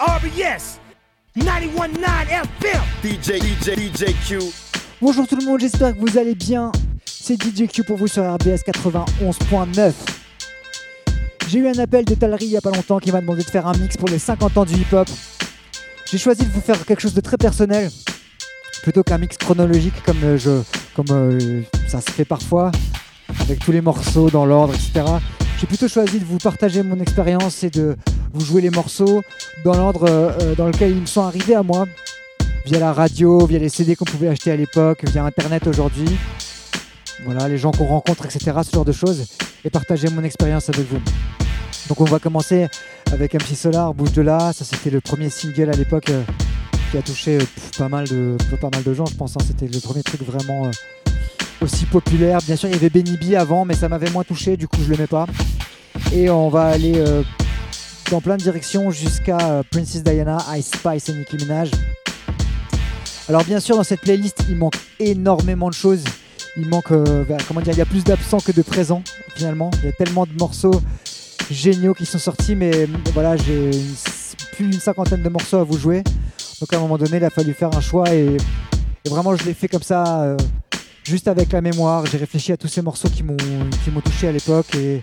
RBS 919 FM. DJ, DJ, DJ Q. Bonjour tout le monde, j'espère que vous allez bien. C'est DJ Q pour vous sur RBS 91.9. J'ai eu un appel de Talry il y a pas longtemps qui m'a demandé de faire un mix pour les 50 ans du hip-hop. J'ai choisi de vous faire quelque chose de très personnel, plutôt qu'un mix chronologique comme, euh, je, comme euh, ça se fait parfois, avec tous les morceaux dans l'ordre, etc. J'ai plutôt choisi de vous partager mon expérience et de vous jouer les morceaux dans l'ordre euh, euh, dans lequel ils me sont arrivés à moi, via la radio, via les CD qu'on pouvait acheter à l'époque, via Internet aujourd'hui. Voilà, les gens qu'on rencontre, etc. Ce genre de choses. Et partager mon expérience avec vous. Donc on va commencer avec MC Solar, Bouge de là. Ça c'était le premier single à l'époque euh, qui a touché pas, mal de, pas mal de gens, je pense. hein. C'était le premier truc vraiment aussi populaire. Bien sûr, il y avait Benny B avant, mais ça m'avait moins touché, du coup je le mets pas. Et on va aller euh, dans plein de directions jusqu'à euh, Princess Diana, Ice Spice et Nicki Minaj. Alors bien sûr, dans cette playlist, il manque énormément de choses. Il manque, euh, comment dire, il y a plus d'absents que de présents finalement. Il y a tellement de morceaux géniaux qui sont sortis, mais voilà, j'ai plus d'une cinquantaine de morceaux à vous jouer. Donc à un moment donné, il a fallu faire un choix et, vraiment, je l'ai fait comme ça, juste avec la mémoire. J'ai réfléchi à tous ces morceaux qui m'ont touché à l'époque et,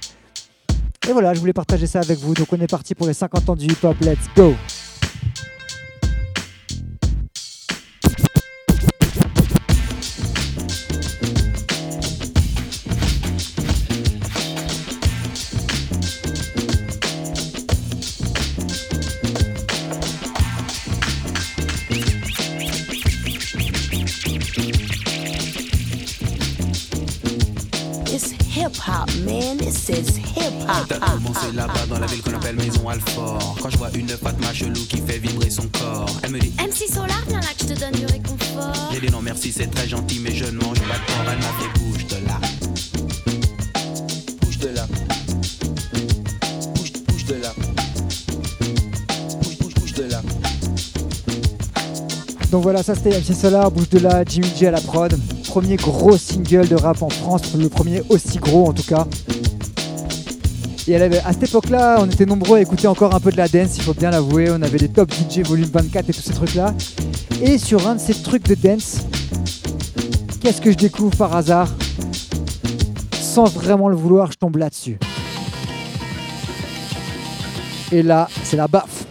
et voilà, je voulais partager ça avec vous. Donc on est parti pour les 50 ans du hip-hop. Let's go! Hop, man. This is hip hop. T'as commencé là-bas dans la ville qu'on appelle Maison Alfort. Quand je vois une Fatma chelou qui fait vibrer son corps, elle me dit MC Solar, viens là que je te donne du réconfort. J'ai dit non merci, c'est très gentil, mais je ne mange pas de porc. Elle m'a fait bouge de là. Bouge de là. Bouge, bouge de là. Bouge, bouge, bouge de là. Donc voilà, ça c'était MC Solar, Bouge de là, Jimmy J à la prod. Premier gros single de rap en France, le premier aussi gros en tout cas. Et à cette époque-là, on était nombreux à écouter encore un peu de la dance, il faut bien l'avouer. On avait des top DJ volume 24 et tous ces trucs-là. Et sur un de ces trucs de dance, qu'est-ce que je découvre par hasard? Sans vraiment le vouloir, je tombe là-dessus. Et là, c'est la baffe.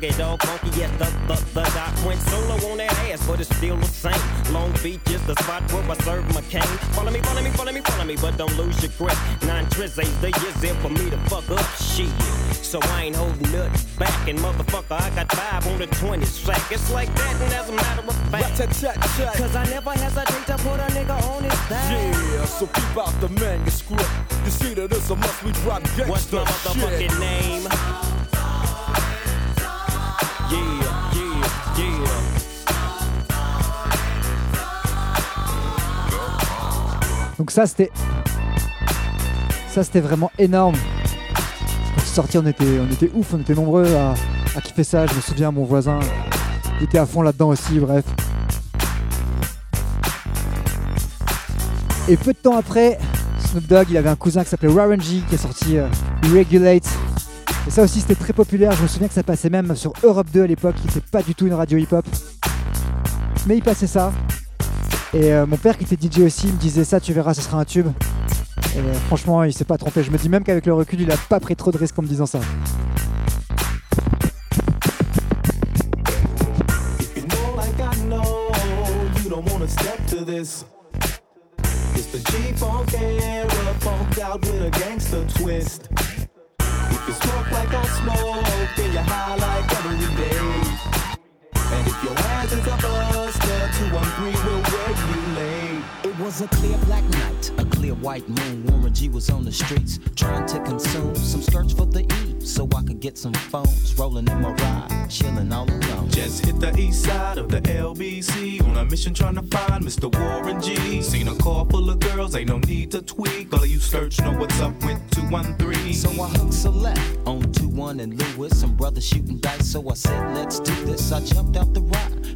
Doggy Dog, Funky, yes, the, the, the doc went solo on that ass, but it's still the same. Long Beach is the spot where I serve my cane. Follow me, follow me, follow me, follow me, but don't lose your grip. Nine tris ain't the years there for me to fuck up shit. So I ain't holding nothing back, and motherfucker, I got five on the 20 sack. It's like that, and as a matter of fact, cause I never hesitate to put a nigga on his back. Yeah, so keep out the manuscript. You see that it's a must we drop gangsta What's my motherfucking shit. name? Donc ça c'était ça c'était vraiment énorme. Quand c'est sorti on était on était ouf, on était nombreux à, kiffer ça. Je me souviens mon voisin il était à fond là-dedans aussi, bref. Et peu de temps après, Snoop Dogg il avait un cousin qui s'appelait Warren G qui est sorti euh, Regulate. Et ça aussi c'était très populaire, je me souviens que ça passait même sur Europe 2 à l'époque, qui était pas du tout une radio hip-hop. Mais il passait ça. Et euh, mon père qui était DJ aussi il me disait ça, tu verras, ce sera un tube. Et euh, franchement, il s'est pas trompé. Je me dis même qu'avec le recul, il a pas pris trop de risques en me disant ça. You smoke like I smoke, then you high like every day. And if your ass is a buster, 213 will was a clear black night, a clear white moon. Warren G was on the streets trying to consume some skirts for the E, so I could get some phones. Rolling in my ride, chilling all alone. Just hit the east side of the LBC on a mission trying to find Mr. Warren G. Seen a car full of girls, ain't no need to tweak. All of you search know what's up with 213. So I hooked select on 2 1 and Lewis. Some brothers shooting dice, so I said, let's do this. I jumped out the ride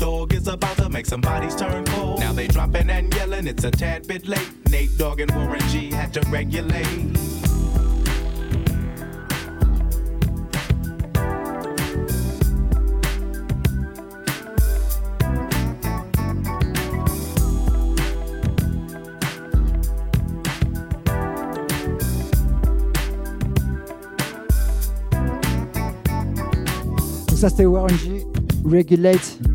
Dogg is about to make some bodies turn cold. Now they dropping and yelling, it's a tad bit late. Nate Dogg and Warren G had to regulate. Ça c'était Warren G, Regulate.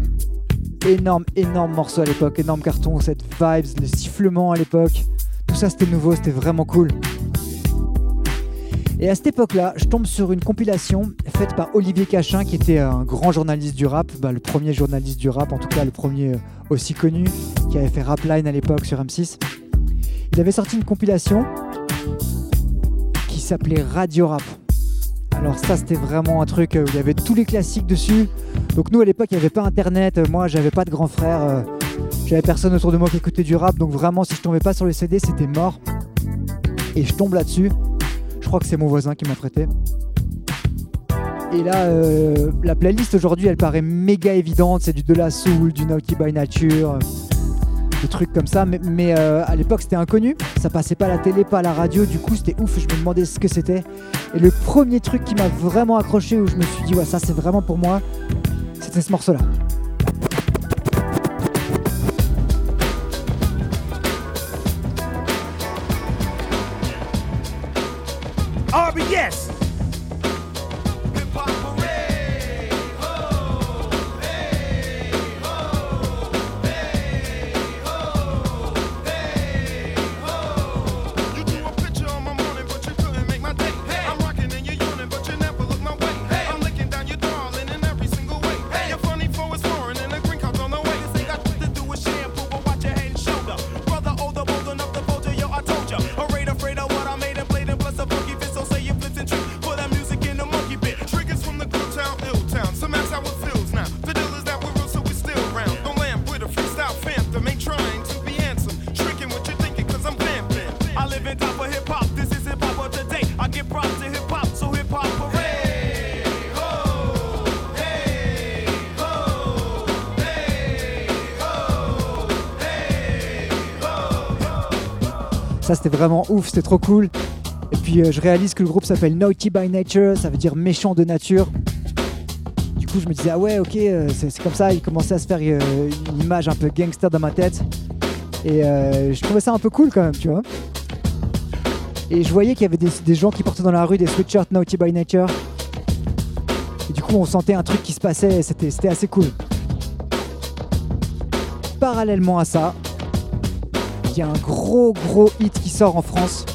Énorme, énorme morceau à l'époque, énorme carton, cette vibes, les sifflements à l'époque. Tout ça c'était nouveau, c'était vraiment cool. Et à cette époque-là, je tombe sur une compilation faite par Olivier Cachin, qui était un grand journaliste du rap, bah, le premier journaliste du rap, en tout cas le premier euh, aussi connu, qui avait fait Rapline à l'époque sur M6. Il avait sorti une compilation qui s'appelait Radio Rap. Alors ça c'était vraiment un truc euh, où il y avait tous les classiques dessus. Donc nous à l'époque il n'y avait pas internet, Euh, moi j'avais pas de grand frère, euh, j'avais personne autour de moi qui écoutait du rap, donc vraiment si je tombais pas sur le CD c'était mort. Et je tombe là-dessus. Je crois que c'est mon voisin qui m'a prêté. Et là, la playlist aujourd'hui elle paraît méga évidente, c'est du De La Soul, du Naughty by Nature, des trucs comme ça, mais, euh, à l'époque c'était inconnu, ça passait pas à la télé, pas à la radio, du coup c'était ouf, je me demandais ce que c'était. Et le premier truc qui m'a vraiment accroché, où je me suis dit, ouais, ça c'est vraiment pour moi, c'était ce morceau-là. RBS. I Ça c'était vraiment ouf, c'était trop cool. Et puis euh, je réalise que le groupe s'appelle Naughty by Nature, ça veut dire méchant de nature. Du coup je me disais ah ouais ok euh, c'est comme ça, il commençait à se faire euh, une image un peu gangster dans ma tête. Et je trouvais ça un peu cool quand même, tu vois. Et je voyais qu'il y avait des, des gens qui portaient dans la rue des sweatshirts Naughty by Nature. Et du coup on sentait un truc qui se passait, c'était assez cool. Parallèlement à ça, il y a un gros gros hit qui sort en France.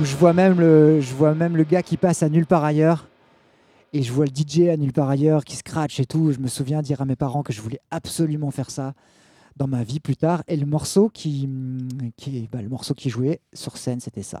Où je vois même le, je vois même le gars qui passe à nulle part ailleurs. Et je vois le DJ à nulle part ailleurs qui scratch et tout. Je me souviens dire à mes parents que je voulais absolument faire ça dans ma vie plus tard. Et le morceau qui, qui bah, le morceau qui jouait sur scène, c'était ça.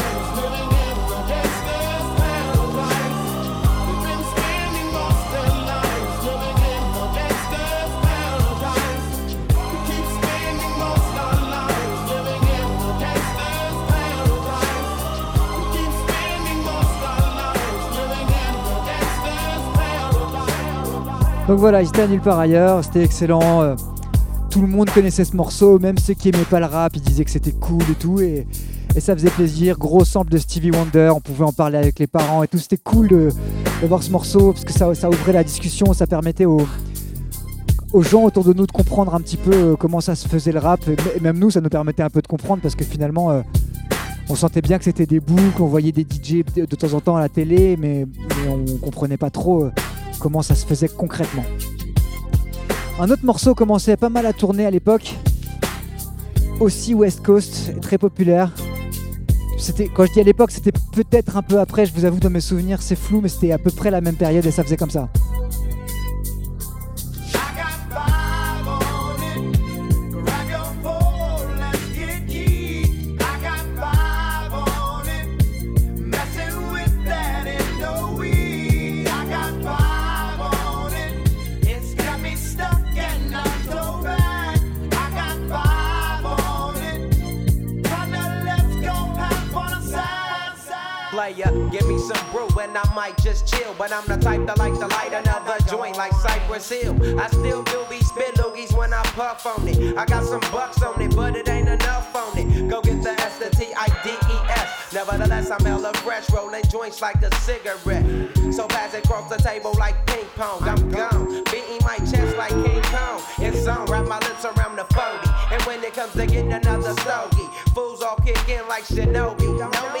Donc voilà, étaient à nulle part ailleurs, c'était excellent. euh, Tout le monde connaissait ce morceau, même ceux qui aimaient pas le rap, ils disaient que c'était cool et tout. Et, ça faisait plaisir. Gros sample de Stevie Wonder, on pouvait en parler avec les parents et tout. C'était cool de, voir ce morceau parce que ça, ouvrait la discussion, ça permettait aux, gens autour de nous de comprendre un petit peu euh, comment ça se faisait le rap. Et même nous, ça nous permettait un peu de comprendre parce que finalement, euh, on sentait bien que c'était des boucles, on voyait des DJ de, temps en temps à la télé, mais, mais on comprenait pas trop comment ça se faisait concrètement. Un autre morceau commençait pas mal à tourner à l'époque, aussi West Coast, très populaire. C'était, quand je dis à l'époque, c'était peut-être un peu après, je vous avoue dans mes souvenirs, c'est flou, mais c'était à peu près la même période et ça faisait comme ça. Brew and I might just chill. But I'm the type that like to light another joint like Cypress Hill. I still do be spit loogies when I puff on it. I got some bucks on it, but it ain't enough on it. Go get the S, the T, I, D, E, S. Nevertheless, I'm hella fresh, rolling joints like a cigarette. So pass it across the table like ping pong. I'm gone, beating my chest like King Kong. It's on, wrap my lips around the 40. And when it comes to getting another stogie, fools all kick in like Shinobi. Know me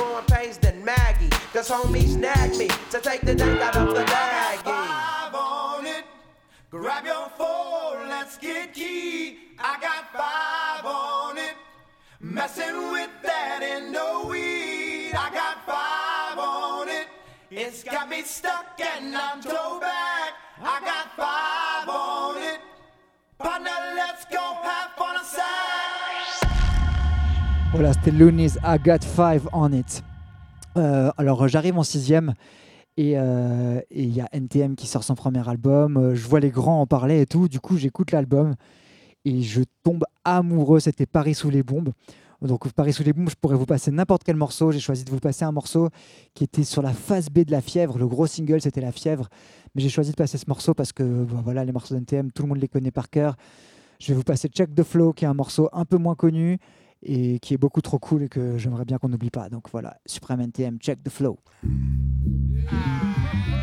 Cause homies snagged me to take the dank out of the baggie. Five on it. Grab your phone, let's get key. I got five on it. Messing with that ain't no weed. I got five on it. It's got me stuck and I'm toe back. I got five on it. Partner, let's go half on a side. Voilà, c'était Loonies, I Got Five on It. Euh, alors, euh, j'arrive en sixième et euh, il y a NTM qui sort son premier album. Je vois les grands en parler et tout. Du coup, j'écoute l'album et je tombe amoureux. C'était Paris sous les bombes. Donc, Paris sous les bombes, je pourrais vous passer n'importe quel morceau. J'ai choisi de vous passer un morceau qui était sur la phase B de La Fièvre. Le gros single, c'était La Fièvre. Mais j'ai choisi de passer ce morceau parce que bon, voilà, les morceaux d'NTM, tout le monde les connaît par cœur. Je vais vous passer Check the Flow, qui est un morceau un peu moins connu et qui est beaucoup trop cool et que j'aimerais bien qu'on n'oublie pas. Donc voilà, Supreme NTM, Check the Flow. Check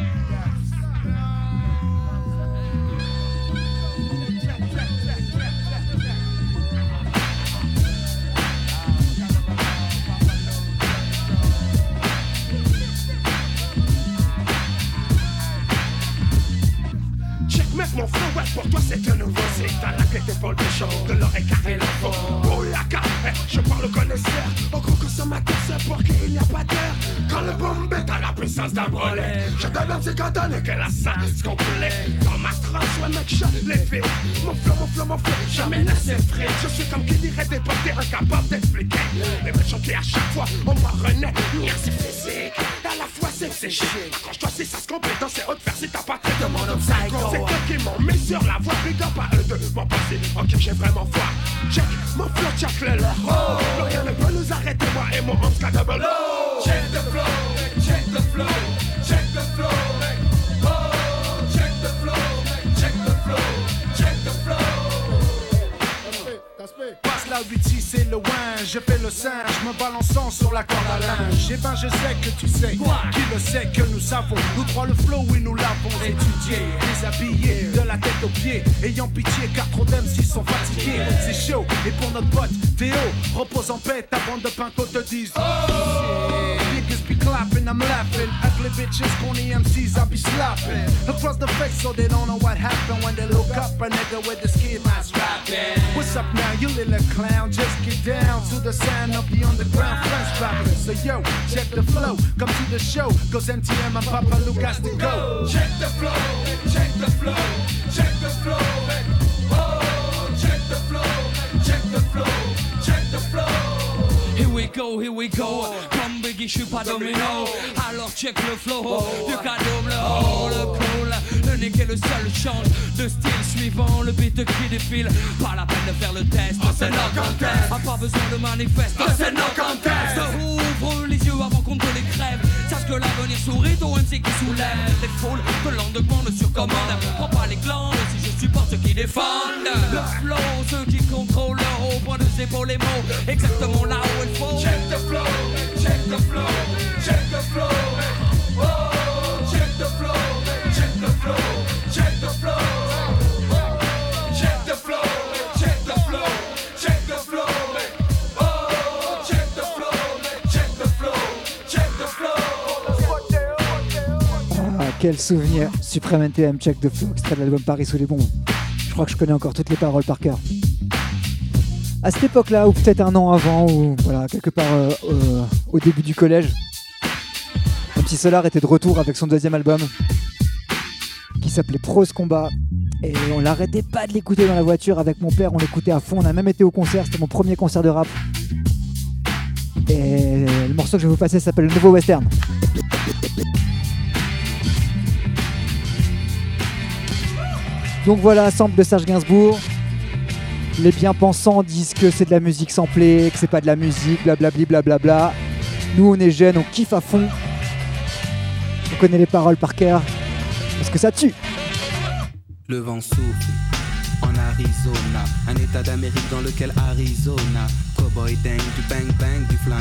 mec mon flow, ouais, pour toi c'est un nouveau C'est dans la tête des choses, de l'oreille carré l'info Oh la carte, je parle au connaisseur. Au gros consommateur, c'est pour qu'il n'y a pas d'heure. Quand le bombe à la puissance d'un brelet Je donne un petit cantonné que la science complète. Dans ma tranche, ouais mec, je l'ai fait. Mon flow, mon flow, mon flow, jamais laissé frais Je suis comme qui dirait déporté, incapable d'expliquer. Les méchants qui à chaque fois, on m'en renaît Merci physique, à la fois c'est séché. Accroche-toi si ça se complète dans ces hautes vers si t'as pas tête de mon psycho. C'est eux qui m'ont mis sur la big up à eux de m'en passer. Ok, j'ai vraiment foi. Check mon flow, check le leur. Rien ne peut nous arrêter, moi et mon homme double. Check the flow, check the flow, 8-6 c'est le win Je fais le singe, me balançant sur la corde à linge. Et ben je sais que tu sais, qui le sait que nous savons. Nous trois le flow et nous l'avons. Étudié Déshabillé, de la tête aux pieds. Ayant pitié car trop d'MC sont fatigués. C'est chaud, et pour notre pote Théo Repose en paix, ta bande de pincots te disent. oh be clapping, I'm laughing. Ugly bitches, corny MCs, I be slapping. Across the face so they don't know what happened when they look up a nigga with the ski mask rapping. What's up now, you little clown? Just get down to the sound of the underground French rappers. So yo, check the flow, come to the show. Cause MTM and Papa Luke has to go. Check the flow, check the flow, check the flow. Oh, check the flow, check the flow, check the flow. Here we go, here we go. Biggie, je suis pas domino. Alors check le flow. Du cadeau le haut, le cool. Le nick est le seul change de style suivant le beat qui défile. Pas la peine de faire le test, c'est no contest. A pas besoin de manifeste, c'est no contest. Ouvre les yeux avant qu'on te. Sache que l'avenir sourit au MC qui soulève les foules. Que l'endement ne surcommande. Prends pas les glandes si je supporte ceux qui défendent. Le flow, ceux qui contrôlent haut point de ses les mots. Exactement là où il faut. Check the flow, check the flow, check the flow. Oh, check the flow, quel souvenir Supreme NTM, check the flow, extrait de l'album Paris sous les bombes. Je crois que je connais encore toutes les paroles par cœur. À cette époque-là, ou peut-être un an avant, ou voilà, quelque part euh, euh, au début du collège, MC Solar était de retour avec son deuxième album qui s'appelait Prose Combat. Et on l'arrêtait pas de l'écouter dans la voiture avec mon père, on l'écoutait à fond, on a même été au concert, c'était mon premier concert de rap. Et le morceau que je vais vous passer s'appelle Le Nouveau Western. Donc voilà, sample de Serge Gainsbourg. Les bien-pensants disent que c'est de la musique samplée, que c'est pas de la musique, blablabli blablabla. Nous on est jeunes, on kiffe à fond. On connaît les paroles par cœur. Parce que ça tue. Le vent souffle en Arizona, un état d'Amérique dans lequel Arizona, cowboy dingue, du bang bang, du flingue,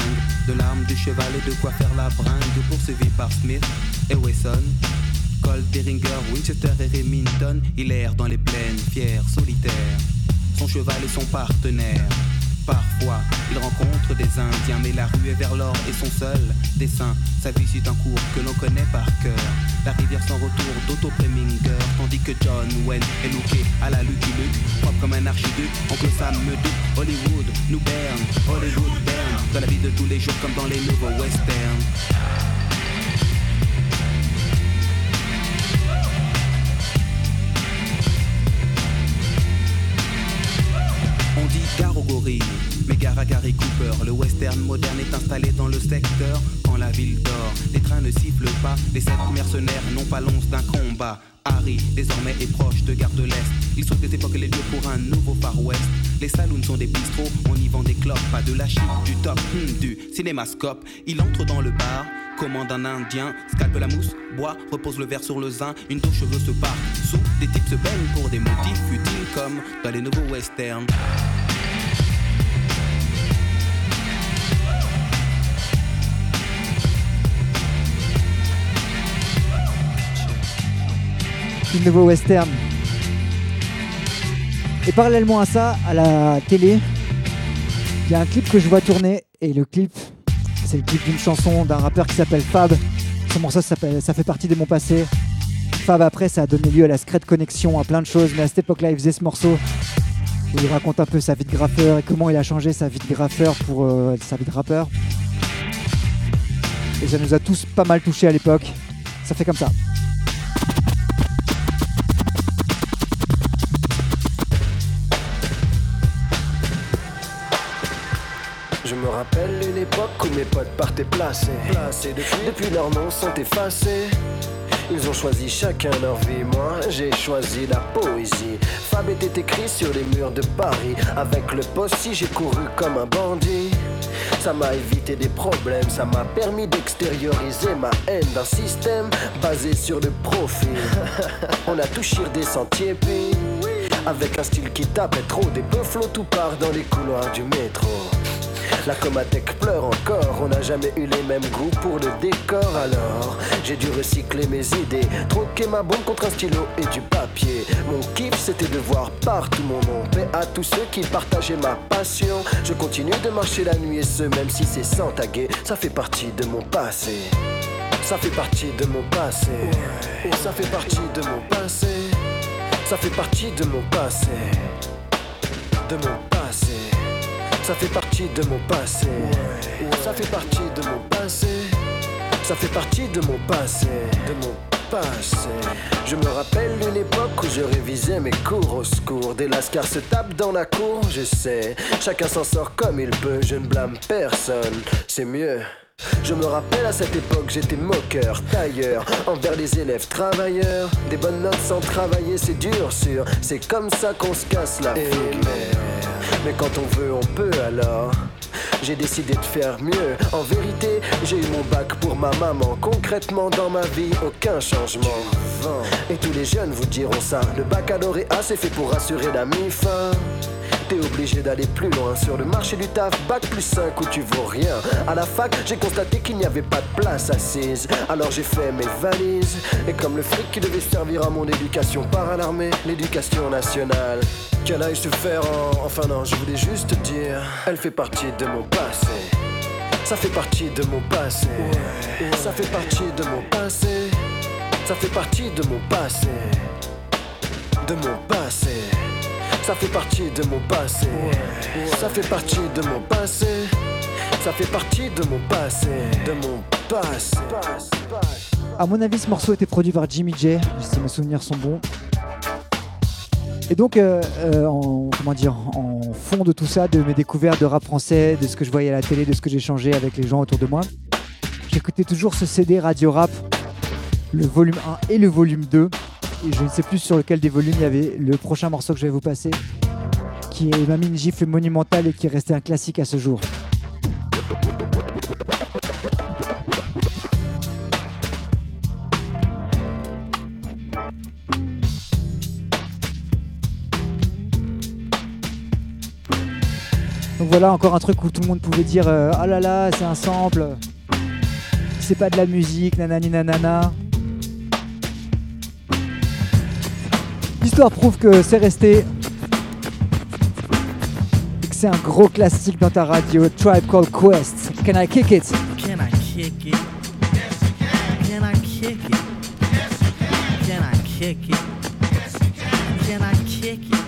de l'arme, du cheval et de quoi faire la bringue, poursuivi par Smith et Wesson. Colt, Derringer, Winchester et Remington, il erre dans les plaines, fier, solitaire. Son cheval est son partenaire. Parfois, il rencontre des Indiens, mais la rue est vers l'or et son seul dessin. Sa vie suit un cours que l'on connaît par cœur. La rivière sans retour d'Otto Preminger, tandis que John Wayne est looké à la Lucky Luke, propre comme un archiduc. Oncle Sam me doute, Hollywood nous berne, Hollywood berne, dans la vie de tous les jours comme dans les nouveaux westerns. Gare aux gorilles, mais à Gary Cooper. Le western moderne est installé dans le secteur quand la ville dort. Les trains ne sifflent pas, les sept mercenaires n'ont pas l'once d'un combat. Harry, désormais, est proche de Gare de l'Est. Il souhaite des époques les lieux pour un nouveau Far West. Les saloons sont des bistrots, on y vend des clopes, pas de la chip, du top, hmm, du cinémascope. Il entre dans le bar, commande un indien, scalpe la mousse, boit, repose le verre sur le zin, une douche cheveux se part. Sous, des types se baignent pour des motifs futiles comme dans les nouveaux westerns. Le nouveau western. Et parallèlement à ça, à la télé, il y a un clip que je vois tourner. Et le clip, c'est le clip d'une chanson d'un rappeur qui s'appelle Fab. Morceau s'appelle Ça fait partie de mon passé. Fab, après, ça a donné lieu à la Secret Connection, à plein de choses. Mais à cette époque-là, il faisait ce morceau où il raconte un peu sa vie de graffeur et comment il a changé sa vie de graffeur pour euh, sa vie de rappeur. Et ça nous a tous pas mal touchés à l'époque. Ça fait comme ça. Rappelle une époque où mes potes partaient placés. placés depuis, depuis leurs noms sont effacés. Ils ont choisi chacun leur vie, moi j'ai choisi la poésie. Fab était écrit sur les murs de Paris. Avec le si j'ai couru comme un bandit. Ça m'a évité des problèmes, ça m'a permis d'extérioriser ma haine d'un système basé sur le profil. On a touché des sentiers, puis avec un style qui tapait trop, des bufflos tout part dans les couloirs du métro. La Comatec pleure encore, on n'a jamais eu les mêmes goûts pour le décor alors. J'ai dû recycler mes idées, troquer ma bombe contre un stylo et du papier. Mon kiff c'était de voir partout mon nom, paix à tous ceux qui partageaient ma passion. Je continue de marcher la nuit et ce même si c'est sans taguer, ça fait partie de mon passé. Ça fait partie de mon passé, ça fait partie de mon passé. Ça fait partie de mon passé, de mon passé ça fait partie de mon passé. Ça fait partie de mon passé. Ça fait partie de mon passé. De mon passé. Je me rappelle d'une époque où je révisais mes cours au secours. Des lascars se tapent dans la cour, je sais. Chacun s'en sort comme il peut, je ne blâme personne. C'est mieux. Je me rappelle à cette époque, j'étais moqueur, tailleur, envers les élèves travailleurs. Des bonnes notes sans travailler, c'est dur, sûr. C'est comme ça qu'on se casse la figure. Mais quand on veut, on peut alors. J'ai décidé de faire mieux. En vérité, j'ai eu mon bac pour ma maman. Concrètement, dans ma vie, aucun changement. Et tous les jeunes vous diront ça. Le baccalauréat, c'est fait pour assurer la mi-fin. T'es obligé d'aller plus loin sur le marché du taf, bac plus 5 où tu vaux rien. À la fac, j'ai constaté qu'il n'y avait pas de place assise. Alors j'ai fait mes valises. Et comme le fric qui devait servir à mon éducation par l'armée, l'éducation nationale. Qu'elle aille se faire en. Enfin non, je voulais juste dire, elle fait partie de mon passé. Ça fait partie de mon passé. Ça fait partie de mon passé. Ça fait partie de mon passé. De mon passé. Ça fait partie de mon passé. Ça fait partie de mon passé. Ça fait partie de mon passé. De mon passé. À mon avis, ce morceau était produit par Jimmy J, si mes souvenirs sont bons. Et donc, euh, euh, en, comment dire, en fond de tout ça, de mes découvertes de rap français, de ce que je voyais à la télé, de ce que j'échangeais avec les gens autour de moi, j'écoutais toujours ce CD Radio Rap, le volume 1 et le volume 2 et je ne sais plus sur lequel des volumes il y avait le prochain morceau que je vais vous passer, qui m'a mis une gifle monumentale et qui est resté un classique à ce jour. Donc voilà encore un truc où tout le monde pouvait dire euh, ah là là c'est un sample, c'est pas de la musique, nanani nanana. L'histoire prouve que c'est resté. Que c'est un gros classique dans ta radio. Tribe Called Quest. Can I kick it? Can I kick it? Yes, you can. Can I kick it? Yes, you can. Can I kick it? Yes, you can. Can I kick it?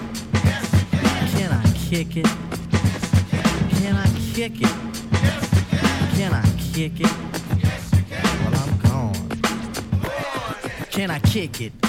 Yes, you can. Can I kick it? Yes, you can. Can I kick it? Yes, you can. I kick it? Yes, you can. Well, I'm gone. Can I kick it?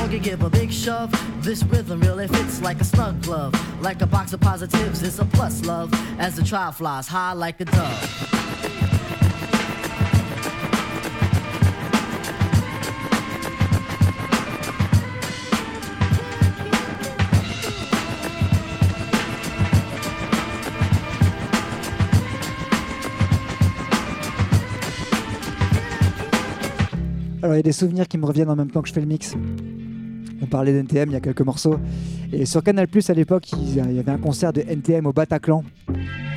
and give a big shove. This rhythm really fits like a snug glove. Like a box of positives, it's a plus love. As the trial flies high like a dove. Alors il y a des souvenirs qui me reviennent en même temps que je fais le mix. Parlait d'NTM, il y a quelques morceaux. Et sur Canal Plus à l'époque, il y avait un concert de NTM au Bataclan.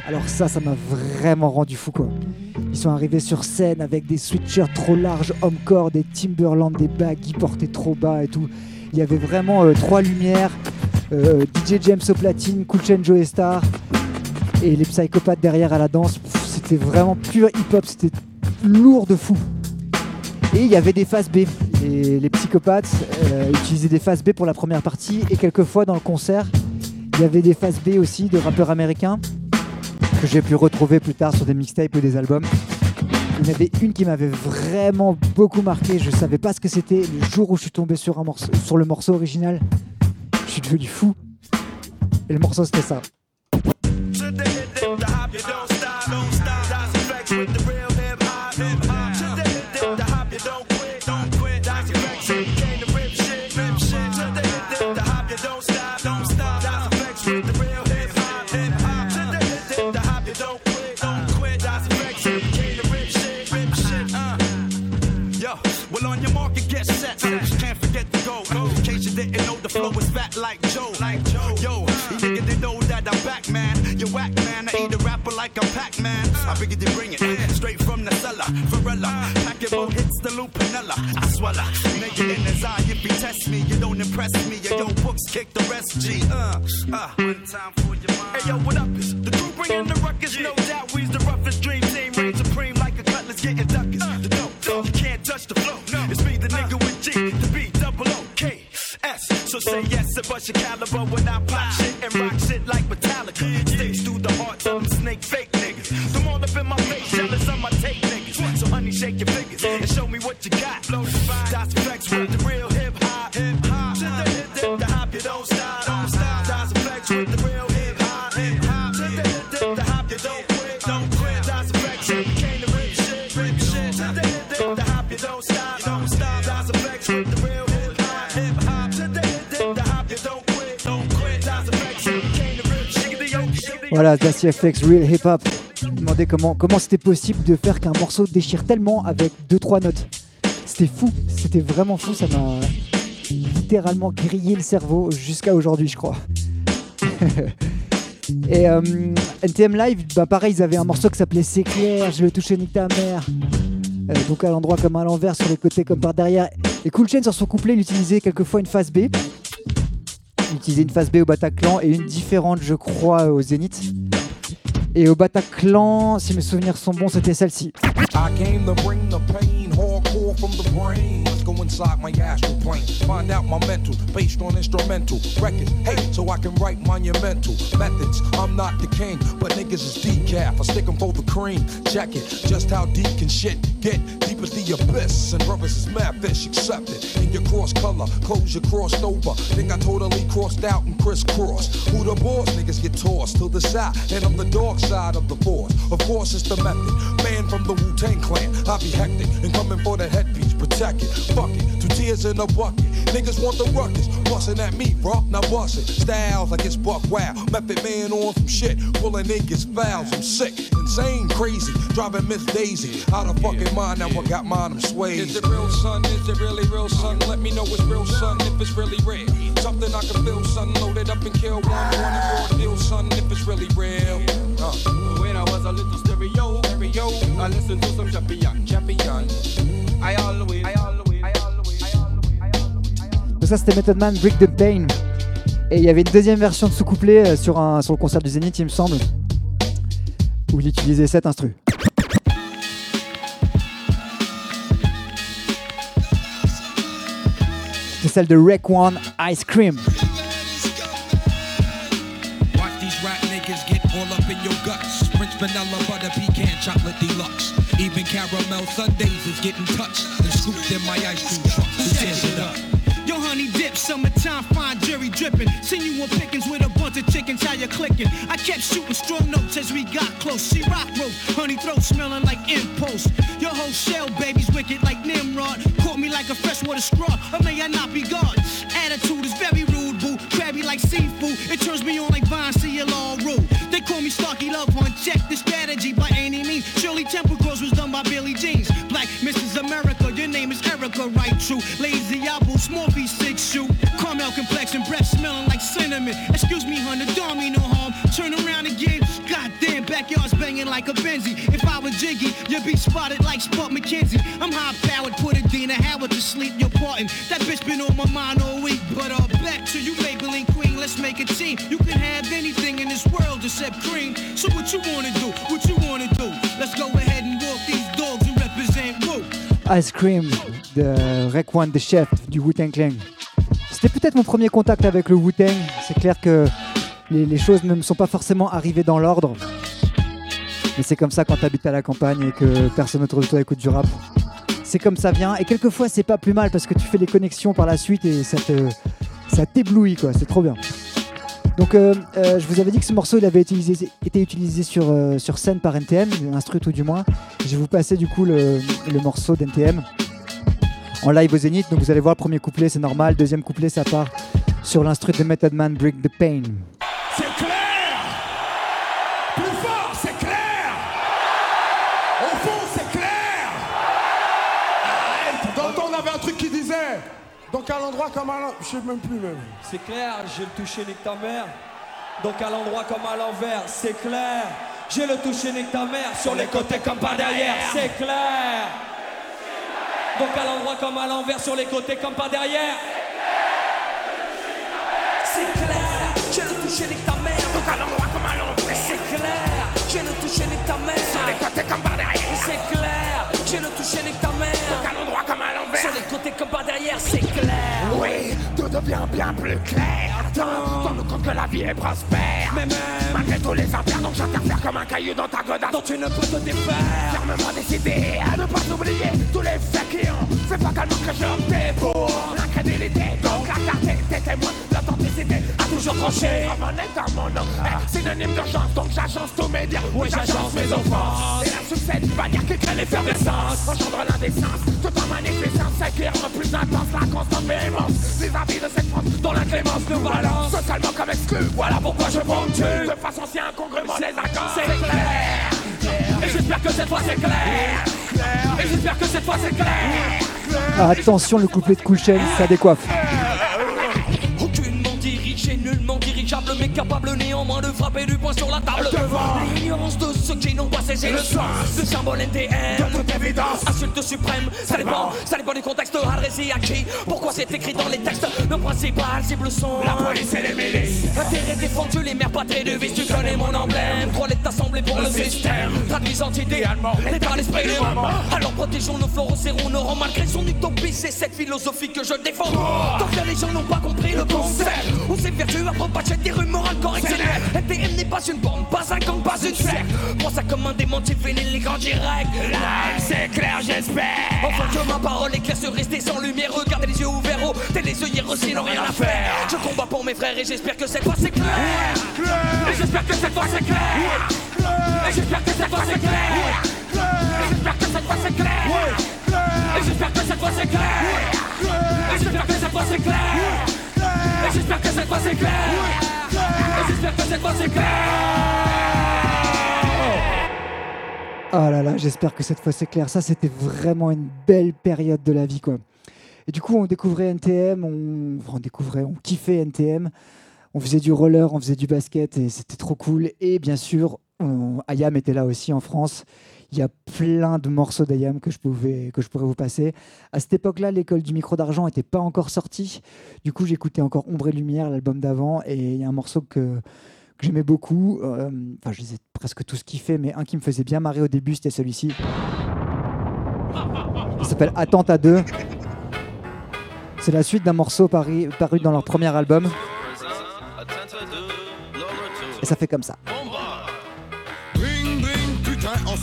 Alors ça, ça m'a vraiment rendu fou quoi. Ils sont arrivés sur scène avec des switchers trop larges, homme-corps, des Timberland, des baggy portés trop bas et tout. Il y avait vraiment euh, trois lumières, euh, DJ James au platine, Cool Joe Star et les psychopathes derrière à la danse. c'était vraiment pur hip-hop, c'était lourd de fou. Et il y avait des phases B. Les, psychopathes euh, utilisaient des phases B pour la première partie et quelquefois dans le concert, il y avait des phases B aussi de rappeurs américains que j'ai pu retrouver plus tard sur des mixtapes ou des albums. Il y en avait une qui m'avait vraiment beaucoup marqué. Je savais pas ce que c'était. Le jour où je suis tombé sur le morceau original, je suis devenu fou. Et le morceau c'était ça. Figured they bring it straight from the cellar. Varela, pack it, hits the lupinella. I swallow. Nigga in his eye, if you test me, you don't impress me. Yo, yo, books kick the rest. G. Uh, uh. One time for your mind. Hey, yo, what up? Is the crew bringing the ruckus? No doubt, we's the roughest dream team. Reign supreme like a cutlass getting duckers. The dope, you can't touch the flow. No. It's me, the nigga with G, the B, double O, K, S. So say yes and bust your caliber when I pop shit and rock shit Voilà, FX Real Hip Hop. Je me demandais comment comment c'était possible de faire qu'un morceau déchire tellement avec 2-3 notes. C'était fou, c'était vraiment fou, ça m'a littéralement grillé le cerveau jusqu'à aujourd'hui, je crois. Et euh, NTM Live, bah pareil, ils avaient un morceau qui s'appelait C'est clair, je vais toucher nique ta mère. Euh, donc à l'endroit comme à l'envers, sur les côtés comme par derrière. Et Cool Chain sur son couplet, il utilisait quelquefois une phase B. Il utilisait une phase B au Bataclan et une différente, je crois, au Zénith. Et au Bataclan, si mes souvenirs sont bons, c'était celle-ci. Hardcore from the brain. Let's go inside my astral plane. Find out my mental, based on instrumental records. Hey, so I can write monumental methods. I'm not the king, but niggas is decaf. I stick 'em for the cream. Check it, just how deep can shit get? Deep as the abyss. And brothers is mad fish, accept it. In your cross color, clothes you crossed over. Think I totally crossed out and crisscrossed. Who the boss? Niggas get tossed to the side. And I'm the dark side of the force. Of course, it's the method. Man from the Wu Tang clan. I be hectic and coming for the headpiece. Protect it. Fuck it. Two tears in a bucket. Niggas want the ruckus. Bustin' at me, bro. Now bust it. Styles like it's buck wow. Method man on some shit. Pulling niggas fouls. I'm sick. Insane, crazy. Driving Miss Daisy. Out of fucking mind. Now I got mine. I'm swayed. Is it real, son? Is it really real, son? Let me know it's real, son, if it's really real. Something I can feel, son. Load it up and kill one. One and raw deal, son, if it's really real. Uh. When I was a little stereo, stereo, I listened to some champion, champion. Donc ça c'était Method Man Break the Pain. Et il y avait une deuxième version de ce couplet euh, sur, un, sur le concert du Zénith, il me semble, où il utilisait cet instru. C'est celle de Rec One Ice Cream. Vanilla butter pecan deluxe. Even caramel sundaes is getting touched and scooped in my ice cream truck. Who tears it up? Yo, honey dip, summertime, fine jerry dripping. Seen you on pickings with a bunch of chickens, how you clicking? I kept shooting strong notes as we got close. She rock rope, honey throat smelling like impulse. Your whole shell, baby's wicked like Nimrod. Caught me like a freshwater straw, or may I not be God? Attitude is very rude, boo. Crabby like seafood, it turns me on like Vine, see you all rude. They call me Starky Love Hunt, check the strategy by any means. Shirley Temple Erica, right? True. Lazy apples, small V6 shoe. Caramel complexion, breath smelling like cinnamon. Excuse me, honey, don't mean no harm. Turn around again. Goddamn, backyard's banging like a Benzie. If I was Jiggy, you'd be spotted like Spot McKenzie. I'm high powered, put a Dina Howard to sleep. You're parting. That bitch been on my mind all week. But uh, back to you, Maybelline Queen. Let's make a team. You can have anything in this world except cream. So what you wanna do? What you wanna do? Let's go ahead and walk these dogs and represent Woo. Ice Cream de Rekwan the Chef du Wu-Tang Clan. C'était peut-être mon premier contact avec le Wu-Tang. C'est clair que les, les choses ne me sont pas forcément arrivées dans l'ordre. Mais c'est comme ça quand t'habites à la campagne et que personne autour de toi écoute du rap. C'est comme ça vient. Et quelquefois, c'est pas plus mal parce que tu fais les connexions par la suite et ça ça t'éblouit, quoi. C'est trop bien. Donc, euh, euh, je vous avais dit que ce morceau il avait utilisé- été utilisé sur, euh, scène par NTM, l'instru tout du moins. Je vais vous passer du coup le, le morceau d'NTM en live au Zénith. Donc, vous allez voir, premier couplet, c'est normal. Deuxième couplet, ça part sur l'instru de Method Man, Break the Pain. Donc à l'endroit comme à l'endroit. Je sais même plus même. C'est clair, j'ai le touché nique ta mère. Donc à l'endroit comme à l'envers, c'est clair. J'ai le touché nique ta mère sur les côtés comme par derrière, c'est clair. Donc à l'endroit comme à l'envers, sur les côtés comme par derrière. C'est clair, j'ai le touché nique ta mère Donc à l'endroit comme à l'envers C'est clair, j'ai le touché nique ta mère Sur les côtés comme par derrière C'est clair, j'ai le touché nique ta mère comme par derrière, c'est clair. Oui, tout devient bien plus clair. Attends, rends-nous compte que la vie est prospère. Mais même, malgré tous les impairs Donc j'interfère comme un caillou dans ta godasse. Dont tu ne peux te défaire. Fermement décidé à ne pas oublier Tous les faits qui ont fait fatalement que j'ai opté pour L'incrédulité, donc la clarté T'es témoin, l'authenticité a toujours tranché. Comme un état mon nom, eh, synonyme d'urgence Donc j'agence tous mes dires, oui j'agence mes offenses Et la succède bannière qui crée l'effervescence. Engendre l'indécence, tout en magnificence C'est qui rend plus intense. La constante véhémence Vis-à-vis de cette France dont l'inclémence nous balance. Totalement comme exclu, voilà pourquoi je ponctue De façon si incongruement les accords C'est clair, et j'espère que cette fois c'est clair. Et j'espère que cette fois c'est clair. Ah, attention, le couplet de Cool ça décoiffe. Capable néanmoins de frapper du poing sur la table. L'ignorance de ceux qui n'ont pas saisi le sens de symbole NTM. De toute évidence. Insulte suprême, ça dépend, ça dépend du contexte adressé à qui? Pourquoi c'est écrit dans les textes? Nos principales cibles sont La police et les milices Intérêt défendu, les mères patrées de vis, tu connais mon emblème. Trois lettres assemblées pour le système. Traduisant idéalement l'état d'esprit des mamans. Alors protégeons nos fleurs, serrons nos rangs malgré son utopie. C'est cette philosophie que je défends. Tant que les gens n'ont pas compris le concept, on s'est vertu à propager des rumeurs incorrectionnelles. NTM n'est pas une bombe, pas un gang, pas une secte. Prends ça comme un finis les grands directs. Là, c'est clair, j'espère. Enfin que ma parole est claire sur rester sans lumière. Regardez les yeux ouverts, oh, t'es les œillères aussi n'ont rien à faire. Je combats pour mes frères et j'espère que cette fois c'est clair. Et j'espère que cette fois c'est clair. Et j'espère que cette fois c'est clair. Et j'espère que cette fois c'est clair. Et j'espère que cette fois c'est clair. Et j'espère que cette fois c'est clair. J'espère que cette fois c'est clair. J'espère que cette fois c'est clair. Oh là là, j'espère que cette fois c'est clair. Ça, c'était vraiment une belle période de la vie, quoi. Et du coup, on découvrait NTM, on, on découvrait, on kiffait NTM. On faisait du roller, on faisait du basket et c'était trop cool. Et bien sûr, Ayam était là aussi en France. Il y a plein de morceaux d'Ayam que je que je pourrais vous passer. À cette époque-là, l'école du micro d'argent n'était pas encore sortie. Du coup, j'écoutais encore Ombre et Lumière, l'album d'avant, et il y a un morceau que, j'aimais beaucoup. euh, Enfin, je les ai presque tous kiffés, mais un qui me faisait bien marrer au début, c'était celui-ci. Il s'appelle Attente à deux. C'est la suite d'un morceau paru dans leur premier album. Et ça fait comme ça.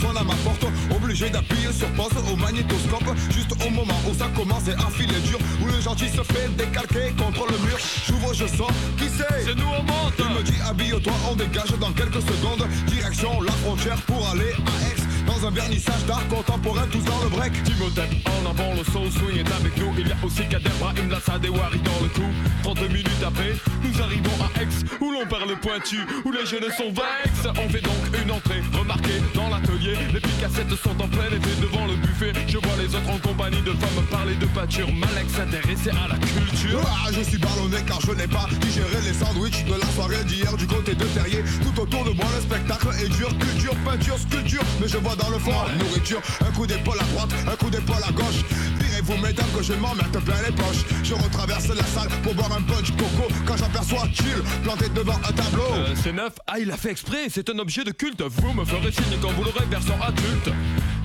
Sonne à ma porte. Obligé d'appuyer sur pause au magnétoscope. Juste au moment où ça commence à filer dur. Où le gentil se fait décalquer contre le mur. J'ouvre, je sors. Qui c'est? C'est nous, on monte. Il me dit, habille-toi, on dégage dans quelques secondes. Direction la frontière pour aller à Aix. Dans un vernissage d'art contemporain, tous dans le break. Timothée en avant, le soul swing est avec nous. Il y a aussi Kader Brahim, Lassa Dewari dans le coup. 30 minutes après, nous arrivons à Aix, où l'on perd le pointu, où les jeunes sont vex. On fait donc une entrée remarquée dans l'atelier. Les picassettes sont en plein effet devant le buffet. Je vois les autres en compagnie de femmes parler de pâture. Malek s'intéresser à la culture. Ah, je suis ballonné car je n'ai pas digéré les sandwichs de la soirée d'hier du côté de Terrier. Tout autour de moi, le spectacle est dur, culture, peinture, sculpture. Mais je vois dans le fond, nourriture, un coup d'épaule à droite, un coup d'épaule à gauche. Direz-vous, mesdames, que je m'emmerde plein les poches. Je retraverse la salle pour boire un punch coco quand j'aperçois Chill planté devant un tableau. Euh, c'est neuf. Ah, il a fait exprès, c'est un objet de culte. Vous me ferez signe quand vous l'aurez version adulte.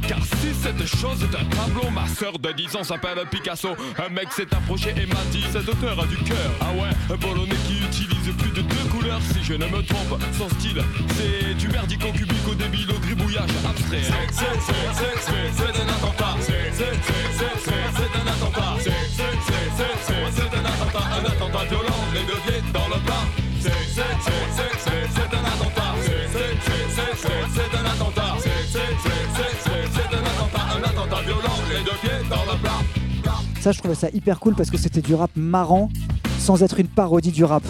Car si cette chose est un tableau, ma sœur de 10 ans s'appelle Picasso. Un mec s'est approché et m'a dit Cet auteur a du cœur. Ah ouais, un polonais qui utilise plus de deux si je ne me trompe. Son style, c'est du merdico cubique au débile au gribouillage abstrait. C'est, c'est, c'est, c'est, c'est, c'est un attentat. C'est, c'est, c'est, c'est, c'est, c'est un attentat. C'est, c'est, c'est, c'est, c'est, c'est un attentat. Un attentat violent, les deux pieds dans le plat. C'est, c'est, c'est, c'est, c'est, c'est un attentat. C'est, c'est, c'est, c'est, c'est, c'est un attentat. C'est, c'est, c'est, c'est, c'est, c'est un attentat. Un attentat violent, les deux pieds dans le plat. Ça, je trouvais ça hyper cool parce que c'était du rap marrant sans être une parodie du rap.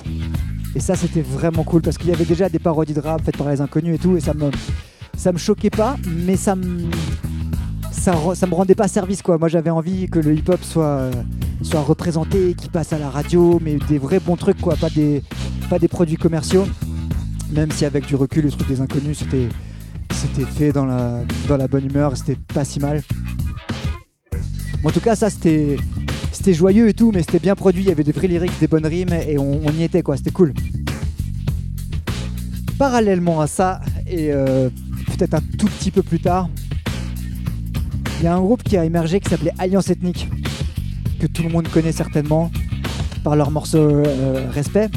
Et ça, c'était vraiment cool parce qu'il y avait déjà des parodies de rap faites par les inconnus et tout, et ça me, ça me choquait pas, mais ça me, ça, me rendait pas service quoi. Moi, j'avais envie que le hip-hop soit, soit représenté, qu'il passe à la radio, mais des vrais bons trucs quoi, pas des, pas des produits commerciaux. Même si avec du recul, le truc des inconnus, c'était, c'était fait dans la, dans la bonne humeur, c'était pas si mal. En tout cas, ça c'était c'était joyeux et tout, mais c'était bien produit. Il y avait des vrais lyrics, des bonnes rimes et on, y était quoi. C'était cool. Parallèlement à ça, et euh, peut-être un tout petit peu plus tard, il y a un groupe qui a émergé qui s'appelait Alliance Ethnique, que tout le monde connaît certainement par leur morceau euh, Respect.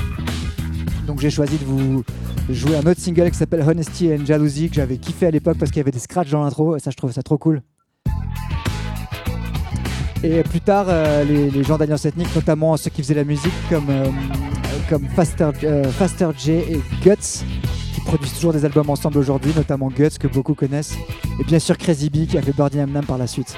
Donc j'ai choisi de vous jouer un autre single qui s'appelle Honesty and Jealousy que j'avais kiffé à l'époque parce qu'il y avait des scratchs dans l'intro et ça je trouve ça trop cool. Et plus tard, euh, les, gens d'Alliance Ethnique, notamment ceux qui faisaient la musique comme, euh, euh, Faster J et Guts, qui produisent toujours des albums ensemble aujourd'hui, notamment Guts que beaucoup connaissent, et bien sûr Crazy B qui a fait Birdie Nam par la suite.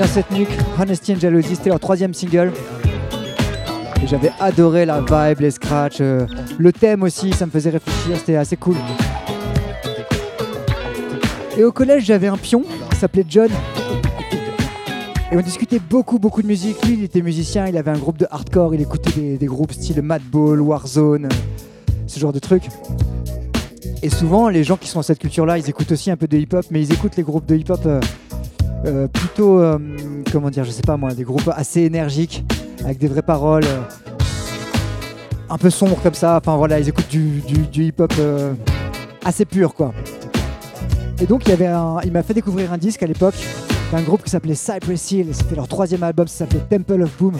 Alien cette nuque, Honesty and Jealousy, c'était leur troisième single. Et j'avais adoré la vibe, les scratchs, euh, le thème aussi, ça me faisait réfléchir, c'était assez cool. Et au collège, j'avais un pion qui s'appelait John. Et on discutait beaucoup, beaucoup de musique. Lui, il était musicien, il avait un groupe de hardcore, il écoutait des, groupes style Madball, Warzone, ce genre de trucs. Et souvent, les gens qui sont dans cette culture-là, ils écoutent aussi un peu de hip-hop, mais ils écoutent les groupes de hip-hop euh, euh, plutôt, euh, comment dire, je sais pas moi, des groupes assez énergiques, avec des vraies paroles, euh, un peu sombres comme ça. Enfin voilà, ils écoutent du, hip-hop assez pur, quoi. Et donc, il, y avait il m'a fait découvrir un disque à l'époque d'un groupe qui s'appelait Cypress Hill. et C'était leur troisième album, ça s'appelait Temple of Boom.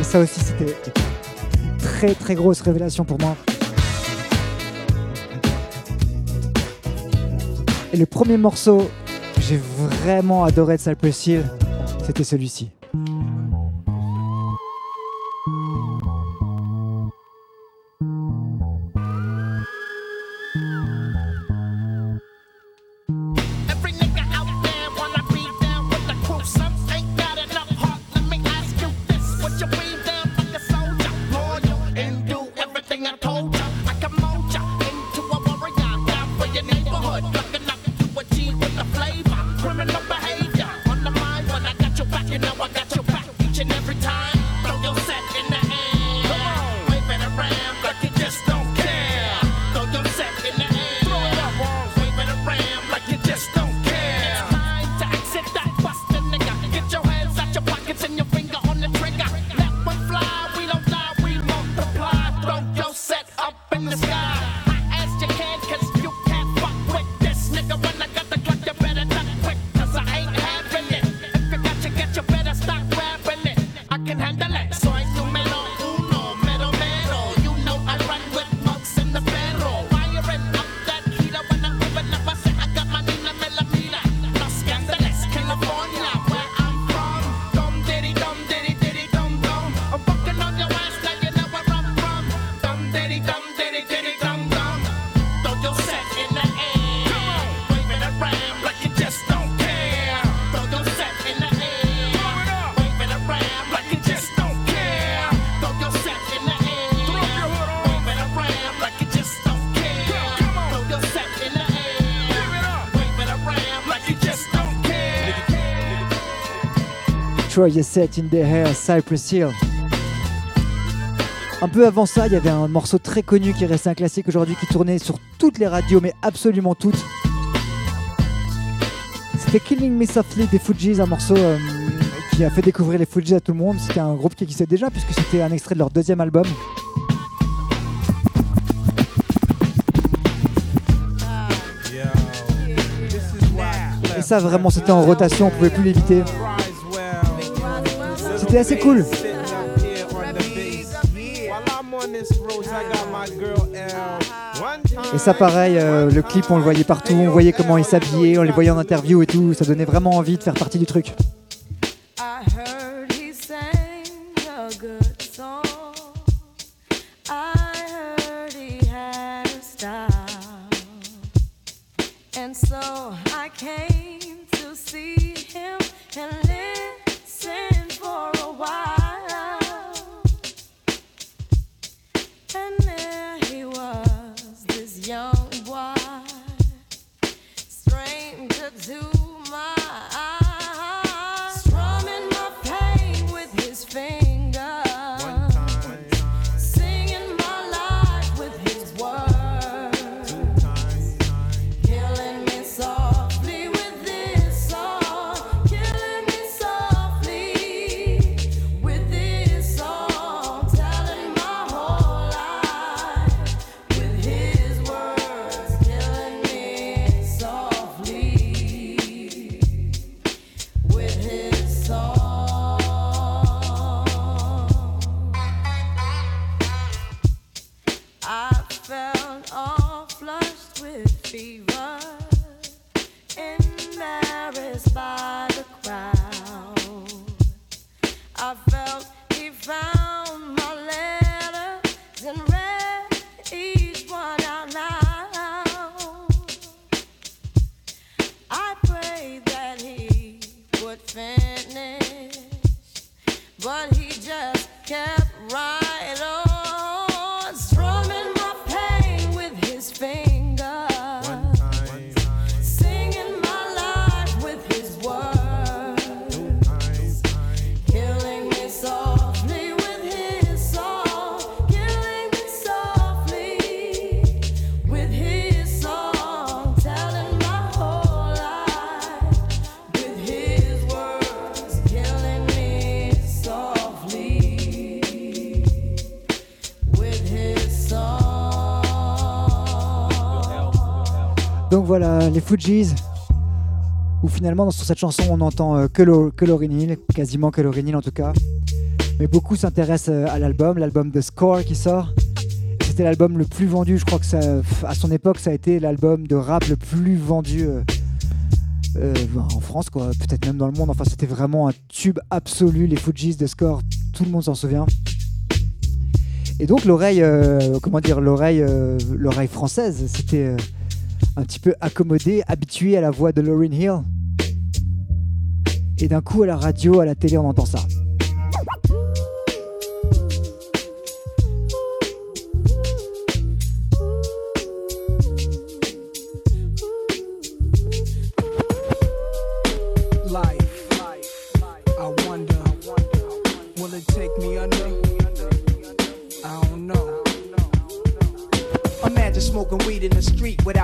Et ça aussi, c'était très très grosse révélation pour moi. Et le premier morceau j'ai vraiment adoré de Cypress c'était celui-ci. Diddy dum diddy diddy dum dum. Throw your set in the air. Wave it around like you just don't care. Throw your set in the air. Wave it around like you just don't care. Throw your set in the air. Wave it around like you just don't care. Throw your set in the air. Wave it around like you just don't care. Troy Set in the Hair, Cypress Hill. Un peu avant ça, il y avait un morceau très connu qui est resté un classique aujourd'hui, qui tournait sur toutes les radios, mais absolument toutes. C'était Killing Me Softly des Fujis, un morceau euh, qui a fait découvrir les Fujis à tout le monde. C'était un groupe qui existait déjà, puisque c'était un extrait de leur deuxième album. Et ça, vraiment, c'était en rotation, on pouvait plus l'éviter. C'était assez cool. Et ça, pareil, euh, le clip, on le voyait partout, on voyait comment ils s'habillaient, on les voyait en interview et tout. Ça donnait vraiment envie de faire partie du truc. And so I came to see him and young boy, stranger to kept right Donc voilà, les Fujis. Où finalement, sur cette chanson, on entend euh, que, Lo- que Lauryn Hill, quasiment que Lauryn Hill en tout cas. Mais beaucoup s'intéressent euh, à l'album, l'album de Score qui sort. C'était l'album le plus vendu, je crois que à son époque, ça a été l'album de rap le plus vendu euh, en France. Peut-être même dans le monde. Enfin, c'était vraiment un tube absolu, les Fujis de Score. Tout le monde s'en souvient. Et donc l'oreille, comment dire, l'oreille, l'oreille française, c'était un petit peu accommodée, habituée à la voix de Lauryn Hill. Et d'un coup, à la radio, à la télé, on entend ça. Life,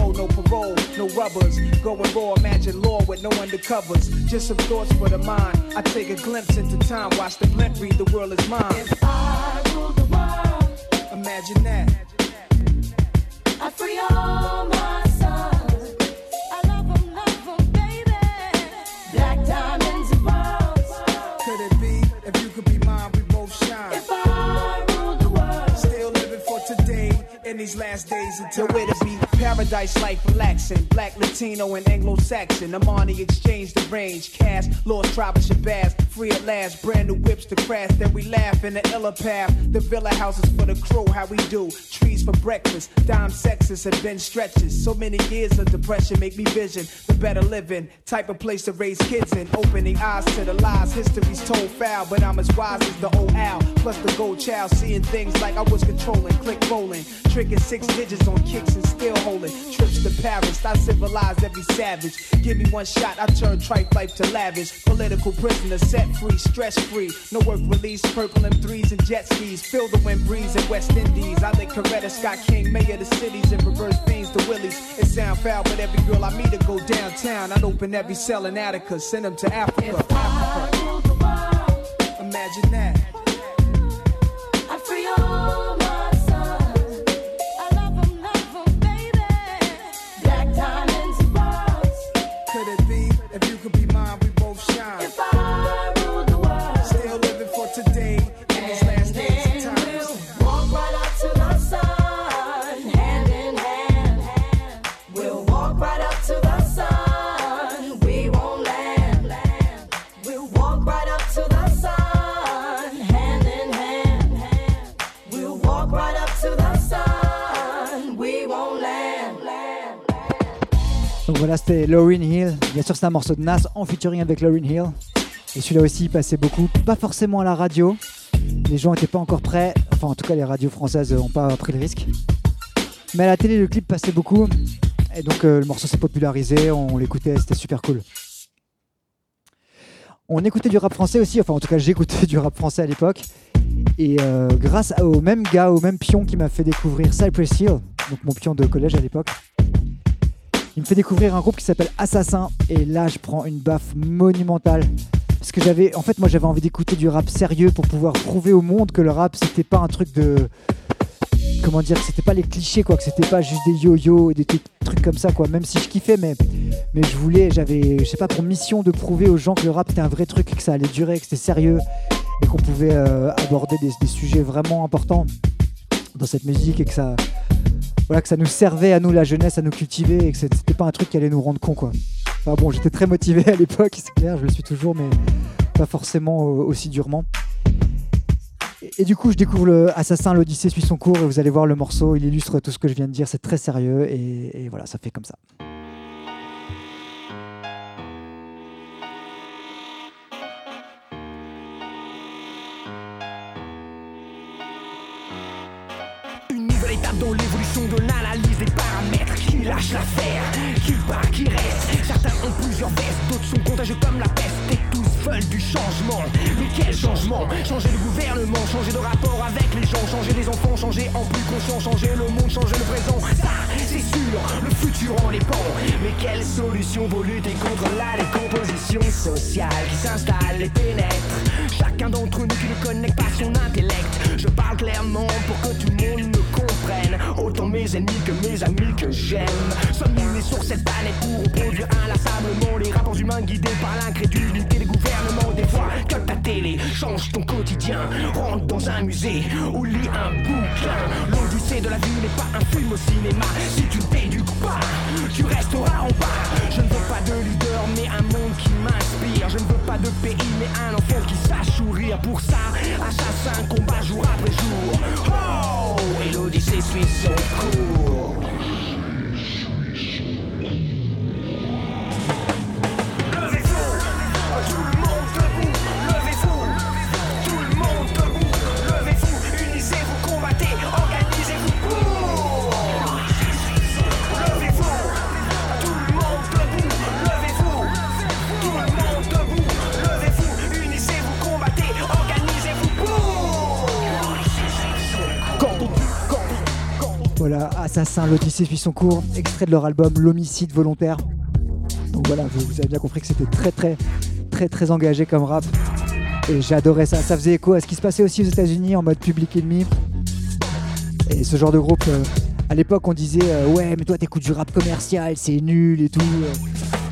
dough, no parole, no rubbers. Going raw, imagine law with no undercovers. Just some thoughts for the mind. I take a glimpse into time. Watch the blimp read, the world is mine. If I rule the world, imagine that. I free all my sons. I love 'em, love 'em, baby. Black diamonds and pearls. Could it be if you could be mine, we both shine? If I rule the world, Still living for today in these last days until where to be paradise life relaxing. Black, Latino, and Anglo-Saxon. Amani exchange the range. Cast, lost tribe of Shabazz. Free at last, brand new whips to crash. Then we laugh in the illa path. The villa houses for the crew, how we do. Trees for breakfast. Dime sexes have been stretches. So many years of depression make me vision the better living. Type of place to raise kids in. Opening eyes to the lies. History's told foul, but I'm as wise as the old owl. Plus the gold child, seeing things like I was controlling. Click rolling. Tricking six digits on kicks and still holding. Trips to Paris, I civilized every savage. Give me one shot, I turn tripe life to lavish. Political prisoner, set free, stress free. No work release, purple M3s and jet skis. Feel the wind breeze in West Indies. I think Coretta Scott King, mayor of the cities, and reverse fiends to Willies. It sound foul, but every girl I meet to go downtown. I'd open every cell in Attica, send them to Africa. Africa. Imagine that. Voilà, c'était Lauryn Hill. Bien sûr, c'est un morceau de Nas en featuring avec Lauryn Hill. Et celui-là aussi, il passait beaucoup, pas forcément à la radio. Les gens n'étaient pas encore prêts. Enfin, en tout cas, les radios françaises n'ont pas pris le risque. Mais à la télé, le clip passait beaucoup. Et donc, euh, le morceau s'est popularisé. On l'écoutait, c'était super cool. On écoutait du rap français aussi. Enfin, en tout cas, j'écoutais du rap français à l'époque. Et euh, grâce au même gars, au même pion qui m'a fait découvrir Cypress Hill, donc mon pion de collège à l'époque, il me fait découvrir un groupe qui s'appelle Assassin. Et là, je prends une baffe monumentale. Parce que j'avais, en fait, moi, j'avais envie d'écouter du rap sérieux pour pouvoir prouver au monde que le rap, c'était pas un truc de. Comment dire, que c'était pas les clichés, quoi, que c'était pas juste des yo-yo et des trucs, comme ça, quoi. Même si je kiffais, mais, mais je voulais, j'avais, je sais pas, pour mission de prouver aux gens que le rap c'était un vrai truc, que ça allait durer, que c'était sérieux. et qu'on pouvait euh, aborder des sujets vraiment importants dans cette musique et que ça, voilà, que ça nous servait à nous, la jeunesse, à nous cultiver et que c'était pas un truc qui allait nous rendre con quoi. Enfin bon, j'étais très motivé à l'époque, c'est clair, je le suis toujours, mais pas forcément euh, aussi durement. Et, du coup, je découvre le Assassin, l'Odyssée suit son cours et vous allez voir le morceau, il illustre tout ce que je viens de dire, c'est très sérieux et voilà, ça fait comme ça. Lâche l'affaire, qui part, qui reste. Certains ont plusieurs vestes, d'autres sont contagieux comme la peste. Et tous veulent du changement. Mais quel changement? Changer le gouvernement, changer de rapport avec les gens Changer les enfants, changer en plus conscient Changer le monde, changer le présent. Ça, c'est sûr, le futur en dépend Mais quelle solution pour lutter contre la décomposition sociale Qui s'installe et pénètre? Chacun d'entre nous qui ne connecte pas son intellect. Je parle clairement pour que tout le monde Autant mes ennemis que mes amis que j'aime. Sommes-nous nés sur cette planète pour reproduire inlassablement Les rapports humains guidés par l'incrédulité des gouvernements. Des fois que ta télé change ton quotidien. Rentre dans un musée ou lis un bouquin. L'odyssée de la vie n'est pas un film au cinéma. Si tu ne t'éduques pas, tu resteras en bas. Je ne veux pas de leader mais un monde Je ne veux pas de pays mais un enfant qui sache sourire Pour ça, assassin combat jour après jour. Oh, et l'odyssée suit son cours Voilà, Assassin, l'Odyssée suit son cours, extrait de leur album L'homicide volontaire. Donc voilà, vous, avez bien compris que c'était très très très très engagé comme rap. Et j'adorais ça. Ça faisait écho à ce qui se passait aussi aux États-Unis en mode public ennemi. Et ce genre de groupe, euh, à l'époque, on disait euh, ouais, mais toi t'écoutes du rap commercial, c'est nul et tout.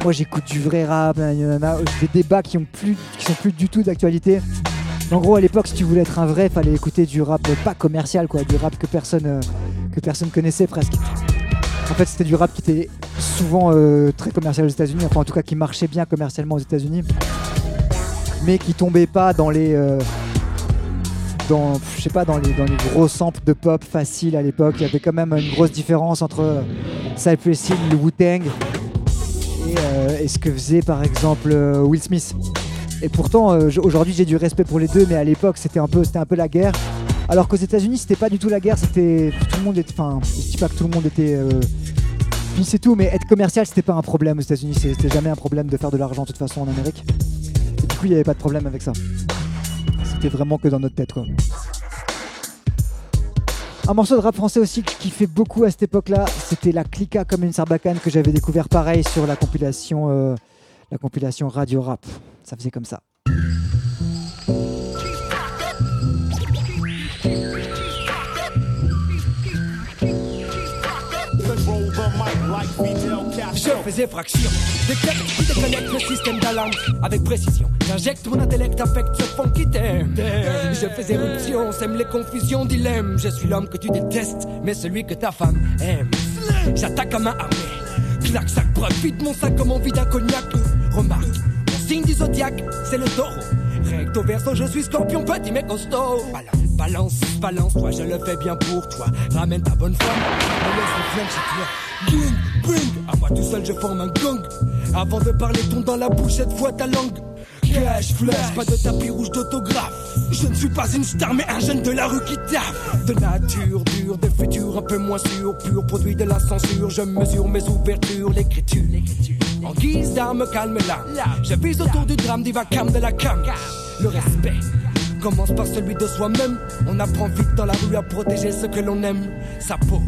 Moi j'écoute du vrai rap, des débats qui ont plus, qui sont plus du tout d'actualité. En gros, à l'époque, si tu voulais être un vrai, fallait écouter du rap pas commercial, quoi, du rap que personne, euh, que personne connaissait presque. En fait, c'était du rap qui était souvent euh, très commercial aux États-Unis, enfin en tout cas qui marchait bien commercialement aux États-Unis, mais qui tombait pas dans les, euh, dans, je sais pas, dans les, dans les gros samples de pop faciles à l'époque. Il y avait quand même une grosse différence entre euh, Cypress Hill, le Wu-Tang et, ce que faisait par exemple Will Smith. Et pourtant, euh, aujourd'hui, j'ai du respect pour les deux, mais à l'époque, c'était un peu, c'était un peu la guerre. Alors qu'aux États-Unis, c'était pas du tout la guerre. C'était tout le monde était, enfin, je dis pas que tout le monde était. euh, c'est tout, mais être commercial, c'était pas un problème aux États-Unis. C'était jamais un problème de faire de l'argent de toute façon en Amérique. Et du coup, il y avait pas de problème avec ça. C'était vraiment que dans notre tête, quoi. Un morceau de rap français aussi qui fait beaucoup à cette époque-là, c'était la Clica comme une sarbacane que j'avais découvert pareil sur la compilation, euh, la compilation Radio Rap. Ça faisait comme ça. Je faisais fraction, détecte puis déconnecte le système d'alarme avec précision. J'injecte mon intellect affecte ce fond qui t'aime. Je fais éruption, sème les confusions, dilemme. Je suis l'homme que tu détestes, mais celui que ta femme aime. J'attaque à main armée, claque sac, profite mon sac comme envie d'un cognac. Signe du zodiaque, c'est le taureau. Recto verso, je suis scorpion, petit mais costaud. Balance, balance, balance, toi je le fais bien pour toi. Ramène ta bonne femme, me laisse le flingue chez toi. Bing, bing, à moi tout seul je forme un gang. Avant de parler, ton dans la bouche, cette fois ta langue. Cash, flash, pas de tapis rouge d'autographe. Je ne suis pas une star, mais un jeune de la rue qui taffe. De nature dure, de futur un peu moins sûr, pur produit de la censure. Je mesure mes ouvertures, l'écriture. En guise d'arme, calme là. Je vise autour du drame, des vacarmes de la cam. Le respect commence par celui de soi-même. On apprend vite dans la rue à protéger ce que l'on aime. Sa peau.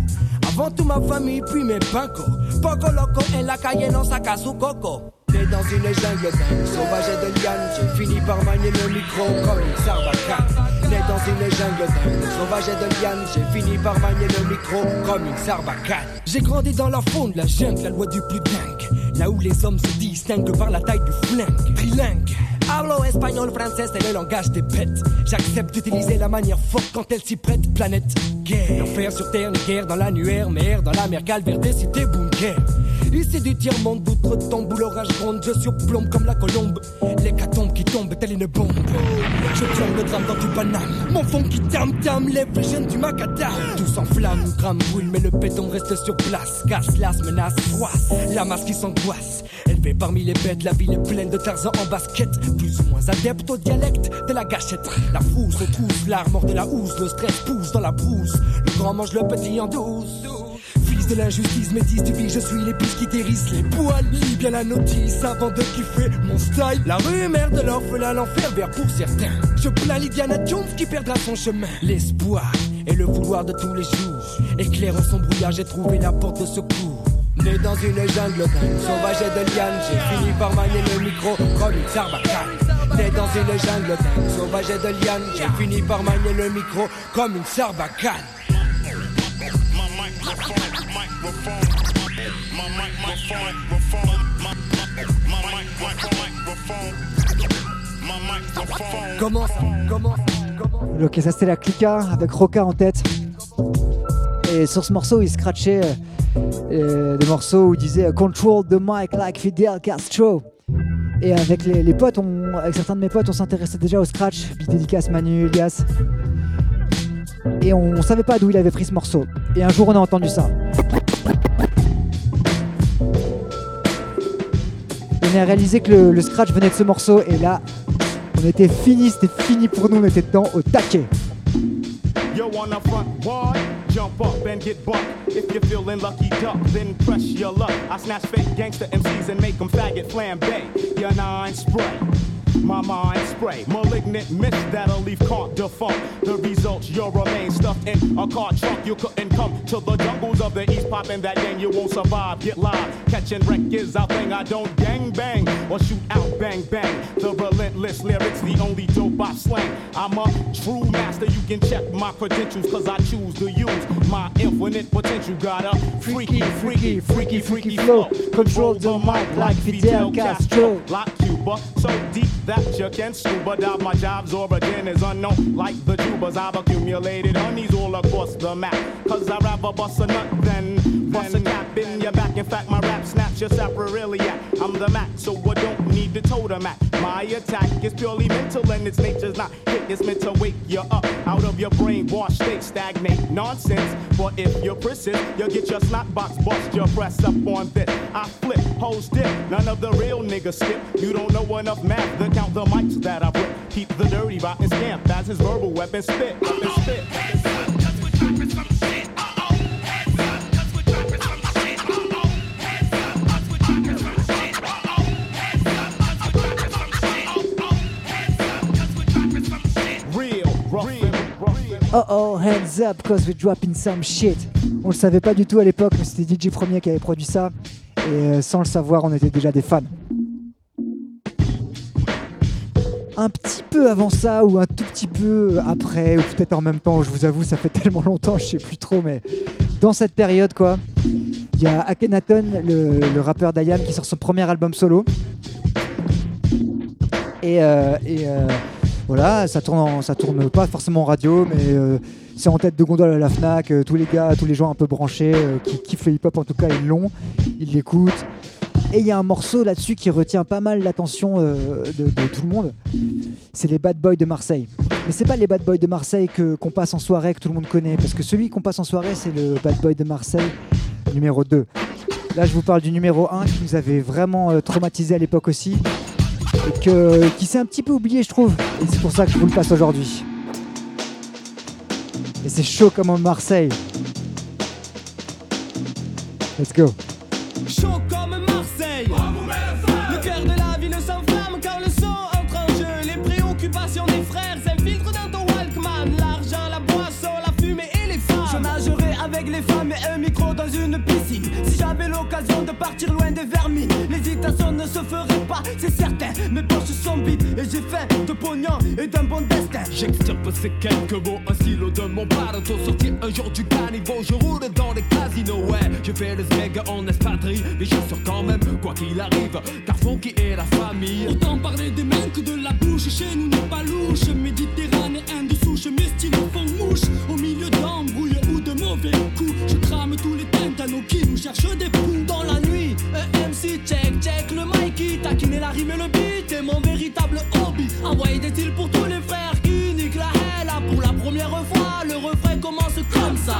Avant tout ma famille, puis mes pincos. Poco loco en la calle, non saca su coco. Né dans une jungle sauvage et de liane, j'ai fini par manier le micro comme une sarbacane. Né dans une jungle sauvage et de liane, j'ai fini par manier le micro comme une sarbacane. J'ai grandi dans la faune la jungle, la loi du plus dingue. Là où les hommes se distinguent par la taille du flingue. Trilingue, Parlo espagnol, français, c'est le langage des bêtes. J'accepte d'utiliser la manière forte quand elle s'y prête. Planète, guerre. L'enfer sur terre, une guerre dans l'annuaire, mer dans la mer calvaire des cités bunker. Ici du tiers-monde, d'outre-tombe où l'orage gronde, je surplombe comme la colombe. L'hécatombe qui tombe telle une bombe? Je tiens le drame dans du Paname. Mon fond qui tam-tam, lève les jeunes du macadam. Tout s'enflamme, crame, brûle, mais le béton reste sur place. Casse, las, menace, froisse. La masse qui s'angoisse. Élevé parmi les bêtes, la ville est pleine de Tarzan en basket. Plus ou moins adepte au dialecte de la gâchette. La frousse, au trousse, l'armor de la housse, le stress pousse dans la brousse. Le grand mange le petit en douce. De l'injustice, métis du vie, je suis l'épice qui dérisse les poils. Lis bien la notice avant de kiffer mon style. La rumeur de l'orphelin, l'enfer vert pour certains. Je plains l'Indiana Jones qui perdra son chemin. L'espoir et le vouloir de tous les jours. Éclairant son brouillard, j'ai trouvé la porte de secours. Né dans une jungle sauvage et de liane, j'ai fini par manier le micro comme une sarbacane. Né dans une jungle sauvage et de liane, j'ai fini par manier le micro comme une sarbacane. Ok, ça c'était la Clica avec Roca en tête. Et sur ce morceau, il scratchait euh, euh, des morceaux où il disait euh, Control the mic like Fidel Castro. Et avec les, potes, on- avec certains de mes potes, on s'intéressait déjà au scratch. Big dédicace Manu, Elias. Et on, savait pas d'où il avait pris ce morceau. Et un jour, on a entendu ça. On a réalisé que le, scratch venait de ce morceau. Et là, on était fini, c'était fini pour nous, on était dedans au taquet. Jump up and get bucked. If you're feeling lucky duck, then press your luck. I snatch fake gangster MCs and make them faggot flambe. Your nine spray. My mind spray, malignant mist that'll leave caught defunct. The results, you'll remain stuffed in a car trunk. You couldn't come to the jungles of the east, popping that gang. You won't survive. Get live, catching wreck is our thing. I don't gang bang or shoot out bang bang. The relentless lyrics, the only dope I slang. I'm a true master. You can check my credentials, cause I choose to use my infinite potential. Got a freaky, freaky, freaky, freaky flow. Control the mic like Fidel Castro. Like Cuba, so deep that you can scuba dive. My job's origin is unknown, like the tubas. I've accumulated honeys all across the map. Cause I'd rather bust a nut than bust a cap in your back. In fact, my rap snaps your sapriliac. I'm the Mac, so I don't need the totem Mac. My attack is purely mental and its nature's not hit. It's meant to wake you up out of your brainwash state, stagnate nonsense. But if you persist, you'll get your snot box bust. Your press up on this. I flip, hoes dip. None of the real niggas skip. You don't know enough math to count the mics that I rip. Keep the dirty rotten scamp as his verbal weapon spit. Weapon spit. Oh oh, hands up, cause we dropping some shit. On le savait pas du tout à l'époque, mais c'était DJ Premier qui avait produit ça. Et euh, sans le savoir, on était déjà des fans. Un petit peu avant ça, ou un tout petit peu après, ou peut-être en même temps, je vous avoue, ça fait tellement longtemps, je sais plus trop, mais dans cette période, quoi, il y a Akhenaton, le, le rappeur d'Ayam, qui sort son premier album solo. Et, euh, et, euh, voilà, ça tourne, ça tourne pas forcément en radio, mais euh, c'est en tête de gondole à la Fnac. euh, tous les gars, tous les gens un peu branchés euh, qui kiffent le hip-hop, en tout cas, ils l'ont, ils l'écoutent. Et il y a un morceau là-dessus qui retient pas mal l'attention de, tout le monde. C'est les Bad Boys de Marseille. Mais c'est pas les Bad Boys de Marseille que qu'on passe en soirée que tout le monde connaît, parce que celui qu'on passe en soirée, c'est le Bad Boy de Marseille numéro 2. Là, je vous parle du numéro 1 qui nous avait vraiment traumatisé à l'époque aussi et que, qui s'est un petit peu oublié, je trouve. Et c'est pour ça que je vous le passe aujourd'hui. Et c'est chaud comme en Marseille. Let's go. L'occasion de partir pognon et d'un bon destin. J'extirpe ces quelques mots, un stylo de mon bateau Sorti un jour du caniveau, je roule dans les casinos Ouais, je fais le smeg en espadrille Mais j'assure quand même, quoi qu'il arrive Car Funky est la famille Autant parler des mains que de la bouche, chez nous n'est pas louche. Méditerranéen de souche, mes stylos font mouche. Au milieu d'embrouilles ou de mauvais coups, je crame tous les tintanos qui nous cherchent des poux. Dans la nuit, un MC check, check le Mikey, taquiner la rime et le beat est mon véritable hobby. Envoyer des styles pour tous les frères qui niquent la haine. Là, Pour la première fois, le refrain commence comme ça.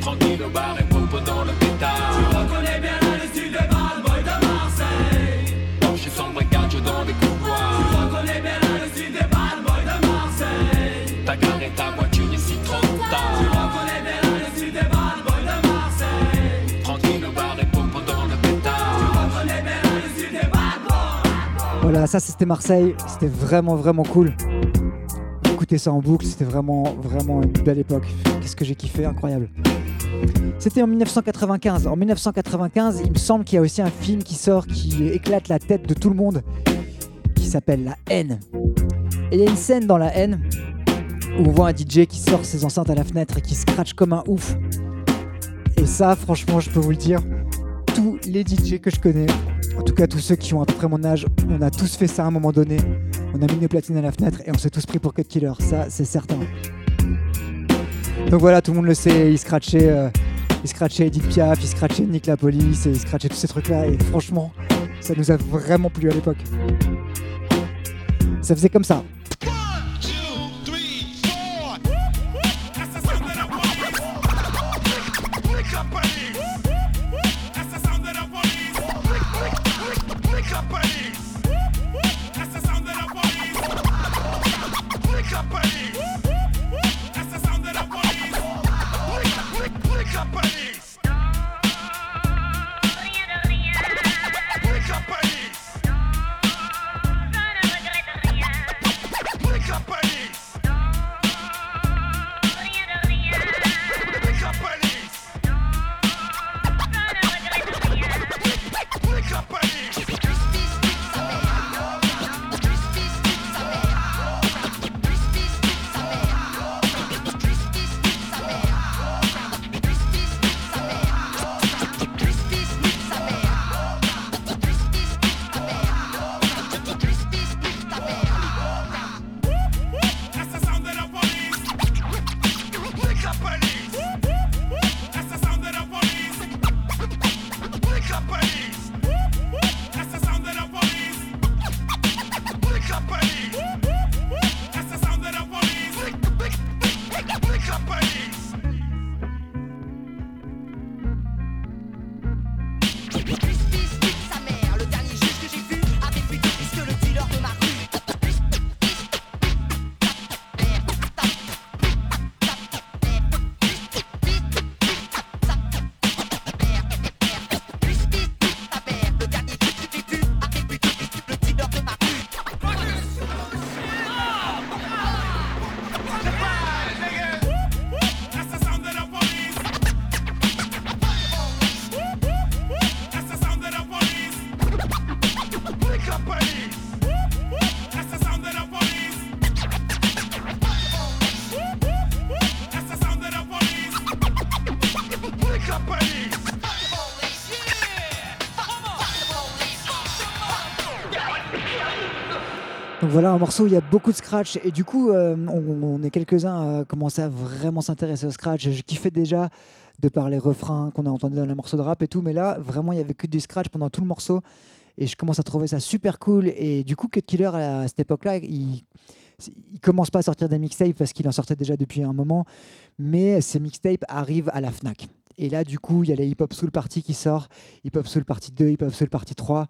Tranquille au bar et popo dans le pétard Tu reconnais bien là le style des bad boys de Marseille. Quand je sans brigade, dans les Tu Voilà, ça c'était Marseille, c'était vraiment vraiment cool. Écoutez ça en boucle, c'était vraiment vraiment une belle époque. Qu'est-ce que j'ai kiffé, incroyable. C'était en 1995. En 1995, il me semble qu'il y a aussi un film qui sort qui éclate la tête de tout le monde, qui s'appelle La haine. Et il y a une scène dans La haine où on voit un DJ qui sort ses enceintes à la fenêtre et qui scratch comme un ouf. Et ça, franchement, je peux vous le dire, tous les DJ que je connais, cas tous ceux qui ont à peu près mon âge, on a tous fait ça à un moment donné. On a mis nos platines à la fenêtre et on s'est tous pris pour Cut Killer, ça c'est certain. Donc voilà, tout le monde le sait, il scratchait, euh, il scratchait Edith Piaf, il scratchait Nick la Police, et il scratchait tous ces trucs-là et franchement, ça nous a vraiment plu à l'époque. Ça faisait comme ça. Voilà un morceau où il y a beaucoup de scratch et du coup euh, on, est quelques-uns à commencer à vraiment s'intéresser au scratch. Je kiffais déjà de par les refrains qu'on a entendus dans les morceaux de rap et tout, mais là vraiment il y avait que du scratch pendant tout le morceau et je commence à trouver ça super cool et du coup Cut Killer à, cette époque-là il il commence pas à sortir des mixtapes parce qu'il en sortait déjà depuis un moment, mais ces mixtapes arrivent à la Fnac. Et là, du coup, il y a les Hip Hop Soul Party qui sort, Hip Hop Soul Party 2, Hip Hop Soul Party 3.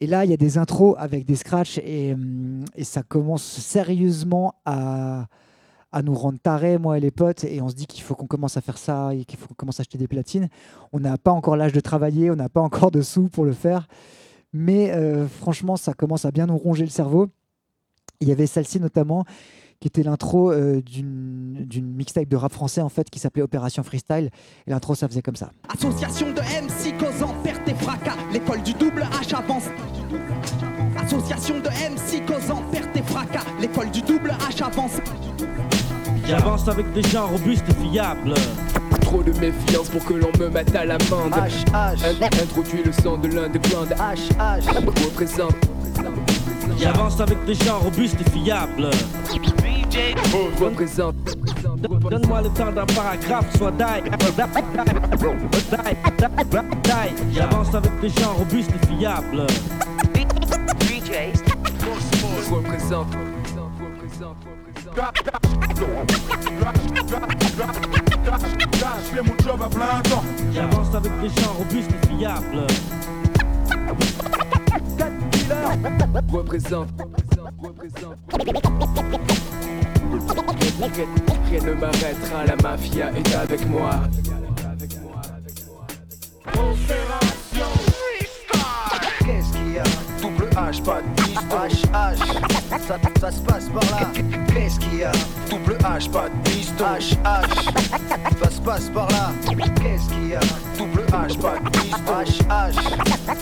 Et là, il y a des intros avec des scratchs et, et ça commence sérieusement à, nous rendre tarés, moi et les potes. Et on se dit qu'il faut qu'on commence à faire ça et qu'il faut qu'on commence à acheter des platines. On n'a pas encore l'âge de travailler, on n'a pas encore de sous pour le faire. Mais euh, franchement, ça commence à bien nous ronger le cerveau. Il y avait celle-ci notamment, qui était l'intro euh, d'une mixtape de rap français en fait qui s'appelait Opération Freestyle. Et l'intro, ça faisait comme ça. Association de MC fracas. L'école du double H avance. Association de MC causant perte et fracas. L'école du double H avance. J'avance avec des gens robustes et fiables. Trop de méfiance pour que l'on me mette à l'amende. H, H. Introduit le son de l'underground. H, H. Représente. J'avance avec des gens robustes et fiables. Représente. Donne-moi le temps d'un paragraphe, soit die. J'avance avec des gens robustes et fiables. Je fais mon job à plein temps. J'avance avec des gens robustes et fiables. Représente. Rien ne m'arrêtera, la mafia est avec moi. Qu'est-ce H, pas de piston. H, H. Ça, ça se passe par là. Qu'est-ce qu'il y a? Double H, pas de. H, H. Ça se passe par là. Qu'est-ce qu'il y a? Double H, pas de. H, H.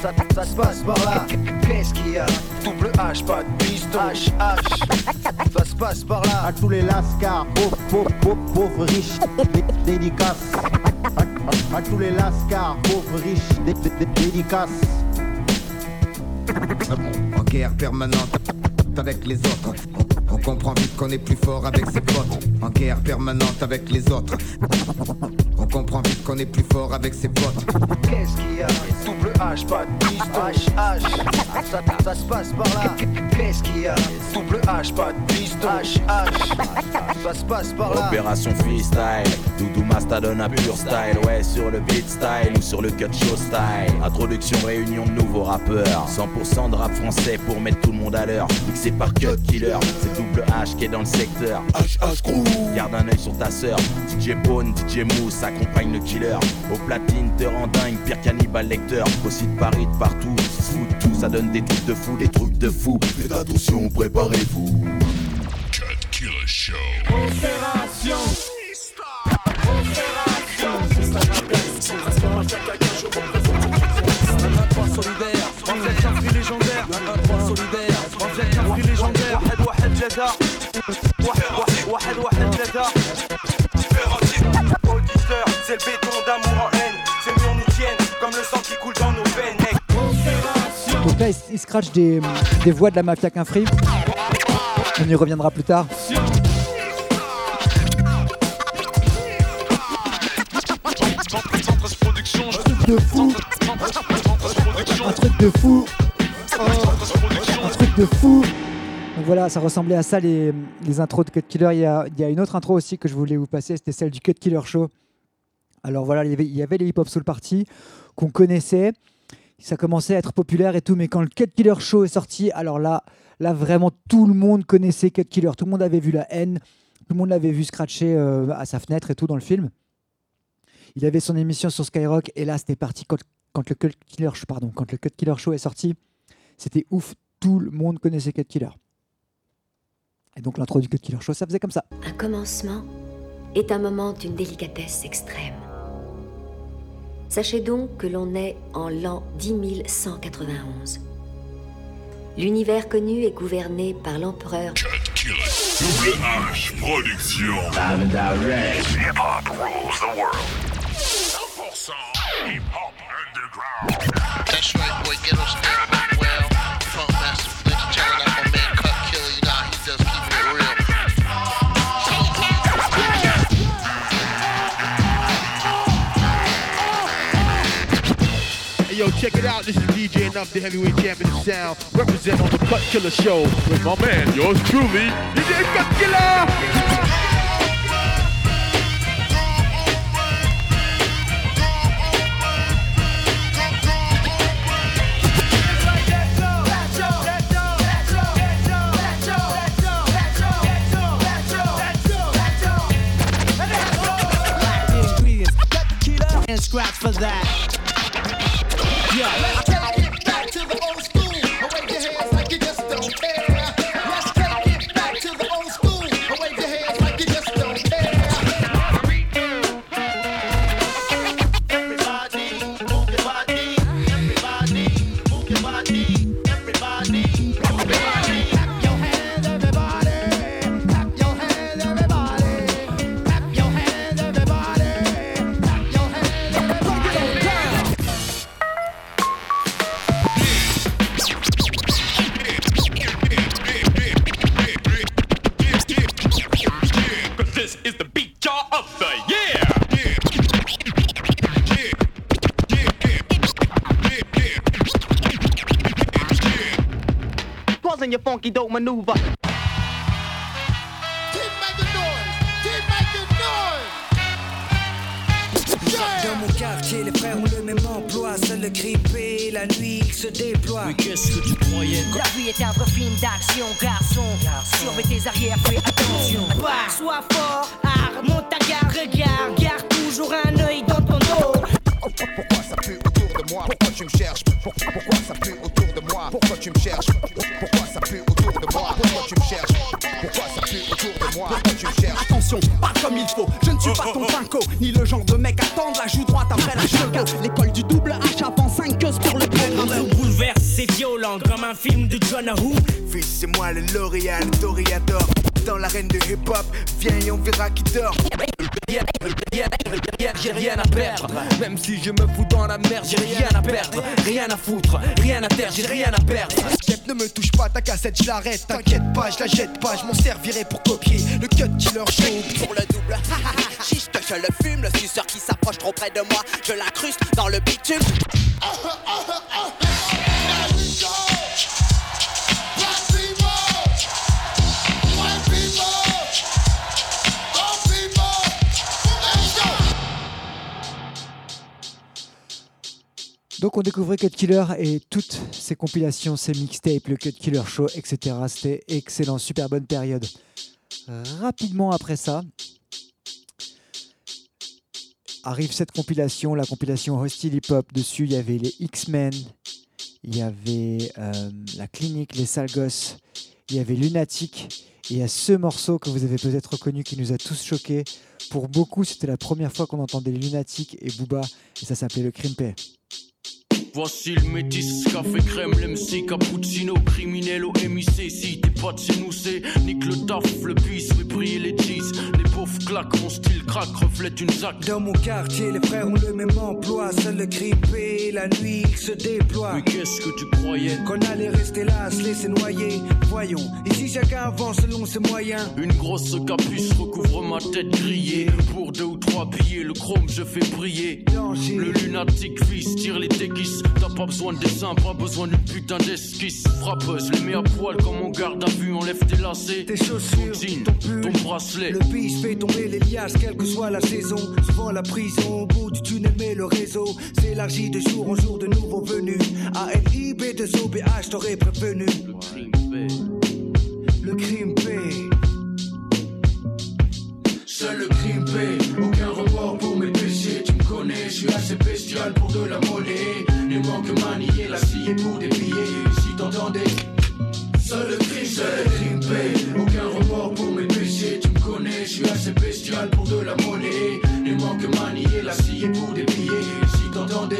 Ça, ça se passe par là. Qu'est-ce qu'il y a? Double H, pas de piston. H, H. Ça se passe par là. À tous les lascars, pauvres, pauvres, pauvres, pauvres riches, dé- dédicaces. À, à- tous les lascars, pauvres riches, dé- dé- dé- dédicaces. En guerre permanente avec les autres. On, comprend vite qu'on est plus fort avec ses potes. En guerre permanente avec les autres. On comprend vite qu'on est plus fort avec ses potes. Qu'est-ce qu'il y a? Double H, pas de piston. H, H. Ça, ça se passe par là. Qu'est-ce qu'il y a? Double H, pas de piston. H, H. Ça se passe par là. Opération freestyle, Doudou Masta donne un pur style, ouais sur le beat style ou sur le cut show style. Introduction, réunion de nouveaux rappeurs, 100% de rap français pour mettre tout le monde à l'heure. Mixé par Cut Killer, c'est double H qui est dans le secteur. HH Crew, garde un œil sur ta sœur. DJ Bone, DJ Mousse accompagne le killer. Au platine te rend dingue, pire cannibale lecteur. Aussi de Paris, de partout, ils se foutent de tout, ça donne des trucs de fou, des trucs de fou. Faites attention, préparez-vous. Cut Killer Show. Opération. solidaire, ثلاثة واحد واحد واحد ثلاثة Auditeur, c'est le béton d'amour en haine, c'est mieux on nous tienne, comme le sang qui coule dans nos veines, mec. Donc là, il, il scratch des, des voix de la mafia qu'un free. On y reviendra plus tard. Un truc de fou. Un truc de fou. Un truc de fou. Donc voilà, ça ressemblait à ça les, les intros de Cut Killer. Il y, a, il y a une autre intro aussi que je voulais vous passer, c'était celle du Cut Killer Show. Alors voilà, il y avait, il y avait les Hip Hop Soul Party qu'on connaissait. Ça commençait à être populaire et tout, mais quand le Cut Killer Show est sorti, alors là, là vraiment tout le monde connaissait Cut Killer. Tout le monde avait vu la haine, tout le monde l'avait vu scratcher euh, à sa fenêtre et tout dans le film. Il avait son émission sur Skyrock et là c'était parti quand, quand le Cut Killer, pardon, quand le Cut Killer Show est sorti, c'était ouf. Tout le monde connaissait Cut Killer. Et donc l'intro du Cut Killer Show, ça faisait comme ça. Un commencement est un moment d'une délicatesse extrême. Sachez donc que l'on est en l'an 10191. L'univers connu est gouverné par l'empereur Double H Production. Live and direct. Hip Hop rules the world. 100% Hip Hop Underground. That's right, boy. Yo, check it out. This is DJ Enough, the heavyweight champion of sound, represent on the Cut Killer Show with my man, yours truly, DJ Cut Killer. Cut killer and scratch for that. Dope maneuver. Keep making noise. Keep making noise. Dans mon quartier, les frères ont le même emploi. Seul le grippé, la nuit il se déploie. Mais qu'est-ce que tu croyais? La vie est un vrai film d'action, garçon. Surveille tes arrières, fais attention. Bah, sois fort, art, monte ta garde, regarde. Garde toujours un œil dans ton dos. Pourquoi ça pue autour de moi? Pourquoi tu me cherches? Pour- Pourquoi pas comme il faut. Je ne suis pas ton pinko, ni le genre de mec à tendre la joue droite après la choca. L'école du double H avant 5 queues pour le programme. Bouleverse, c'est violent comme un film de John Who. Fils, c'est moi le L'Oréal, Toreador. Dans l'arène de hip-hop, viens et on verra qui dort. J'ai rien à perdre, même si je me fous dans la merde, j'ai rien à perdre, rien à foutre, rien à terre, j'ai rien à perdre. Step, ne me touche pas, ta cassette, je l'arrête. T'inquiète pas, je la jette pas, je m'en servirai pour copier le cut killer show. Pour le double, chiche que je le fume, le suceur qui s'approche trop près de moi, je l'incruste dans le bitume. Donc on découvrait Cut Killer et toutes ses compilations, ses mixtapes, le Cut Killer Show, etc. C'était excellent, super bonne période. Rapidement après ça, arrive cette compilation, la compilation Hostile Hip Hop. Dessus, il y avait les X-Men, il y avait euh, la clinique, les sales il y avait Lunatic. Et il y a ce morceau que vous avez peut-être reconnu qui nous a tous choqués. Pour beaucoup, c'était la première fois qu'on entendait Lunatic et Booba, et ça s'appelait le Crimpé. Voici le métis, café crème, l'MC, cappuccino, criminel au MIC. Si t'es pas de chez nous, c'est nique le taf, le bis, fait briller les cheese. Les mon style craque, reflète une zac. Dans mon quartier, les frères ont le même emploi. Seul le grippé, la nuit il se déploie. Mais qu'est-ce que tu croyais? Qu'on allait rester là, se laisser noyer. Voyons, ici chacun avance selon ses moyens. Une grosse capuce recouvre ma tête grillée. Pour deux ou trois billets, le chrome je fais briller. Le lunatique fils tire les déguises. T'as pas besoin de dessin, pas besoin d'une putain d'esquisse. Frappeuse, les mets à poil comme on garde à vue, enlève tes lacets. Tes chaussures, ton jean, ton bracelet. Le tomber les liasses, quelle que soit la saison. Souvent la prison, au bout du tunnel, mais le réseau s'élargit de jour en jour de nouveaux venus. ALIB de OBH, t'aurais prévenu. Le crime paie. Seul le crime paie, aucun remords pour mes péchés. Tu me connais, je suis assez bestial pour de la monnaie. Les manques manier la scie pour des billets. Si t'entendais, seul le crime, seul le crime je suis assez bestial pour de la monnaie. Les manques manier la scie pour des billets. Si t'entendais,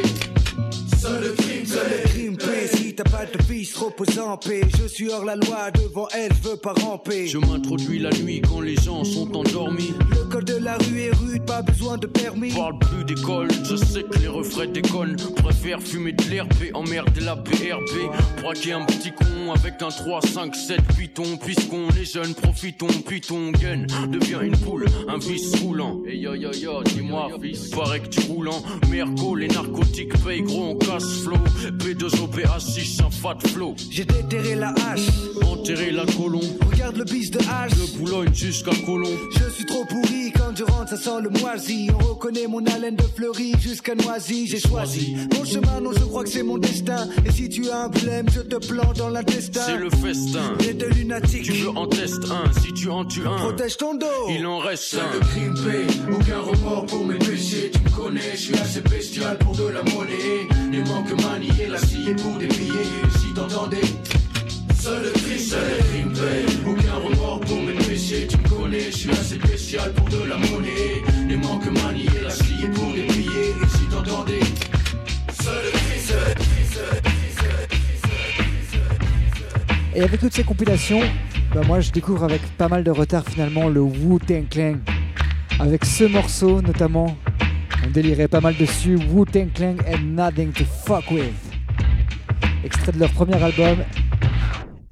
seul le crime, seul le crime. Si t'as pas de fils, repose en paix. Je suis hors la loi, devant elle, je veux pas ramper. Je m'introduis la nuit quand les gens sont endormis. Le col de la rue est rude, pas besoin de permis. Parle plus d'école, je sais que les refrains déconnent. Préfère fumer de l'herbe et emmerder la BRB. Braquer un petit con avec un 3, 5, 7 python. Puisqu'on est jeune, profitons, puis ton gain devient une poule, un vice roulant. Et yo yo yo, dis-moi, fils, paraît que tu roules en Merco, les narcotiques payent gros, on casse flow. P2OPA6, un fat flow. J'ai déterré la hache, Enterrer la colombe, regarde le bis de hache. de Boulogne jusqu'à Colombe. Je suis trop pourri, quand je rentre, ça sent le moisi. On reconnaît mon haleine de fleurie jusqu'à Noisy. J'ai choisi mon chemin, non, je crois que c'est mon destin. Et si tu as un problème, je te plante dans l'intestin. C'est le festin. Et de lunatique. Tu veux en test un, si tu en tues un. Protège ton dos. Il en reste un. le crime aucun remords pour mes péchés. Tu me connais, je suis assez bestial pour de la monnaie. Les manques manier la scie pour des billets. Et avec toutes ces compilations, bah moi je découvre avec pas mal de retard finalement le Wu-Tang Clan. Avec ce morceau notamment, on délirait pas mal dessus, Wu-Tang Clan and Nothing to Fuck With. Extrait de leur premier album,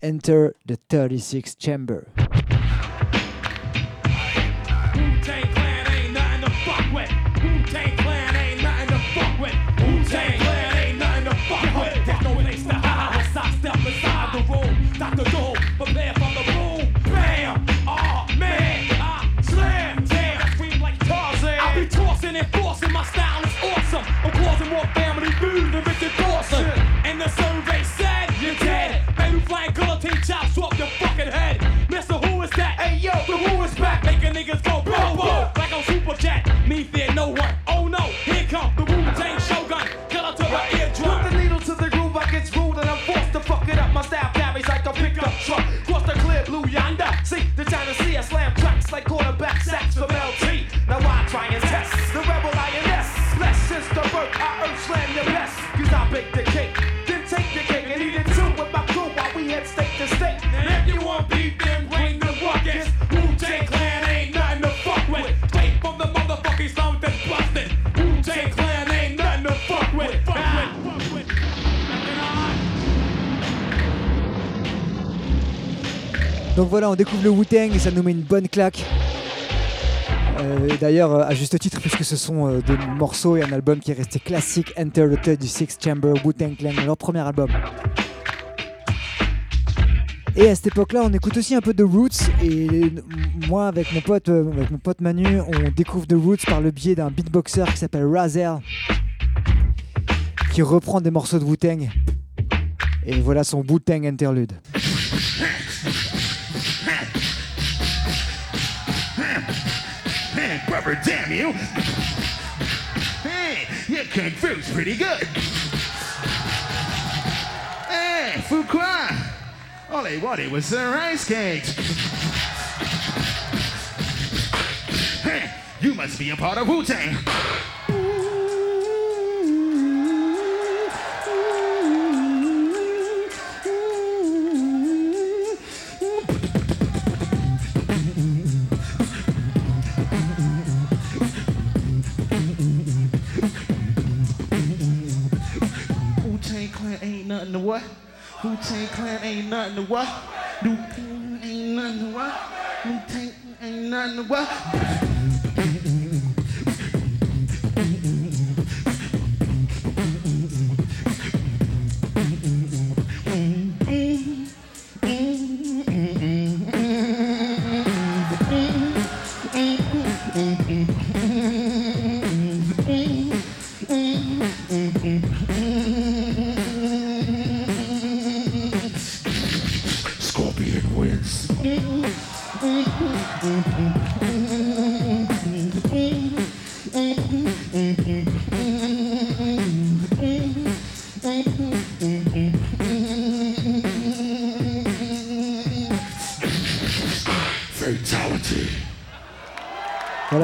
Enter the 36 Chamber. See us slam tracks like quarterback sacks from LT. Now I try and test the rebel INS. Blessed since the birth, I earth slam your best. Cause I bake the cake, Donc voilà, on découvre le Wu-Tang et ça nous met une bonne claque. Euh, D'ailleurs, euh, à juste titre, puisque ce sont euh, des morceaux et un album qui est resté classique, Enter the du Six Chamber Wu-Tang Clan, leur premier album. Et à cette époque-là, on écoute aussi un peu de Roots. Et moi, avec mon pote, avec mon pote Manu, on découvre The Roots par le biais d'un beatboxer qui s'appelle Razel, qui reprend des morceaux de Wu-Tang. Et voilà son Wu-Tang interlude. Brother, damn you! Hey, your kung fu's pretty good. Hey, Fuqua! All they wanted was some rice cakes. Hey, you must be a part of. Wu-Tang nothing to what? Wu-Tang Clan ain't nothing to what? Wu-Tang ain't nothing to what? Wu-Tang ain't nothing to what?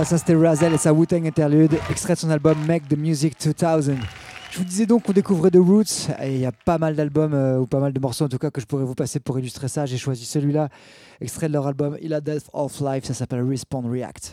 Voilà, ça c'était Razel et sa Wu-Tang Interlude, extrait de son album Make the Music 2000. Je vous disais donc qu'on découvrait The Roots, et il y a pas mal d'albums, euh, ou pas mal de morceaux en tout cas, que je pourrais vous passer pour illustrer ça. J'ai choisi celui-là, extrait de leur album Il a Death of Life, ça s'appelle Respawn React.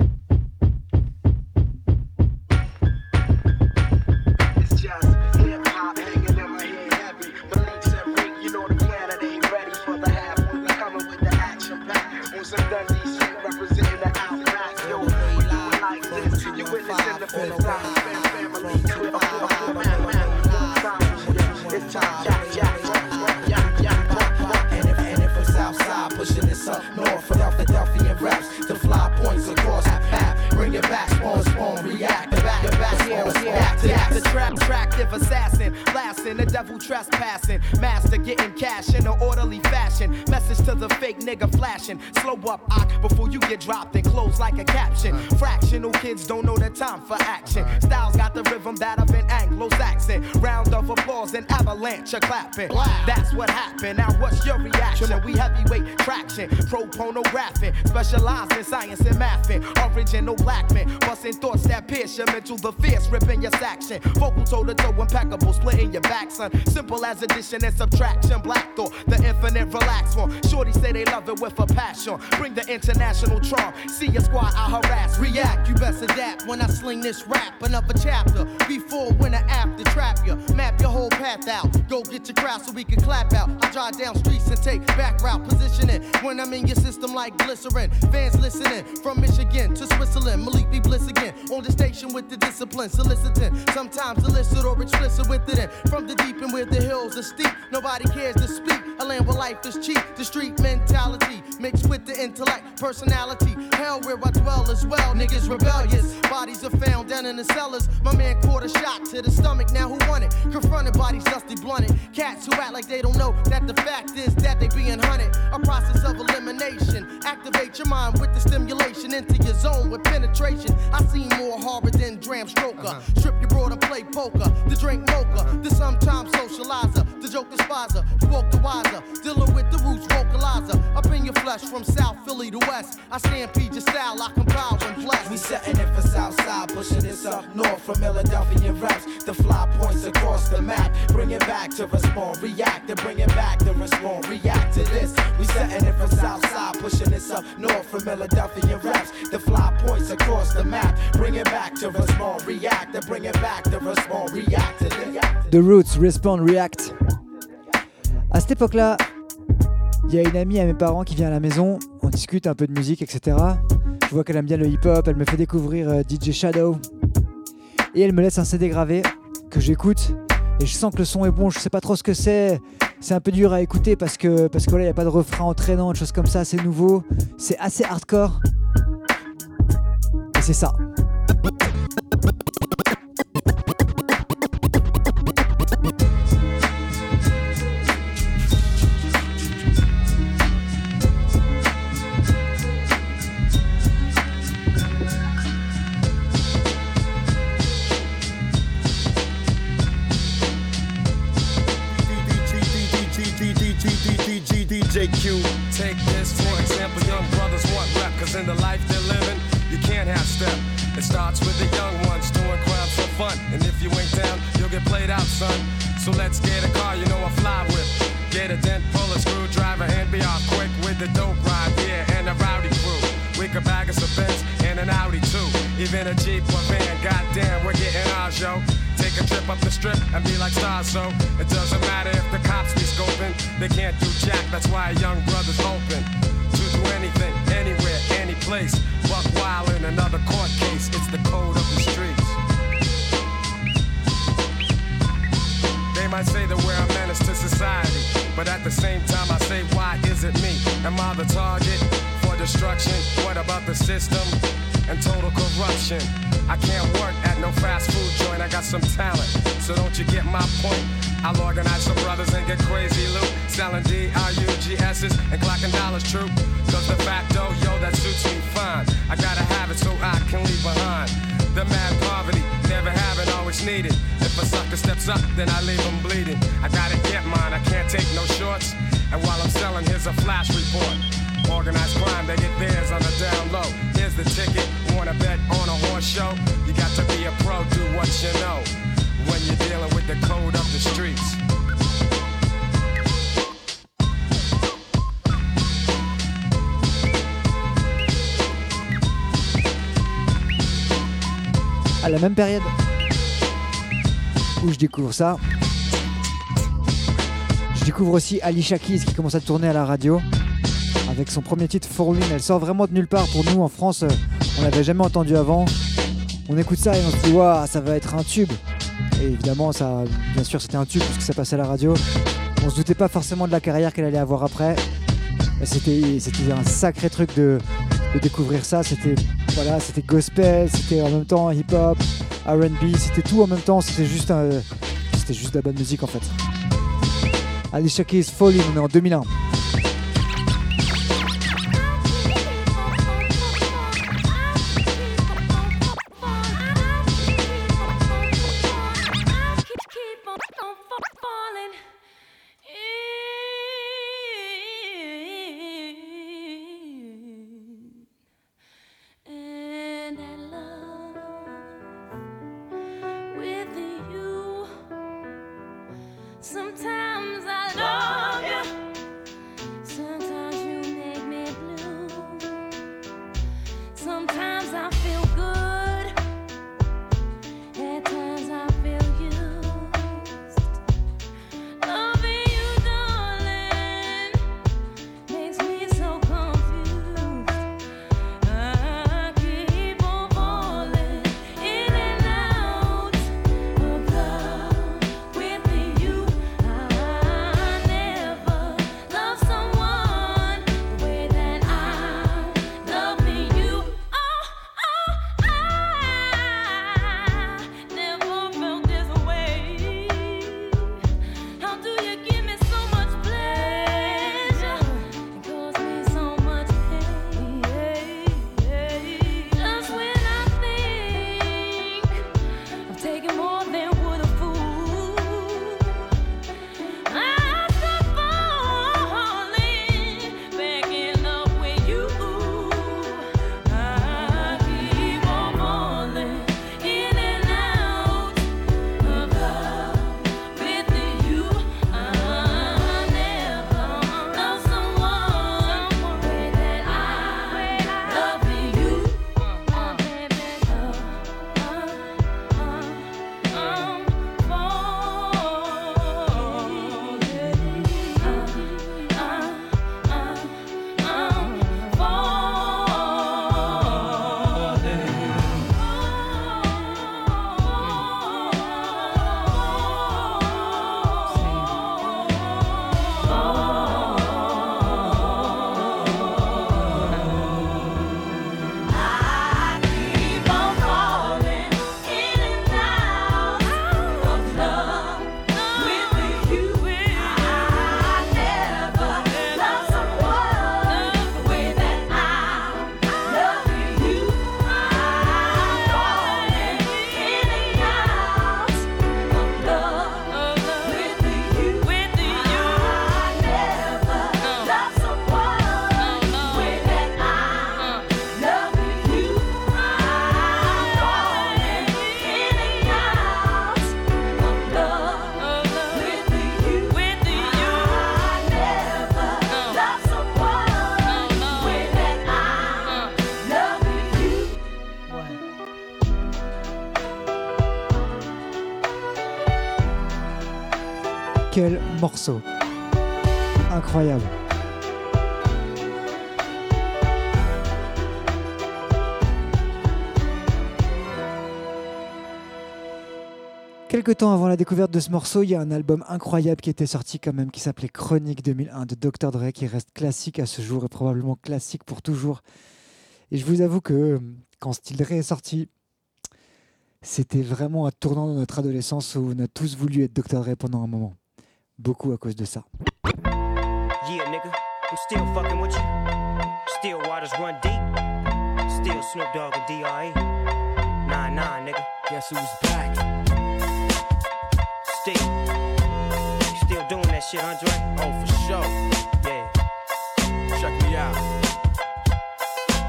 assassin assassin, the devil trespassing, master getting cash in an orderly fashion. Message to the fake nigga flashing. Slow up, ock, before you get dropped and close like a caption. Fractional kids don't know the time for action. Styles got the rhythm that of an Anglo-Saxon. Round of applause and avalanche of clapping. That's what happened. Now what's your reaction? We heavyweight traction, pro pornographic, specialized in science and mathing. Original black men, busting thoughts that pierce your mental, the fierce ripping your section. Vocal toe to toe, impeccable, splitting your back, son. Simple as addition and subtraction. Black thought, the infinite relax one. Shorty say they love it with a passion. Bring the international charm. See your squad, I harass. React, you best adapt when I sling this rap. Another chapter, before, when, or after, trap you. Map your whole path out. Go get your crowd so we can clap out. I drive down streets and take back route positioning. When I'm in your system like glycerin. Fans listening from Michigan to Switzerland. Malik be bliss again. On the station with the discipline, soliciting. Sometimes illicit or explicit with it. And from the deep and where the hills are steep, nobody cares to speak. A land where life is cheap. The street mentality mixed with the intellect, personality. Hell where I dwell as well. Niggas rebellious. Bodies are found down in the cellars. My man caught a shot to the stomach. Now who won it? Confronted bodies dusty blunted. Cats who act like they don't know that the fact is that they being hunted. A process of elimination. Activate your mind with the stimulation into your zone with penetration. I see more horror than Dram Stroker. Uh-huh. Strip your broad and play poker. The drink mocha. The sometimes socializer. The the joke despiser. You woke the wiser, dealing with the roots vocalizer. Up in your flesh from South Philly to West. I stampede your style, I compile when blessed. We setting it for Southside, pushing this up north from Philadelphia raps. The fly points across the map. Bring it back to respond, react, to bring it back to respond, react to this. We setting it for Southside, pushing this up north from Philadelphia raps. The fly points across the map. Bring it back to respond, react, to bring it back to respond, react to this. The Respond, React. À cette époque-là, il y a une amie à mes parents qui vient à la maison, on discute un peu de musique, etc. Je vois qu'elle aime bien le hip-hop, elle me fait découvrir euh, DJ Shadow. Et elle me laisse un CD gravé que j'écoute. Et je sens que le son est bon, je sais pas trop ce que c'est. C'est un peu dur à écouter parce que parce que là, il n'y a pas de refrain entraînant, de choses comme ça, c'est nouveau. C'est assez hardcore. Et c'est ça. DJ Q. Take this for example, young brothers want rap, cause in the life they're living, you can't have step. It starts with the young ones doing crowds for fun. And if you ain't down, you'll get played out, son. So let's get a car, you know I fly with. Get a dent, pull a screwdriver, and be off quick with the dope ride, yeah, and a rowdy crew. We could bag us a Benz and an Audi too. Even a Jeep or van, goddamn, we're getting ours, yo. Take a trip up the strip and be like stars, so it doesn't matter if the cops be scoping. They can't do jack, that's why a young brother's open. To do anything, anywhere, any place. Buck wild in another court case, it's the code of the streets. They might say that we're a menace to society, but at the same time I say, why is it me? Am I the target for destruction? What about the system and total corruption? I can't work at no fast food joint, I got some talent, so don't you get my point? I'll organize some brothers and get crazy loot, selling D-R-U-G-S's and clocking dollars true. Cause the facto, yo, that suits me fine. I gotta have it so I can leave behind. The mad poverty, never having, always needed. If a sucker steps up, then I leave him bleeding. I gotta get mine, I can't take no shorts. And while I'm selling, here's a flash report. Organized crime, they get theirs on the down low. Here's the ticket, wanna bet on a horse show? You got to be a pro, do what you know. When you're dealing with the code of the streets. à la même période où je découvre ça, je découvre aussi Alicia Keys qui commence à tourner à la radio avec son premier titre Falling. Elle sort vraiment de nulle part pour nous en France, euh, on l'avait jamais entendu avant. On écoute ça et on se dit waouh, ça va être un tube. Et évidemment, ça, bien sûr, c'était un tube parce que ça passait à la radio. On se doutait pas forcément de la carrière qu'elle allait avoir après. C'était, un sacré truc de, découvrir ça. C'était, voilà, c'était gospel, c'était en même temps hip-hop, R&B, c'était tout en même temps. C'était juste, un- c'était juste de la bonne musique en fait. Alicia Keys, Falling, on est en 2001. Morceau Incroyable. Quelque temps avant la découverte de ce morceau, il y a un album incroyable qui était sorti quand même, qui s'appelait Chronique 2001 de Dr. Dre, qui reste classique à ce jour et probablement classique pour toujours. Et je vous avoue que quand Still Dre est sorti, c'était vraiment un tournant dans notre adolescence où on a tous voulu être Dr. Dre pendant un moment. Beaucoup à cause de ça. Yeah, nigga, I'm still fucking with you. Still waters run deep. Still Snoop Dogg and D.R.E. Nah, nah, nigga. Guess who's back? Still. Still doing that shit, Andre? Oh, for sure. Yeah. Check me out.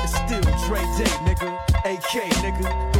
It's still Dre Day, nigga. AK, nigga.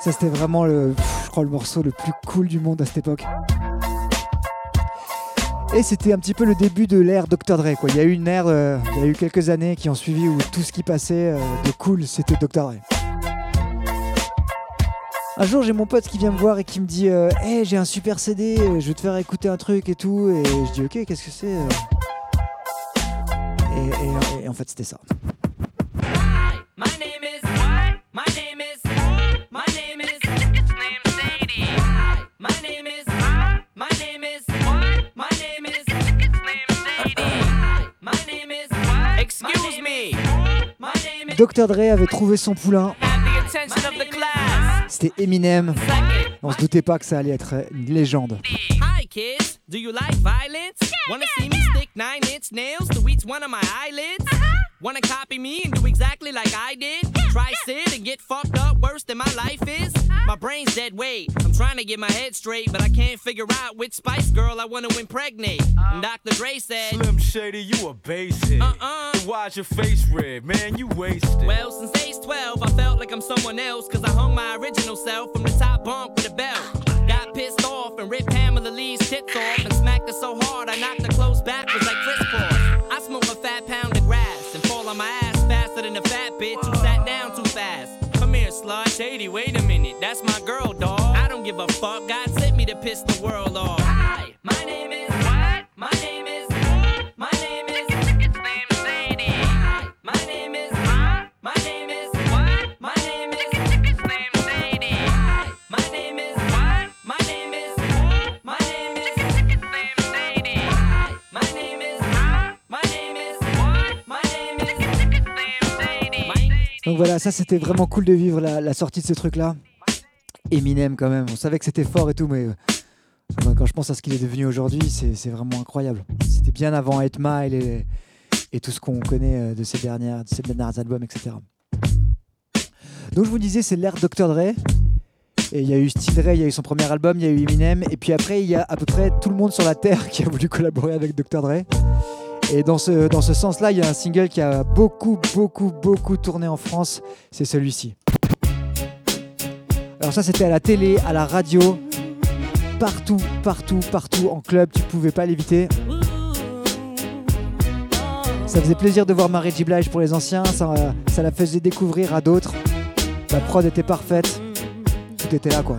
Ça, c'était vraiment le, je crois, le morceau le plus cool du monde à cette époque. Et c'était un petit peu le début de l'ère Dr. Dre. Quoi. Il y a eu une ère, euh, il y a eu quelques années qui ont suivi où tout ce qui passait euh, de cool, c'était Dr. Dre. Un jour, j'ai mon pote qui vient me voir et qui me dit euh, Hey, j'ai un super CD, euh, je vais te faire écouter un truc et tout. Et je dis Ok, qu'est-ce que c'est et, et- et en fait, c'était ça. My name is what? My name is my name is it's name Sadie. My name is my name is what? My name is it's name Sadie. My name is what? Excuse me. My name is Dr. Dre avait trouvé son poulain. the attention of the class. C'était Eminem. On se doutait pas que ça allait être une légende. Hi kids, do you like violence? Wanna see me stick nine inch nails to each one of my eyelids? Wanna copy me and do exactly like I did? Try sit and get fucked up worse than my life is? Uh-huh. My brain's dead weight. I'm trying to get my head straight, but I can't figure out which Spice Girl I wanna impregnate. Uh-huh. And Dr. Dre said, Slim Shady, you a basic. Uh-uh. Then why's your face red? Man, you wasted. Well, since age 12, I felt like I'm someone else, cause I hung my original self from the top bunk with a belt. Got pissed off and ripped Pamela Lee's tits off and smacked her so hard I knocked her clothes backwards like Chris Paul. I smoke a fat pound faster than a fat bitch who sat down too fast. Come here, slut. Shady, wait a minute, that's my girl, dog. I don't give a fuck, God sent me to piss the world off. Hi, my name is what? My name Donc voilà, ça c'était vraiment cool de vivre la, sortie de ce truc-là. Eminem quand même, on savait que c'était fort et tout, mais euh, quand je pense à ce qu'il est devenu aujourd'hui, c'est vraiment incroyable. C'était bien avant 8 Mile et, tout ce qu'on connaît euh, de ces, dernières, albums, etc. Donc je vous disais, c'est l'ère Dr. Dre. Et il y a eu Still Dre, il y a eu son premier album, il y a eu Eminem, et puis après il y a à peu près tout le monde sur la Terre qui a voulu collaborer avec Dr. Dre. Et dans ce, dans ce sens-là, il y a un single qui a beaucoup, beaucoup, beaucoup tourné en France, c'est celui-ci. Alors ça c'était à la télé, à la radio, partout, partout, partout, en club, tu pouvais pas l'éviter. Ça faisait plaisir de voir Mary J. Blige pour les anciens, ça, ça la faisait découvrir à d'autres. La prod était parfaite, tout était là quoi.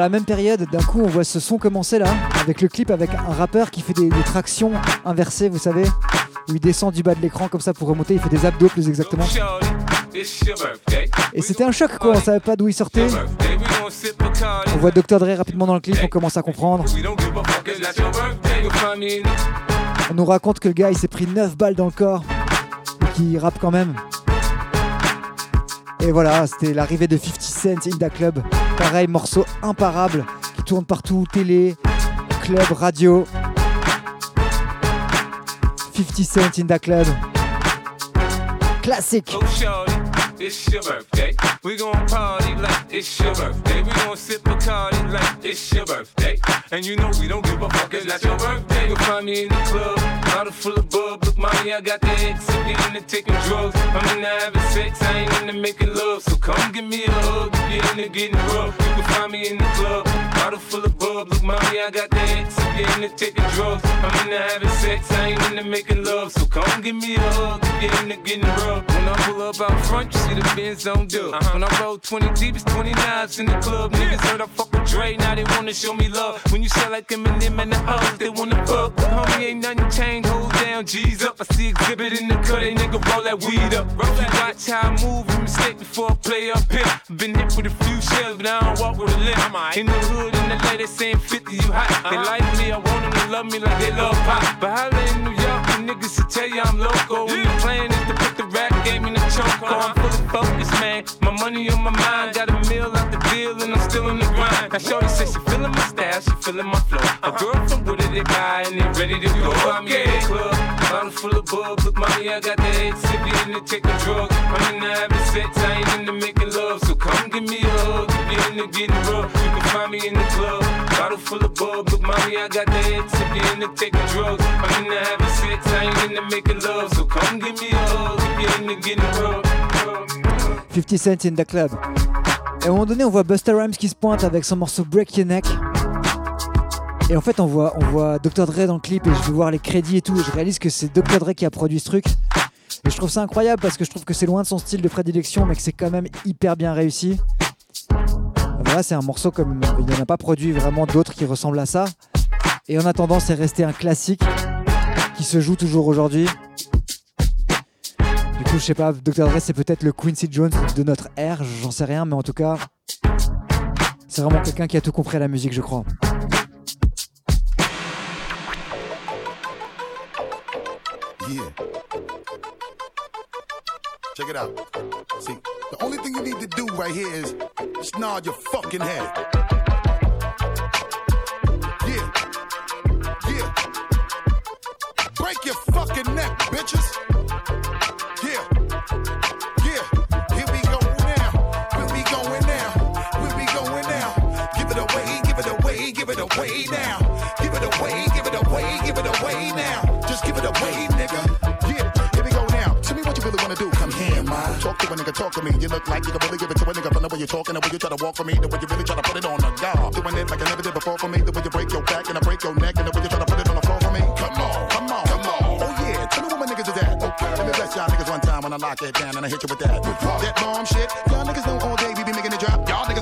la même période, d'un coup, on voit ce son commencer là, avec le clip avec un rappeur qui fait des, tractions inversées, vous savez, où il descend du bas de l'écran comme ça pour remonter, il fait des abdos plus exactement. Et c'était un choc quoi, on savait pas d'où il sortait. On voit Dr. Dre rapidement dans le clip, on commence à comprendre. On nous raconte que le gars il s'est pris 9 balles dans le corps, et qu'il rappe quand même. Et voilà, c'était l'arrivée de 50 Cent in the Club. Pareil, morceau imparable qui tourne partout, télé, club, radio. 50 Cent in the Club. Classique. Oh, it's your birthday. We gon' party like it's your birthday. We gon' sip a party like it's your birthday. And you know we don't give a fuck, it's not your birthday. You'll find me in the club, bottle full of bub. Look, mommy, I got the X. If you into taking drugs, I'm into having sex. I ain't into making love. So come give me a hug. If you're into getting rough, you can find me in the club, bottle full of bub. Look, mommy, I got the X. You're into taking drugs, I'm into having sex. I ain't into making love. So come give me a hug. If you're into getting rough. When I pull up out front, you see the Benz on dub. When I roll 20 deep, it's 29s in the club. Niggas heard I fuck with Dre, now they wanna show me love. When you sell like Eminem and the hoes, they wanna fuck. Homie, ain't nothing changed, hold down, G's up. I see exhibit in the cut, they nigga roll that weed up. If you watch how I move, you mistake before I play up here. Been hit with a few shells, but I don't walk with a limp. In the hood, in the LA, they saying 50, you hot. They like me, I want them to love me like they love pop. But holla in New York, the niggas will tell you I'm loco. When the plan is to put the rap game in the choke. I'm uh-huh. fully focused, man. My money on my mind, got a meal out the deal, and I'm still in the grind. Now, Shorty says she feeling my style, she feeling my flow. A girl from Wooded, they buy, and they ready to go. I'm in the club, full in club, bottle full of bub. Look, mommy, I got the head sippy in the taking drugs. I'm in the having sex, I ain't into making love. So come give me a hug, if you're into getting rough. 50 Cent in the Club. Et à un moment donné, on voit Buster Rhymes qui se pointe avec son morceau Break Your Neck. Et en fait, on voit, on voit Dr. Dre dans le clip et je vais voir les crédits et tout. Et je réalise que c'est Dr. Dre qui a produit ce truc. Et je trouve ça incroyable parce que je trouve que c'est loin de son style de prédilection, mais que c'est quand même hyper bien réussi. Voilà, c'est un morceau comme il n'y en a pas produit vraiment d'autres qui ressemblent à ça. Et en attendant, c'est resté un classique qui se joue toujours aujourd'hui. Du coup, je sais pas, Dr. Dre, c'est peut-être le Quincy Jones de notre ère, j'en sais rien, mais en tout cas, c'est vraiment quelqu'un qui a tout compris à la musique, je crois. Yeah. Check it out. See, the only thing you need to do right here is just nod your fucking head. Yeah. Yeah. Break your fucking neck, bitches. Nigga. Yeah. Here we go now. Tell me what you really wanna do. Come here, ma. Talk to a nigga, talk to me. You look like you can really give it to a nigga from the way you're talking, the way you try to walk for me, the way you really try to put it on the guard. Doing it like I never did before for me, the way you break your back and I break your neck, and the way you try to put it on the floor for me. Come on, come on, come on. Oh yeah, tell me what my niggas is at. Okay, let me bless y'all niggas one time when I lock it down and I hit you with that. That bomb shit. Y'all niggas know all day we be making it drop. Y'all niggas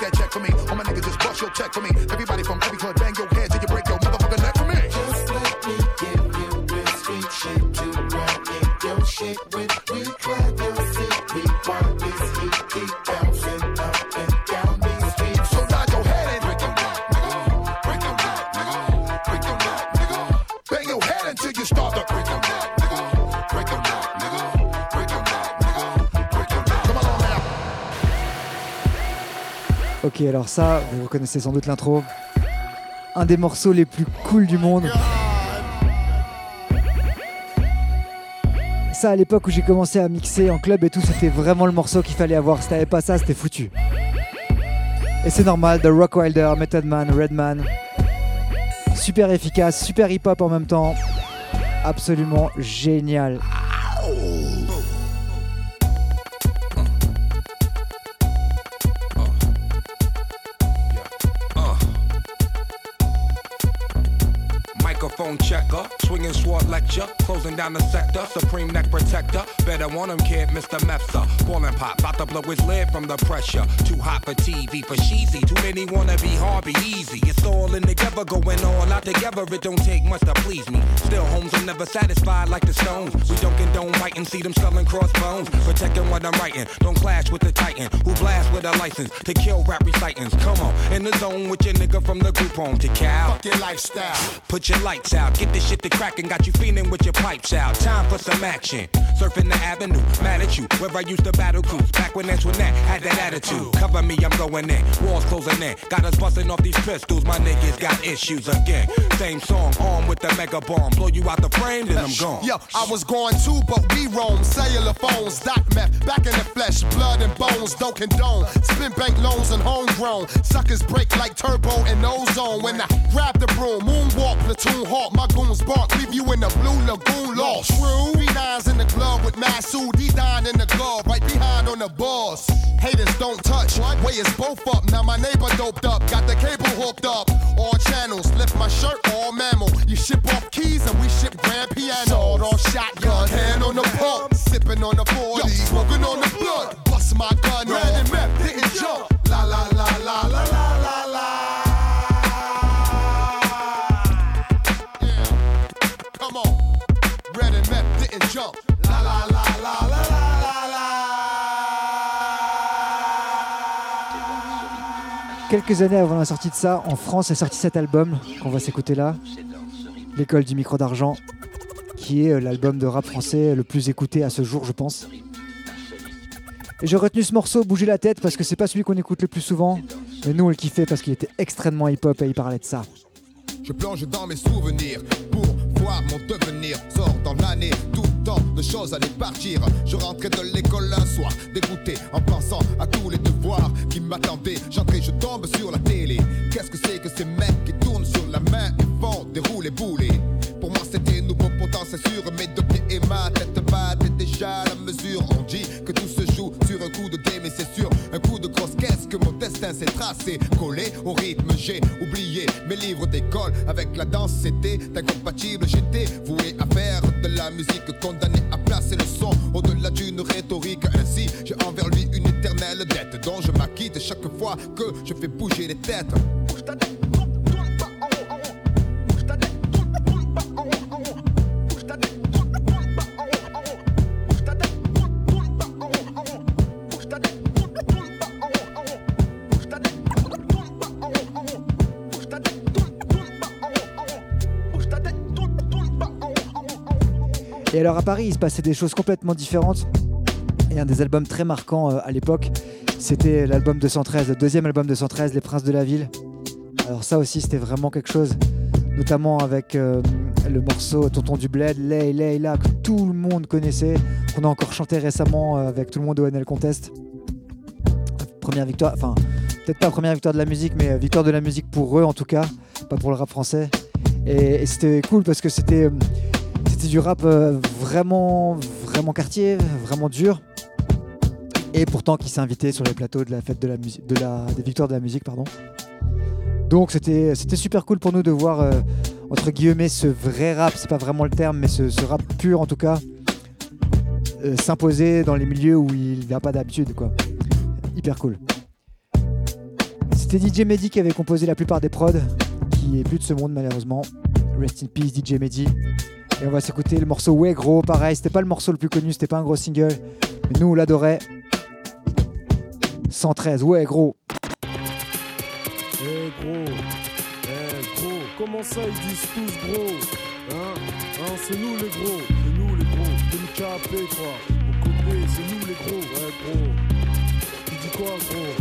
cash that check for me. All my niggas just bust your check for me. Everybody from every hood bang your head till you break your motherfucking neck for me. Just let me give you real sweet shit to ride in your shit with. We drive your city, want this heat keep Alors ça, vous reconnaissez sans doute l'intro. Un des morceaux les plus cool du monde. Ça, à l'époque où j'ai commencé à mixer en club et tout, c'était vraiment le morceau qu'il fallait avoir. Si t'avais pas ça, c'était foutu. Et c'est normal, The Rock Wilder, Method Man, Redman. Super efficace, super hip-hop en même temps. Absolument génial. Microphone checker, swinging sword lecture, closing down the sector, supreme neck protector. Better want him, kid, Mr. Mepsa. Ballin' pop, about to blow his lid from the pressure. Too hot for TV, for cheesy. Too many wanna be hard, be easy. It's all in together, going all out together. It don't take much to please me. Still, homes are never satisfied like the stones. We don't condone writing, see them selling crossbones. Protecting what I'm writing, don't clash with the titan who blast with a license to kill rap recitants. Come on, in the zone with your nigga from the group home to Cal. Fuck your lifestyle. Put your lights out, get this shit to crackin', got you feeling with your pipes out. Time for some action. Surfing the avenue, mad at you, where I used to battle cruise. Back when Antoinette had that attitude. Cover me, I'm going in. Walls closing in. Got us busting off these pistols, my niggas got issues again. Same song, armed with the mega bomb. Blow you out the frame, then I'm gone. Yo, I was going too, but we roam. Cellular phones, dot meth, back in the flesh, blood and bones, don't condone. Spin bank loans and homegrown. Suckers break like turbo and ozone. When I grab the broom, moonwalk, platoon hawk, my goons bark, leave you in the blue lagoon lost. True, B9's in the club with Masood, D9 in the glove, right behind on the boss. Haters don't touch, way is both up. Now my neighbor doped up, got the cable hooked up. All channels, lift my shirt, all mammal. You ship off keys and we ship grand piano. Sawed off shotgun, hand on the pump, sipping on the 40, smoking on the blood. Bust my gun, ran and map, didn't jump. La la la Quelques années avant la sortie de ça, en France est sorti cet album qu'on va s'écouter là, L'école du micro d'argent, qui est euh, l'album de rap français le plus écouté à ce jour, je pense. Et j'ai retenu ce morceau, Bouger la tête, parce que c'est pas celui qu'on écoute le plus souvent, mais nous on le kiffait parce qu'il était extrêmement hip-hop et il parlait de ça. Je plonge dans mes souvenirs pour voir mon devenir. Sors dans l'année, de choses partir. Je rentrais de l'école un soir, dégoûté en pensant à tous les devoirs qui m'attendaient. J'entrais, je tombe sur la télé. Qu'est-ce que c'est que ces mecs qui tournent sur la main et font des roulés boulets? Pour moi, c'était nouveau, pourtant c'est sûr. Mes deux pieds et ma tête battaient déjà la mesure. On dit que tout se joue sur un coup de dé, mais c'est sûr, un coup de grosse caisse que mon destin s'est tracé. Collé au rythme, j'ai oublié mes livres d'école. Avec la danse, c'était incompatible. J'étais voué à faire de la musique, condamné placer le son au-delà d'une rhétorique. Ainsi, j'ai envers lui une éternelle dette dont je m'acquitte chaque fois que je fais bouger les têtes. Et alors à Paris, il se passait des choses complètement différentes. Et un des albums très marquants euh, à l'époque, c'était l'album 213, le deuxième album de 213, Les Princes de la Ville. Alors ça aussi, c'était vraiment quelque chose, notamment avec euh, le morceau Tonton du Bled, Lay, Layla, que tout le monde connaissait, qu'on a encore chanté récemment euh, avec tout le monde au NL Contest. Première victoire, enfin, peut-être pas première victoire de la musique, mais victoire de la musique pour eux en tout cas, pas pour le rap français. Et, c'était cool parce que c'était c'était du rap euh, vraiment, vraiment quartier, vraiment dur. Et pourtant qui s'est invité sur les plateaux de la fête de la musique, des victoires de la musique, pardon. Donc c'était super cool pour nous de voir euh, entre guillemets ce vrai rap, c'est pas vraiment le terme, mais ce, ce rap pur en tout cas, euh, s'imposer dans les milieux où il n'a pas d'habitude quoi. Hyper cool. C'était DJ Mehdi qui avait composé la plupart des prods, qui est plus de ce monde malheureusement. Rest in peace DJ Mehdi. Et on va s'écouter le morceau Ouais gros, pareil, c'était pas le morceau le plus connu, c'était pas un gros single, mais nous on l'adorait. 113, ouais gros. Eh gros, eh gros, comment ça ils disent tous gros Hein? Hein, c'est nous les gros, c'est nous les gros, DMKP quoi. Au côté, c'est nous les gros, ouais gros. Tu dis quoi gros,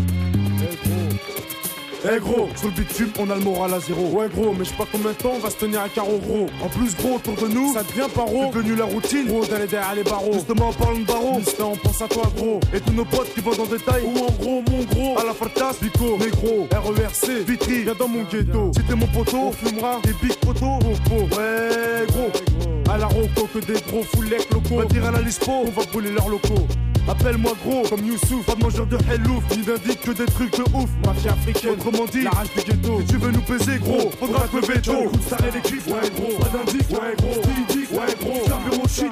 Eh gros, sur le bitume, on a le moral à zéro. Ouais gros, mais je sais pas combien de temps on va se tenir à carreau gros. En plus gros, autour de nous, ça devient paro. C'est devenu la routine, gros, d'aller derrière les barreaux. Justement, en parlant de barreaux, on pense à toi gros. Et tous nos potes qui vont dans détail, ou en gros, mon gros. À la fartas, Bico, négro, RERC, Vitry, viens dans mon ghetto. Si t'es mon poteau, on fumera des big poteaux, popo. Ouais gros, à la roco que des gros foulec locaux. Va dire à la lispo, on va brûler leurs locaux. Appelle-moi gros, comme Youssouf, pas de mangeur de hellouf, ni d'indique que des trucs de ouf. Mafia africaine, autrement dit, la rage du ghetto. Tu veux nous peser, gros, faudra que le veto. Écoute, ça et les ouais gros, pas d'indique, ouais gros, ouais gros, shit,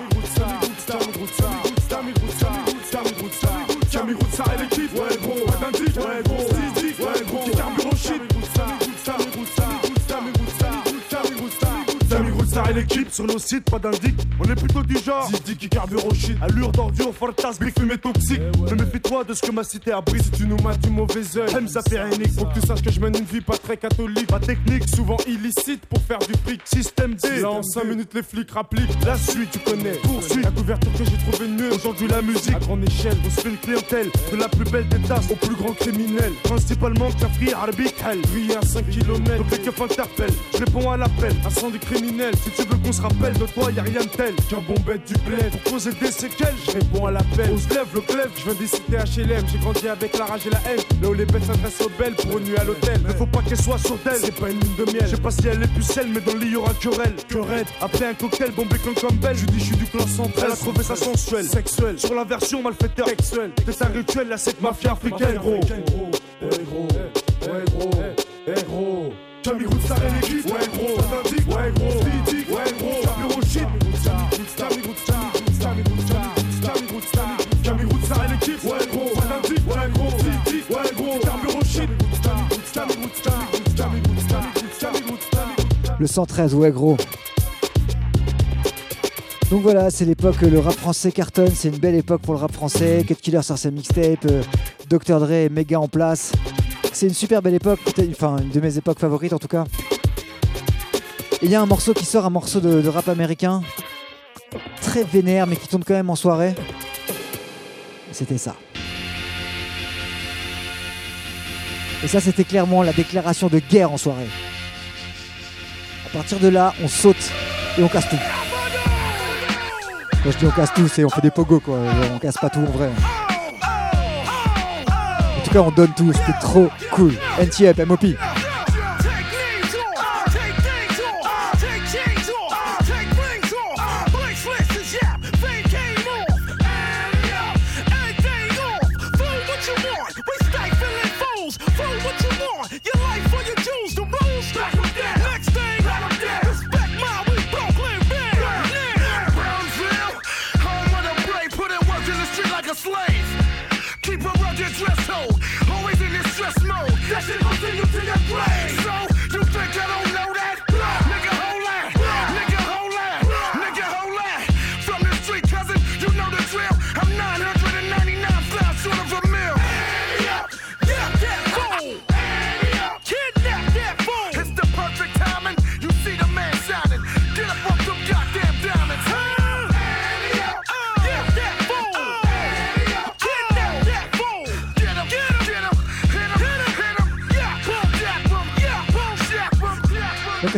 et l'équipe sur nos sites, pas d'indic. On est plutôt du genre Zidi qui carbure au shit. Allure d'ordure, fortas, big fumée toxique. Ne méfie-toi de ce que ma cité abrite si tu nous mates du mauvais oeil. Aime ça pérénique, faut que tu saches que je mène une vie pas très catholique. Pas technique, souvent illicite pour faire du fric. Système D. Là en 5 minutes, les flics rappliquent. La suite, tu connais. Poursuite, la couverture que j'ai trouvé mieux. Aujourd'hui, la musique à grande échelle. On se fait une clientèle de la plus belle des tasses au plus grand criminel. Principalement, Kafri. Briller à 5 km. Donc les keufs interpellent. Je réponds à l'appel. Incendie criminel. Si tu veux qu'on se rappelle de toi, y a rien de tel qu'un bon bête du bled. Pour causer des séquelles, je réponds à l'appel. On se lève le clef, je viens des cités HLM. J'ai grandi avec la rage et la haine. Là où les bêtes s'adressent aux belles pour une nuit à l'hôtel. Ne faut pas qu'elle soit sur d'elle, c'est pas une lune de miel. Je sais pas si elle est pucelle, mais dans le lit y aura querelle. Querelle, après un cocktail, bombé comme comme belle. Je dis, je suis du clan central. Elle a trouvé ça sensuelle, sexuelle. Sur la version malfaiteur, sexuelle. C'est un rituel, la secte mafia africaine, gros. Eh gros, gros, gros. Et ouais gros, ouais gros, ouais gros, shit, et l'équipe, ouais gros, Atlantique, ouais gros, ouais gros, shit. Le 113, ouais gros. Donc voilà, c'est l'époque le rap français cartonne, c'est une belle époque pour le rap français. Cut Killer sort ses mixtapes, euh, Dr. Dre est méga en place. C'est une super belle époque, enfin une de mes époques favorites en tout cas. Il y a un morceau qui sort, un morceau de, de rap américain, très vénère mais qui tourne quand même en soirée. C'était ça. Et ça, c'était clairement la déclaration de guerre en soirée. À partir de là, on saute et on casse tout. Quand je dis on casse tout, c'est on fait des pogos quoi. On casse pas tout en vrai. On donne tout. C'était trop cool. NTF, MOP.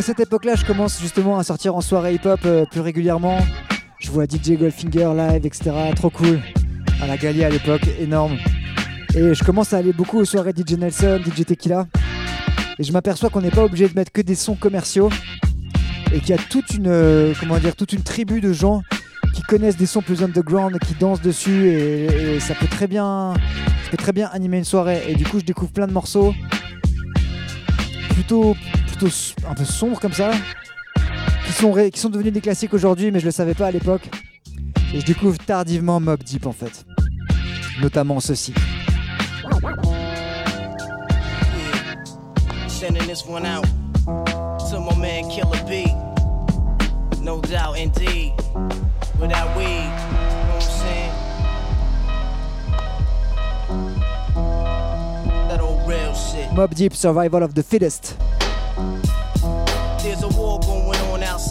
Jab him. Donc à cette époque-là, je commence justement à sortir en soirée hip-hop euh, plus régulièrement. Je vois DJ Goldfinger live, etc. Trop cool. À la Galia à l'époque, énorme. Et je commence à aller beaucoup aux soirées DJ Nelson, DJ Tequila. Et je m'aperçois qu'on n'est pas obligé de mettre que des sons commerciaux. Et qu'il y a toute une, euh, comment dire, toute une tribu de gens qui connaissent des sons plus underground, qui dansent dessus. Et, et ça peut très bien, ça peut très bien animer une soirée. Et du coup, je découvre plein de morceaux plutôt, plutôt un peu sombres comme ça, qui sont, ré- qui sont devenus des classiques aujourd'hui, mais je le savais pas à l'époque. Et je découvre tardivement Mob Deep en fait, notamment ceci. Sending this one out to my man Killer B. No doubt, indeed. Without weed, you know what I'm saying? That old real shit. Mob Deep, Survival of the Fittest.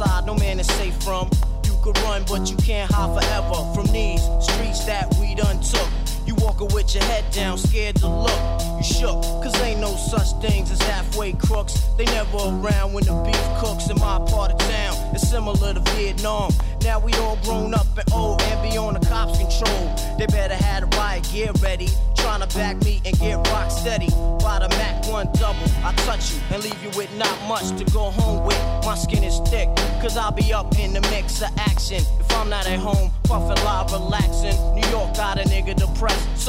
Outside, no man is safe from. You could run, but you can't hide forever from these streets that walking with your head down, scared to look. You shook, cause ain't no such things as halfway crooks. They never around when the beef cooks in my part of town. It's similar to Vietnam. Now we all grown up and old and be on the cops' control. They better have the riot gear ready. Trying to back me and get rock steady. By the Mac 1 double, I touch you and leave you with not much to go home with. My skin is thick, cause I'll be up in the mix of action. If I'm not at home, puffin' live, relaxing. New York got a nigga depressed, so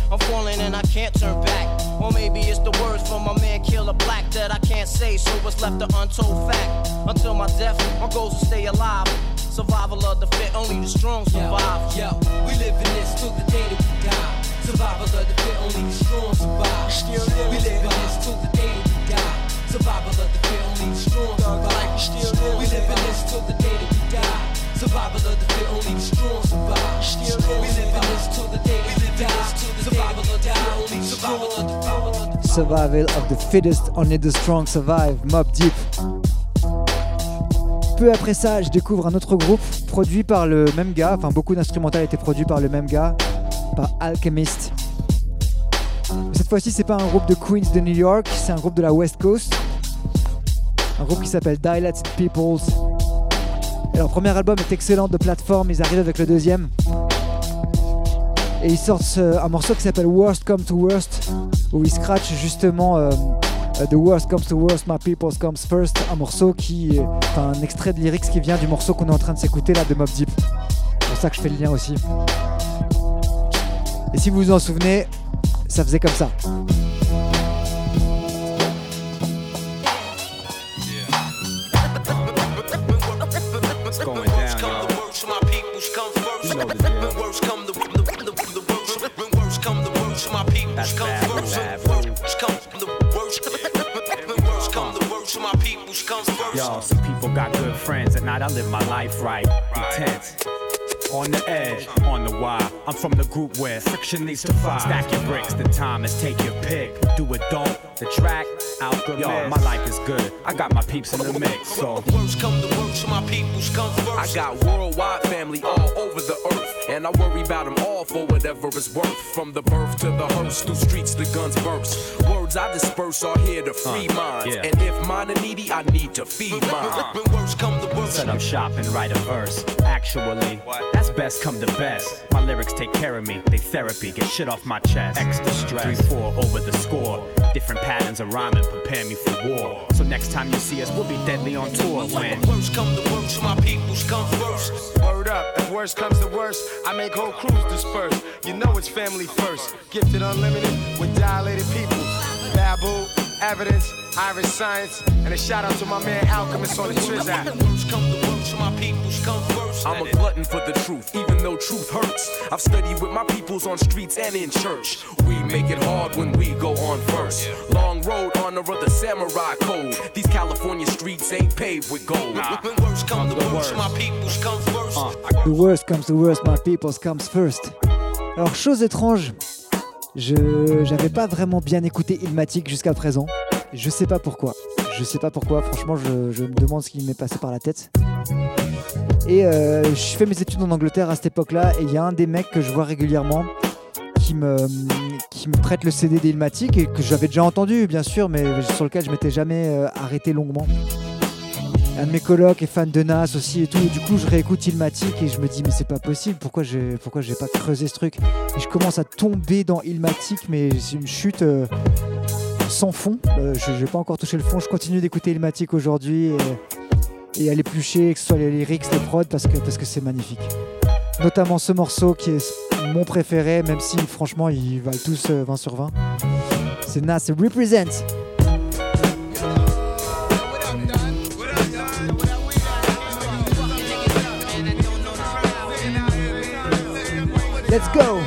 I'm falling and I can't turn back. Or maybe it's the words from my man Killer Black that I can't say, so what's left an untold fact. Until my death, my goals to stay alive. Survival of the fit, only the strong survive. Yo, yo we live in this till the day that we die. Survival of the fit, only the strong survive. Still we live in this till the day that we die. Survival of the fit, only the strong survive. Still we live in this till the day that we die. Survival of the fit, only the strong survive. Still we live in this till the day that we die. Survival of the fittest, only the strong survive. Mob Deep. Peu après ça, je découvre un autre groupe produit par le même gars. Enfin, beaucoup d'instrumental étaient produits par le même gars, par Alchemist. Cette fois-ci, c'est pas un groupe de Queens de New York, c'est un groupe de la West Coast. Un groupe qui s'appelle Dilated Peoples. Et leur premier album est excellent de plateforme, ils arrivent avec le deuxième. Et ils sortent un morceau qui s'appelle Worst Come to Worst, où ils scratchent justement euh, euh, The Worst Comes to Worst, My Peoples Comes First, un morceau qui est un extrait de lyrics qui vient du morceau qu'on est en train de s'écouter là de Mob Deep. C'est pour ça que je fais le lien aussi. Et si vous vous en souvenez, ça faisait comme ça. Yo, some people got good friends. At night, I live my life right. Intense. On the edge, on the wire. I'm from the group where friction leads to fire. Stack your bricks, the time is take your pick. Do it, don't. The track, alchemist. Yo, my life is good. I got my peeps in the mix, so. Worst come to worst, my peoples come first. I got worldwide family all over the earth, and I worry about them all for whatever it's worth. From the birth to the hearse, through streets the guns burst. Words I disperse are here to free Uh, minds, yeah. and if mine are needy, I need to feed mine. When worst come to worst, Set up shop and write a verse. Actually, that's best come to best. My lyrics take care of me, they therapy, get shit off my chest. Extra stress, 3 4 over the score. Different patterns of rhyming prepare me for war. So next time you see us, we'll be deadly on tour when. worst come to worst, my peoples come first. Word up, if worst comes to worst, I make whole crews disperse. You know it's family first. Gifted unlimited with dilated people. Babu, evidence, Irish science, and a shout out to my man Alchemist on the Triz app. Worst come worst, my peoples come. I'm a glutton for the truth, even though truth hurts. I've studied with my peoples on streets and in church. We make it hard when we go on first. Long road, honor of the samurai code. These California streets ain't paved with gold. When worst come to worst, my peoples come first. The worst comes to worst, my peoples comes first. Alors, chose étrange, je j'avais pas vraiment bien écouté Ilmatic jusqu'à présent. Je sais pas pourquoi. Je sais pas pourquoi, franchement, je, me demande ce qui m'est passé par la tête. Et euh, je fais mes études en Angleterre à cette époque-là, et il y a un des mecs que je vois régulièrement qui me, qui me prête le CD d'Ilmatic et que j'avais déjà entendu, bien sûr, mais sur lequel je m'étais jamais euh, arrêté longuement. Un de mes colocs est fan de Nas aussi et tout. Et du coup, je réécoute Ilmatic et je me dis, mais c'est pas possible. Pourquoi j'ai, pourquoi j'ai pas creusé ce truc? Et je commence à tomber dans Ilmatic, mais c'est une chute euh, sans fond. Euh, je n'ai pas encore touché le fond. Je continue d'écouter Ilmatic aujourd'hui et, à l'éplucher, que ce soit les lyrics, les prods, parce que, parce que c'est magnifique. Notamment ce morceau qui est mon préféré, même si franchement ils valent tous euh, 20 sur 20. C'est Nas, c'est Represent. Let's go.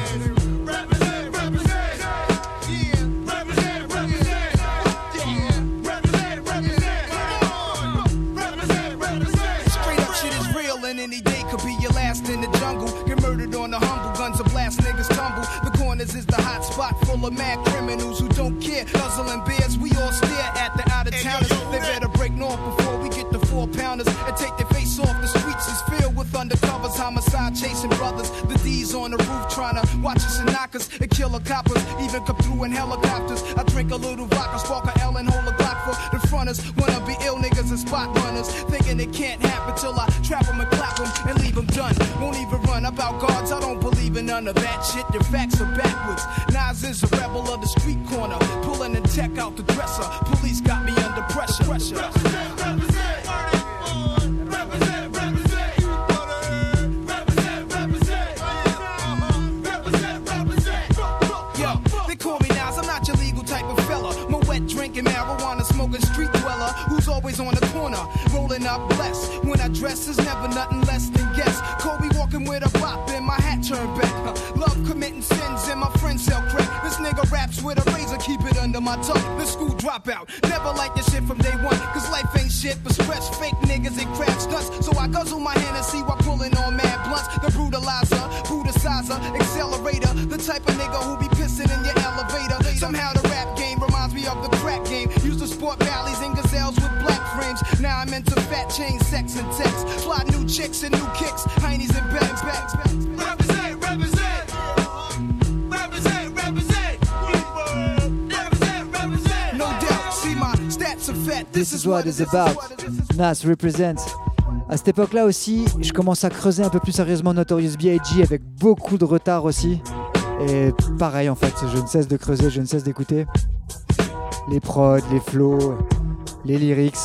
The hot spot full of mad criminals who don't care. Nuzzling beers, we all stare at the out of towners. They better break north before we get the four pounders and take brothers. The D's on the roof trying to watch us and knock us and kill the coppers. Even come through in helicopters. I drink a little vodka, spark a L and hold a Glock for the fronters. Wanna be ill niggas and spot runners. Thinking it can't happen till I trap them and clap them and leave them done. Won't even run about guards, I don't believe in none of that shit. Your facts are backwards. Nas is a rebel of the street corner. Pulling and tech out the dresser. Police got me under pressure. pressure. Up blessed. When I dress is never nothing less than guess. Kobe walking with a bop my hat turned back. Huh. Love committing sins and my friends sell crack. This nigga raps with a razor, keep it under my tongue. The school dropout, never like this shit from day one. Cause life ain't shit but stretch fake niggas and crab stunts. So I guzzle my hand and see while pulling on mad blunts. The brutalizer, brutalizer, accelerator. The type of nigga who be pissing in your elevator. Somehow the rap game reminds me of the crack game. Used to sport valleys and gazelles with black frames. Now I'm into fat chain, sex and text. Fly new chicks and new kicks, heinies and bags, bags, bags. This is what it's about. Nas represents. À cette époque-là aussi, je commence à creuser un peu plus sérieusement Notorious B.I.G. avec beaucoup de retard aussi. Et pareil en fait, je ne cesse de creuser, je ne cesse d'écouter les prods, les flows, les lyrics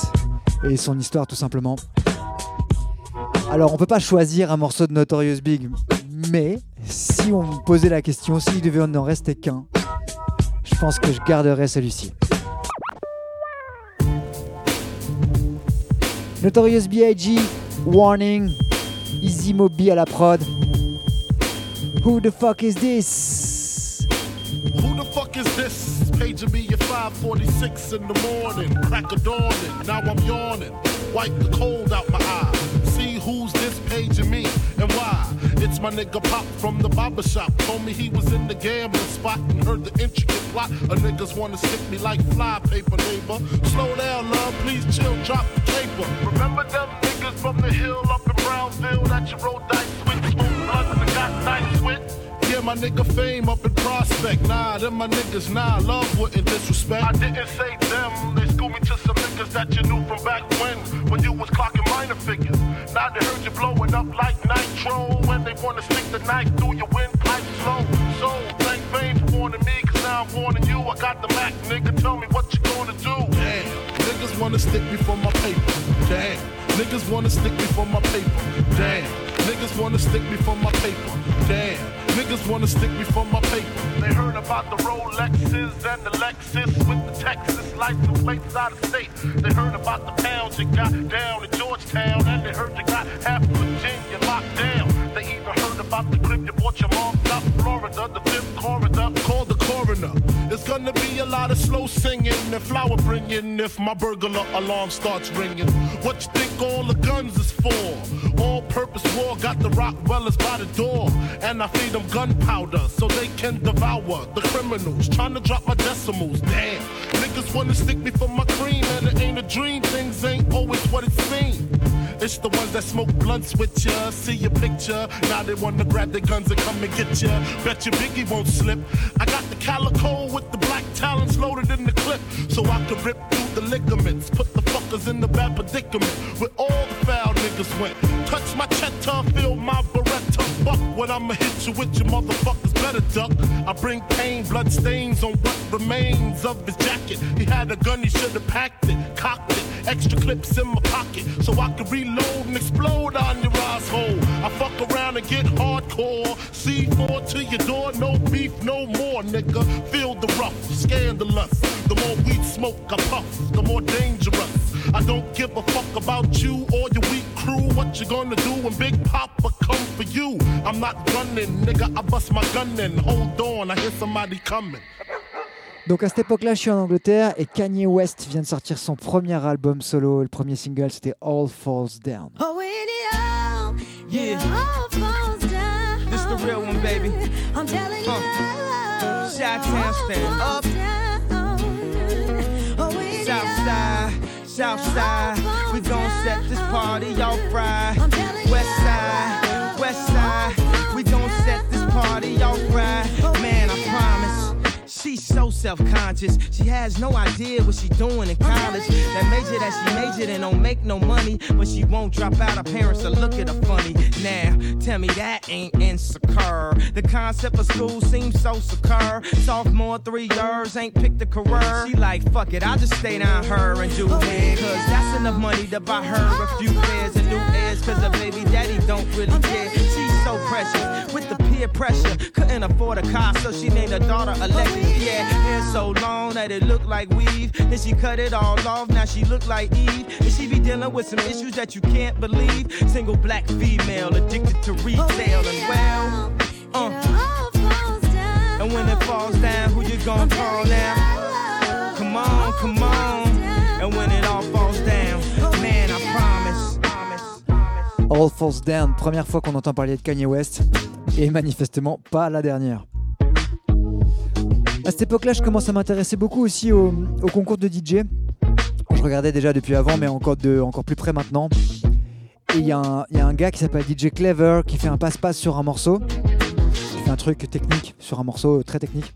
et son histoire tout simplement. Alors on peut pas choisir un morceau de Notorious Big, mais si on me posait la question, s'il devait en rester qu'un, je pense que je garderais celui-ci. Notorious B.I.G. Warning. Easy Moby à la prod. Who the fuck is this? Who the fuck is this? Paging me at 546 in the morning. Crack of dawning. Now I'm yawning. Wipe the cold out my eye. Who's this paging me and why. It's my nigga Pop from the barber shop. Told me he was in the gambling spot and heard the intricate plot. A niggas wanna stick me like fly paper, neighbor. Slow down, love, please chill, drop the paper. Remember them niggas from the hill up in Brownville that you rolled dice with? Smoke blunts and got nice with? Yeah, my nigga fame up in prospect. Nah, them my niggas, nah, love wouldn't disrespect. I didn't say them, they schooled me to some niggas that you knew from back when, when you was clocking minor figures. Now they heard you blowing up like nitro, when they wanna stick the knife through your windpipe slow. So, thank fame for warning me, cause now I'm warning you. I got the Mac, nigga, tell me what you gonna do. Damn, niggas wanna stick me for my paper. Damn, niggas wanna stick me for my paper. Damn, niggas wanna stick me for my paper. Damn. Niggas wanna stick me for my paper. They heard about the Rolexes and the Lexus with the Texas license plates out of state. They heard about the pounds you got down in Georgetown, and they heard you got half Virginia locked down. They even heard about the crib you bought your mom South Florida, the gonna be a lot of slow singing and flower bringing if my burglar alarm starts ringing. What you think all the guns is for? All purpose war got the Rockwellers by the door. And I feed them gunpowder so they can devour the criminals. Trying to drop my decimals. Damn. Niggas wanna stick me for my cream and it ain't a dream. Things ain't always what it seems. It's the ones that smoke blunts with ya, see your picture. Now they wanna grab their guns and come and get ya. Bet your Biggie won't slip. I got the calico with the black talons loaded in the clip, so I can rip through the ligaments. Put the fuckers in the bad predicament where all the foul niggas went. Touch my cheddar, feel my. Fuck when I'ma hit you with your motherfuckers better duck. I bring pain, blood stains on what remains of his jacket. He had a gun, he should've packed it, cocked it. Extra clips in my pocket so I can reload and explode on your asshole. I fuck around and get hardcore. C4 to your door, no beef, no more, nigga. Feel the rough, scandalous. The more weed smoke I puff, the more dangerous. I don't give a fuck about you or your crew. What you gonna do when Big Papa come for you? I'm not running, nigga. I bust my gun in. Hold on, I hear somebody coming. Donc à cette époque-là, je suis en Angleterre et Kanye West vient de sortir son premier album solo. Le premier single, c'était All Falls Down. Oh, it all Yeah. This the real one, baby. I'm telling you. Chi-town stand up. Side, south side. We gon' set this party off right. She's so self-conscious. She has no idea what she doing in college. That major that she majored in don't make no money, but she won't drop out. Her parents will look at her funny. Now, tell me that ain't insecure. The concept of school seems so secure. Sophomore, three years, ain't picked a career. She like, fuck it, I'll just stay down her and do it. Cause that's enough money to buy her a few pairs of new ears. Cause her baby daddy don't really care. She's so precious with the peer pressure. Couldn't afford a car, so she named her daughter Alexis. Yeah, hair so long that it looked like weave. Then she cut it all off, now she look like Eve. And she be dealing with some issues that you can't believe. Single black female addicted to retail and well. Uh. And when it falls down, who you gonna call now? Come on, come on. And when All Falls Down, première fois qu'on entend parler de Kanye West, et manifestement pas la dernière. À cette époque-là, je commence à m'intéresser beaucoup aussi au, concours de DJ. Je regardais déjà depuis avant, mais encore, de, encore plus près maintenant. Et il y, y a un gars qui s'appelle DJ Clever qui fait un passe-passe sur un morceau. Il fait un truc technique sur un morceau très technique.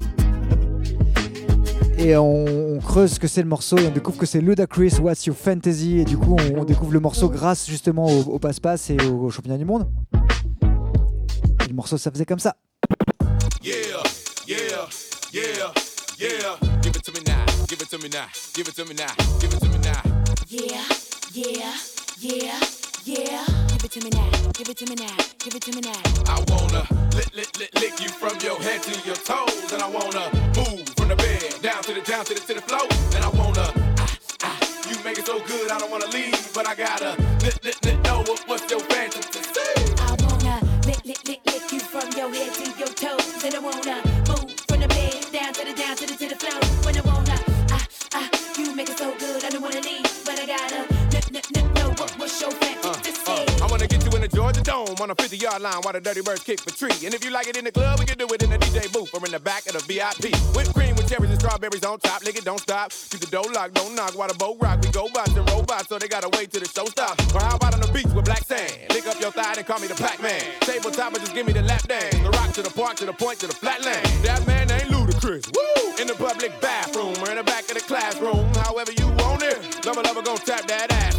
Et on, on creuse ce que c'est le morceau et on découvre que c'est Ludacris What's Your Fantasy? Et du coup, on, on découvre le morceau grâce justement au, au passe-passe et au, au championnat du monde. Et le morceau, ça faisait comme ça. Yeah, yeah, yeah, yeah. Give it to me now, give it to me now, give it to me now, give it to me now. Yeah, yeah, yeah, yeah. Give it to me now. Give it to me now. Give it to me now. I wanna lick, lick, lick, lick you from your head to your toes, and I wanna move from the bed down to the down to the to the floor, and I wanna. ah, ah, You make it so good, I don't wanna leave, but I gotta lick, lick, lick, know what, what's your fantasy. I wanna lick, lick, lick, lick you from your head to your toes, and I wanna on a 50 yard line while the dirty birds kick for tree. And if you like it in the club, we can do it in the DJ booth or in the back of the VIP. Whipped cream with cherries and strawberries on top. Nigga, don't stop. Keep the door locked, don't knock while the boat rock. We go bots and robots, so they gotta wait till the show stops. Or how about on the beach with black sand? Lick up your thigh and call me the Pac Man. Tabletop, or just give me the lap dance. The rock to the park, to the point, to the flatland. That man ain't ludicrous. Woo! In the public bathroom or in the back of the classroom, however you want it. Lover, lover, gon' tap that ass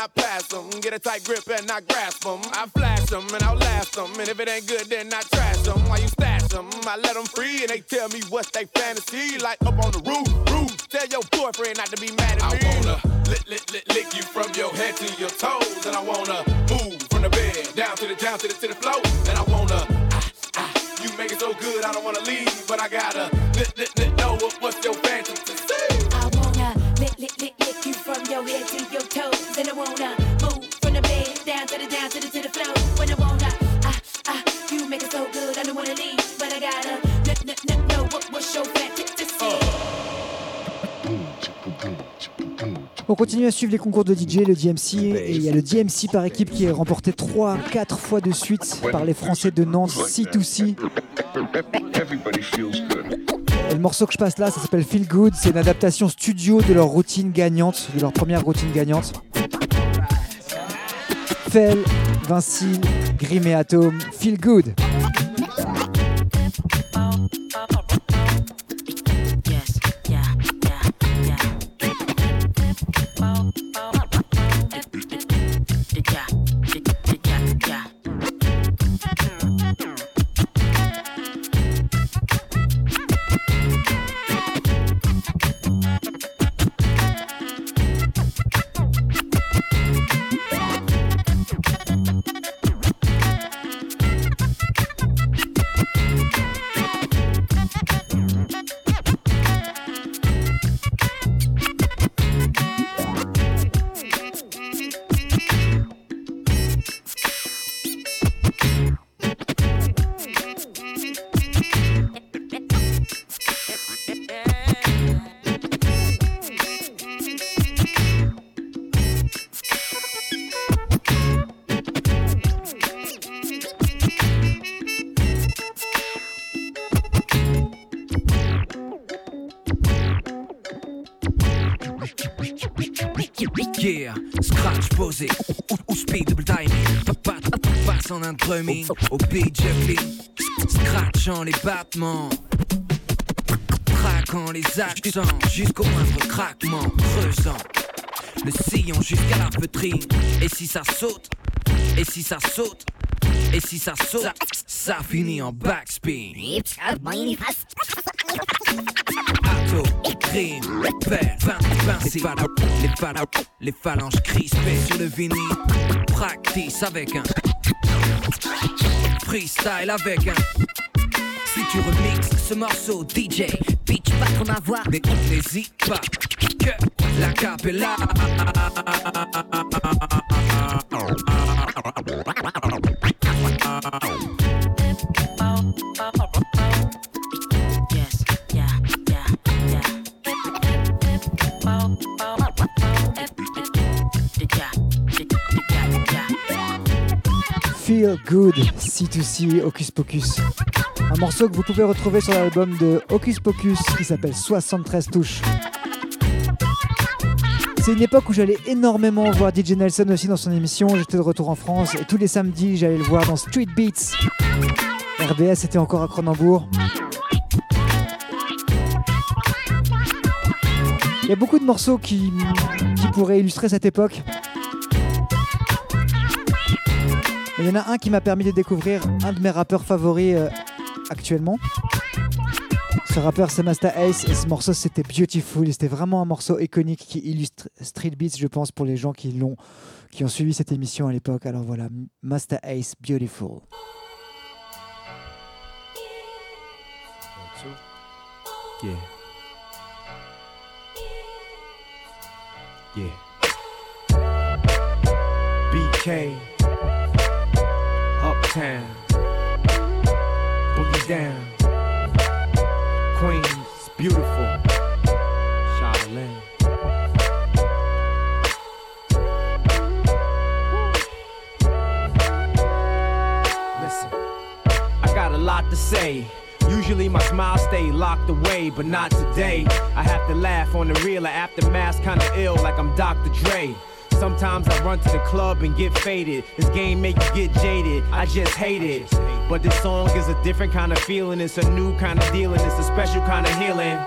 I pass them. Get a tight grip and I grasp them. I flash them and I'll last them. And if it ain't good, then I trash them. While you stash them, I let them free and they tell me what's they fantasy. Like up on the roof, roof. Tell your boyfriend not to be mad at me. I wanna lick, lick, lick, lick you from your head to your toes. And I wanna move from the bed down to the down to the to the floor. And I wanna ah, ah, you make it so good, I don't wanna leave, but I gotta lick, lick, lick, know what, what's your fantasy. I wanna lick, lick, lick, lick you from your head to your toes, and I wanna move from the bed down to the down to the to the floor. When I wanna, ah ah, you make it so good, I don't wanna leave, but I gotta n- n- n- know what what's your fantasy. On continue à suivre les concours de DJ, le DMC, et il y a le DMC par équipe qui est remporté 3 4 fois de suite par les Français de Nantes C2C. Et le morceau que je passe là, ça s'appelle Feel Good, c'est une adaptation studio de leur routine gagnante, de leur première routine gagnante. Fell, Vinci, Grimm et Atom, Feel Good. Scratch posé, ou, ou speed double timing. Passe en un drumming, au beat juggling. Scratchant les battements. Traquant les accents jusqu'au moindre craquement. Creusant le sillon jusqu'à la feutrine. Et si ça saute, et si ça saute, et si ça saute, ça, ça finit en backspin. Ato, crime, père, fin, les, phalanges, les, phalanges, crispées sur le vinyle. Practice avec un freestyle avec un. Si tu remixes ce morceau, DJ, pitch pas ton avoir, mais n'hésite pas que la capella. Feel Good C2C Hocus Pocus. Un morceau que vous pouvez retrouver sur l'album de Hocus Pocus qui s'appelle 73 touches. C'est une époque où j'allais énormément voir DJ Nelson aussi dans son émission. J'étais de retour en France et tous les samedis j'allais le voir dans Street Beats. RBS était encore à Cronenbourg. Y a beaucoup de morceaux qui, qui pourraient illustrer cette époque. Il y en a un qui m'a permis de découvrir un de mes rappeurs favoris euh, actuellement. Ce rappeur c'est Master Ace et ce morceau c'était Beautiful. et C'était vraiment un morceau iconique qui illustre Street Beats, je pense, pour les gens qui l'ont, qui ont suivi cette émission à l'époque. Alors voilà, Master Ace Beautiful. Yeah. Yeah. BK. Uptown. Boogie down. Queens. Beautiful. Charlene. Listen. I got a lot to say. Usually my smile stay locked away, but not today. I have to laugh on the real aftermath, kinda ill like I'm Dr. Dre. Sometimes I run to the club and get faded. This game make you get jaded. I just hate it. But this song is a different kind of feeling. It's a new kind of dealing. It's a special kind of healing.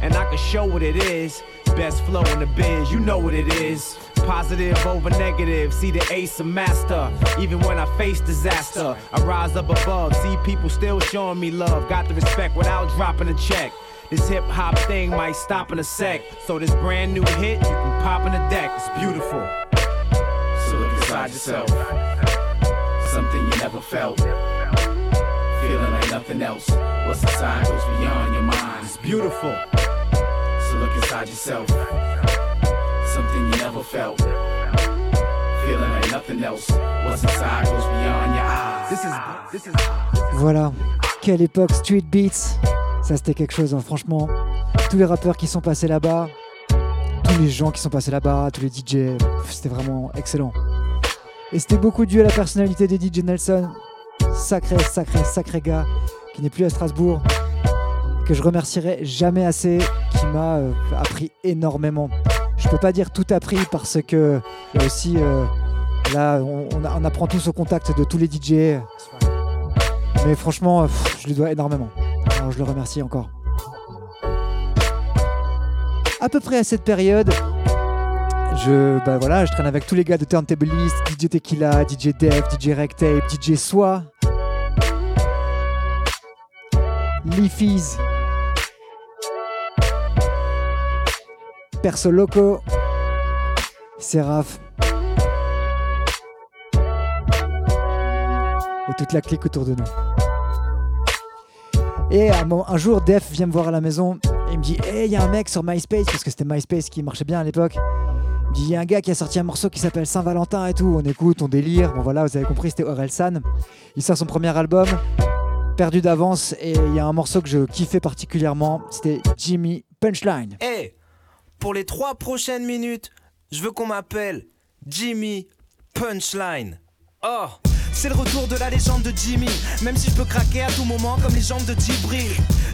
And I can show what it is. Best flow in the biz, you know what it is. Positive over negative, see the ace of master. Even when I face disaster, I rise up above. See people still showing me love. Got the respect without dropping a check. This hip hop thing might stop in a sec. So this brand new hit, you can pop in the deck. It's beautiful. So look inside yourself. Something you never felt. Feeling like nothing else. What's inside goes beyond your mind. It's beautiful. So look inside yourself. Something you never felt. Feeling like nothing else. What's inside goes beyond your eyes. This is this is Voilà, quelle époque Street Beats. Ça c'était quelque chose, hein. franchement. Tous les rappeurs qui sont passés là-bas, tous les gens qui sont passés là-bas, tous les DJ, c'était vraiment excellent. Et c'était beaucoup dû à la personnalité des DJ Nelson. Sacré, sacré, sacré gars, qui n'est plus à Strasbourg, que je remercierai jamais assez, qui m'a euh, appris énormément. Je peux pas dire tout appris parce que il y a aussi euh, là on, apprend tous au contact de tous les DJ. Mais franchement, euh, je lui dois énormément. Alors je le remercie encore. À peu près à cette période, je, bah voilà, je traîne avec tous les gars de Turntablist, DJ Tequila, DJ Def, DJ Rectape, DJ Soi, Leafies, Perso Loco, Seraph. Et toute la clique autour de nous. Et un jour, Def vient me voir à la maison et il me dit Hey, il y a un mec sur MySpace, parce que c'était MySpace qui marchait bien à l'époque. Il me dit Il y a un gars qui a sorti un morceau qui s'appelle Saint-Valentin et tout. On écoute, on délire. Bon, voilà, vous avez compris, c'était Aurel San. Il sort son premier album, Perdu d'avance, et il y a un morceau que je kiffais particulièrement. C'était Jimmy Punchline. Hey, pour les trois prochaines minutes, je veux qu'on m'appelle Jimmy Punchline. Oh, C'est le retour de la légende de Jimmy. Même si je peux craquer à tout moment comme les jambes de Djibril.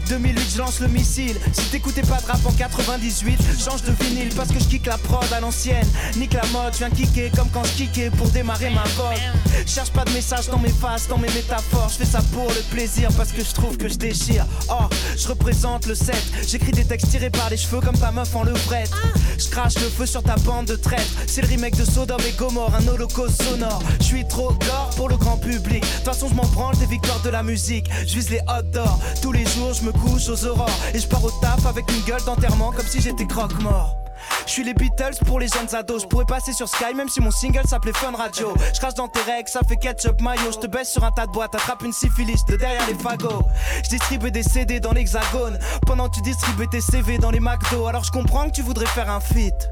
2008, je lance le missile. Si t'écoutais pas de rap en 98, change de vinyle parce que je kick la prod à l'ancienne. Nique la mode, je viens kicker comme quand je kickais pour démarrer ma vogue. Cherche pas de message dans mes faces, dans mes métaphores. Je fais ça pour le plaisir parce que je trouve que je déchire. Oh, je représente le 7. J'écris des textes tirés par les cheveux comme ta meuf en levrette. Je crache le feu sur ta bande de traître. C'est le remake de Sodome et Gomorre, un holocauste sonore. Je suis trop gore pour le grand public. De toute façon, je m'en branle des victoires de la musique. Je vise les hot d'or. Tous les jours, je me couche aux aurores. Et je pars au taf avec une gueule d'enterrement comme si j'étais croque-mort. Je suis les Beatles pour les jeunes ados. Je pourrais passer sur Sky même si mon single s'appelait Fun Radio. Je crache dans tes règles, ça fait ketchup mayo. Je te baisse sur un tas de boîtes, attrape une syphilis de derrière les fagots. Je distribue des CD dans l'hexagone pendant que tu distribues tes CV dans les McDo. Alors je comprends que tu voudrais faire un feat.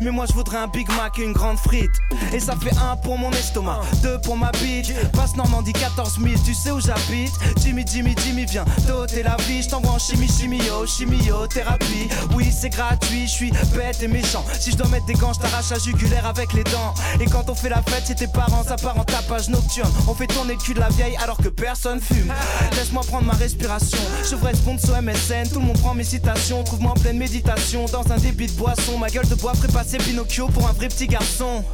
Mais moi je voudrais un Big Mac et une grande frite. Et ça fait un pour mon estomac, deux pour ma bite. Passe Normandie 14 000, tu sais où j'habite. Jimmy, Jimmy, Jimmy, viens t'ôter la vie. Je t'envoie en chimie, chimio, chimiothérapie. Oui, c'est gratuit, je suis bête et méchant. Si je dois mettre des gants, je t'arrache la jugulaire avec les dents. Et quand on fait la fête, c'est tes parents, ça part en tapage nocturne. On fait tourner le de la vieille alors que personne fume. Laisse-moi prendre ma respiration. Je ferai sponsor MSN, tout le monde prend mes citations. Trouve-moi en pleine méditation dans un débit de boisson. Ma gueule de bois ferait passer Pinocchio pour un vrai petit garçon.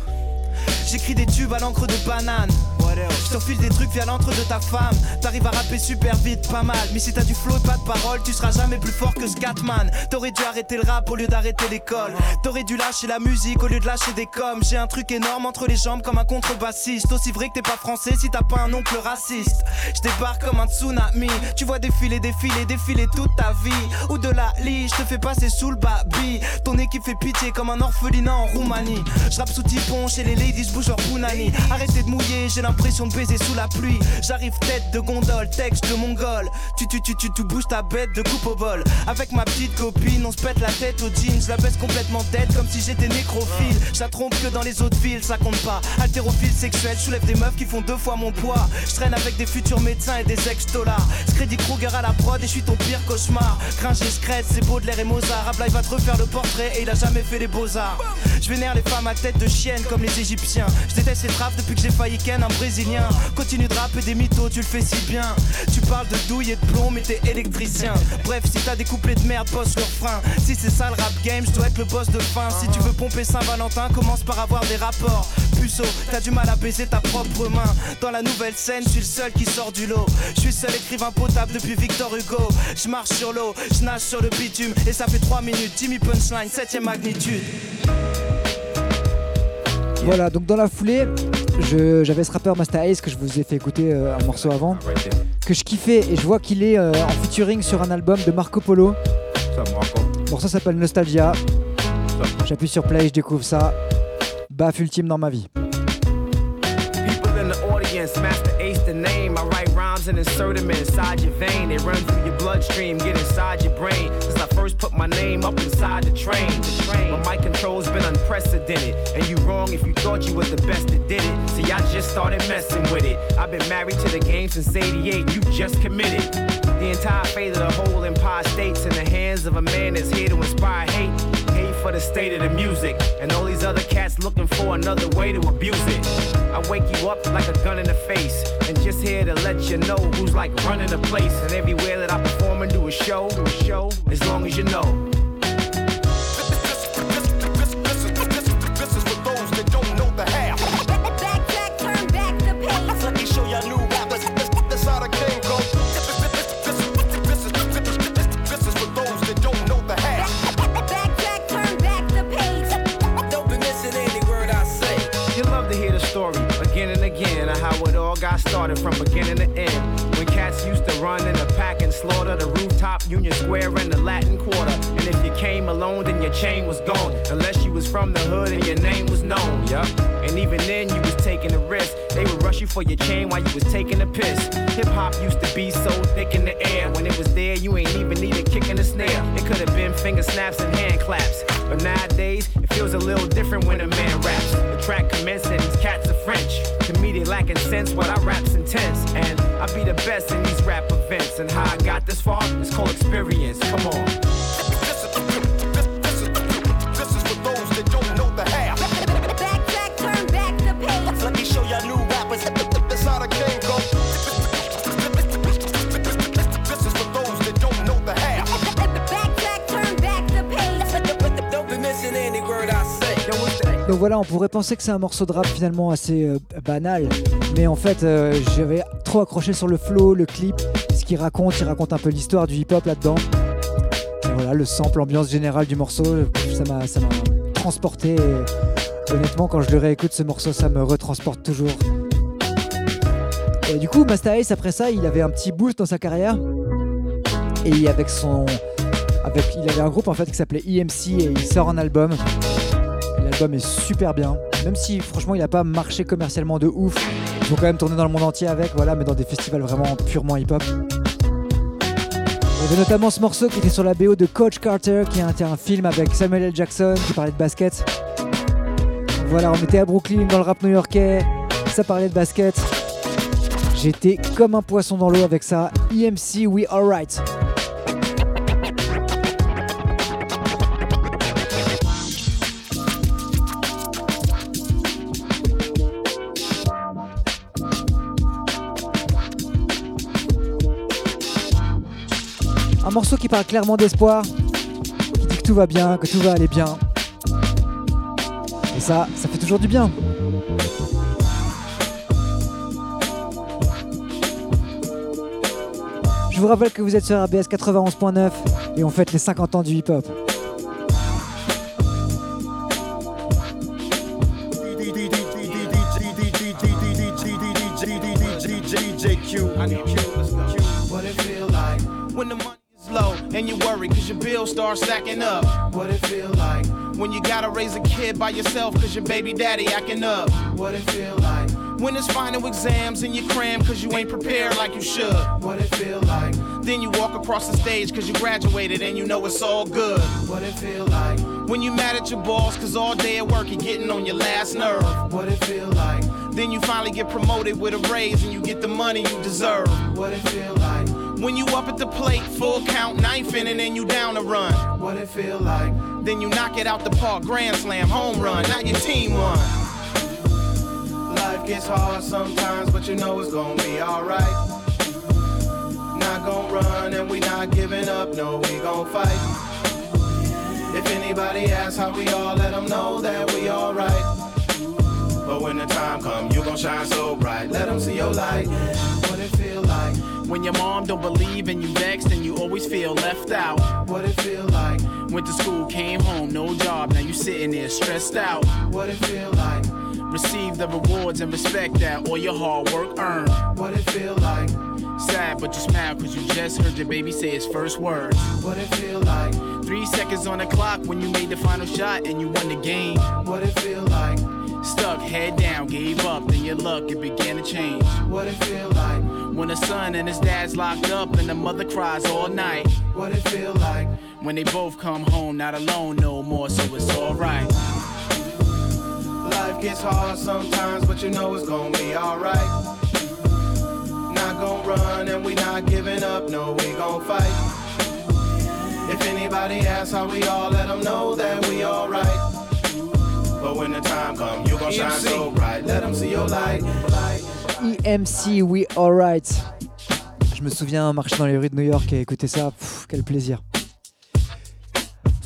J'écris des tubes à l'encre de banane. Je t'enfile des trucs via l'entre de ta femme. T'arrives à rapper super vite, pas mal. Mais si t'as du flow et pas de parole, tu seras jamais plus fort que Scatman. T'aurais dû arrêter le rap au lieu d'arrêter l'école. T'aurais dû lâcher la musique au lieu de lâcher des coms. J'ai un truc énorme entre les jambes comme un contrebassiste. Aussi vrai que t'es pas français si t'as pas un oncle raciste. Je débarque comme un tsunami. Tu vois défiler, défiler, défiler toute ta vie. Ou de la lie, je te fais passer sous le babi. Ton équipe fait pitié comme un orphelinat en Roumanie. Je sous typon chez les ladies, bouge leur punani. Arrêtez de mouiller, j'ai l'impression de baiser sous la pluie. J'arrive tête de gondole, texte de mongol. Tu tu tu tu tu bouges ta bête de coupe au bol. Avec ma petite copine, on se pète la tête aux jeans. Je la baisse complètement tête comme si j'étais nécrophile. Je trompe que dans les autres villes, ça compte pas. Haltérophile sexuel, soulève des meufs qui font deux fois mon poids. Je traîne avec des futurs médecins et des ex-dollars. Screddy Kruger à la prod et je suis ton pire cauchemar. Gringe et scred, c'est beau de l'air et Mozart. Il va te refaire le portrait et il a jamais fait les beaux-arts. Je vénère les femmes à tête de chienne comme les Égyptiens. Je déteste les trappes depuis que j'ai failli ken un Continue de rapper des mythos, tu le fais si bien. Tu parles de douille et de plomb, mais t'es électricien. Bref, si t'as des couplets de merde, bosse leur frein. Si c'est ça le rap game, je dois être le boss de fin. Si tu veux pomper Saint-Valentin, commence par avoir des rapports. Puceau, t'as du mal à baiser ta propre main. Dans la nouvelle scène, je suis le seul qui sort du lot. Je suis seul écrivain potable depuis Victor Hugo. Je marche sur l'eau, je nage sur le bitume. Et ça fait 3 minutes, Jimmy Punchline, 7ème magnitude. Voilà, donc dans la foulée, j'avais ce rappeur Master Ace que je vous ai fait écouter euh, un morceau avant, que je kiffais et je vois qu'il est euh, en featuring sur un album de Marco Polo. Le morceau s'appelle Nostalgia. J'appuie sur play, je découvre ça. Baf ultime dans ma vie. People in the audience, Master Ace the name. I write rhymes and insert them inside your vein. They run through your bloodstream, get inside your brain. First put my name up inside the train. Train. My control's been unprecedented. And you wrong if you thought you was the best that did it. See, I just started messing with it. I've been married to the game since 88. You just committed. The entire fate of the whole Empire State's in the hands of a man that's here to inspire hate. For the state of the music. And all these other cats looking for another way to abuse it. I wake you up like a gun in the face. And just here to let you know who's like running the place. And everywhere that I perform and do a show, do a show, as long as you know. From beginning to end. When cats used to run in a pack and slaughter the rooftop, Union Square, and the Latin Quarter. And if you came alone, then your chain was gone. Unless you was from the hood and your name was known. Yup. And even then, you was taking a risk. They would rush you for your chain while you was taking a piss. Hip hop used to be so thick in the air. When it was there, you ain't even need a kick in the snare. It could have been finger snaps and hand claps. But nowadays, it feels a little different when a man raps. The track commences cats are French. Lacking sense, what I rap's intense. And I be the best in these rap events. And how I got this far is called experience. Come on. Voilà, on pourrait penser que c'est un morceau de rap finalement assez euh, banal, mais en fait, euh, j'avais trop accroché sur le flow, le clip, ce qu'il raconte. Il raconte un peu l'histoire du hip-hop là-dedans. Voilà, le sample, l'ambiance générale du morceau, ça m'a, transporté. Honnêtement, quand je le réécoute, ce morceau, ça me retransporte toujours. Et du coup, Masta Ace, après ça, il avait un petit boost dans sa carrière. Et avec son. Il avait un groupe en fait qui s'appelait EMC et il sort un album. Et L'album est super bien. Même si franchement il n'a pas marché commercialement de ouf. Ils ont quand même tourné dans le monde entier avec, voilà, mais dans des festivals vraiment purement hip-hop. Il y avait notamment ce morceau qui était sur la BO de Coach Carter, qui était un film avec Samuel L. Jackson qui parlait de basket. Voilà, on était à Brooklyn dans le rap new-yorkais, ça parlait de basket. J'étais comme un poisson dans l'eau avec ça. EMC, we alright. Morceau qui parle clairement d'espoir, qui dit que tout va bien, que tout va aller bien. Et ça, ça fait toujours du bien. Je vous rappelle que vous êtes sur RBS 91.9 et on fête les 50 ans du hip-hop. Start stacking up? What it feel like when you gotta raise a kid by yourself cause your baby daddy acting up? What it feel like when it's final exams and you cram cause you ain't prepared like you should? What it feel like then you walk across the stage cause you graduated and you know it's all good? What it feel like when you mad at your boss cause all day at work you're getting on your last nerve? What it feel like then you finally get promoted with a raise and you get the money you deserve. What it feel like when you up at the plate, full count, knife in, and then you down a run. What it feel like then you knock it out the park, grand slam, home run. Now your team won. Life gets hard sometimes, but you know it's gonna be alright. Not gonna run and we not giving up, no, we gon' fight. If anybody asks how we all, let them know that we alright. But when the time come, you gon' shine so bright. Let them see your light. What it feel like When your mom don't believe and you vexed and you always feel left out. What it feel like Went to school, came home, no job, now you sitting there stressed out. What it feel like Receive the rewards and respect that all your hard work earned. What it feel like Sad, but you smile cause you just heard your baby say his first words. What it feel like Three seconds on the clock when you made the final shot and you won the game. What it feel like Stuck, head down, gave up, then your luck, it began to change. What it feel like When the son and his dad's locked up and the mother cries all night. What it feel like When they both come home, not alone no more, so it's alright. Life gets hard sometimes, but you know it's gonna be alright. Not gonna run and we not giving up, no, we gon' fight. If anybody asks how we all, let them know that we alright. But when the time comes, you gon' shine so bright. Let them see your light. EMC, we alright. Je me souviens marcher dans les rues de New York et écouter ça, quel plaisir.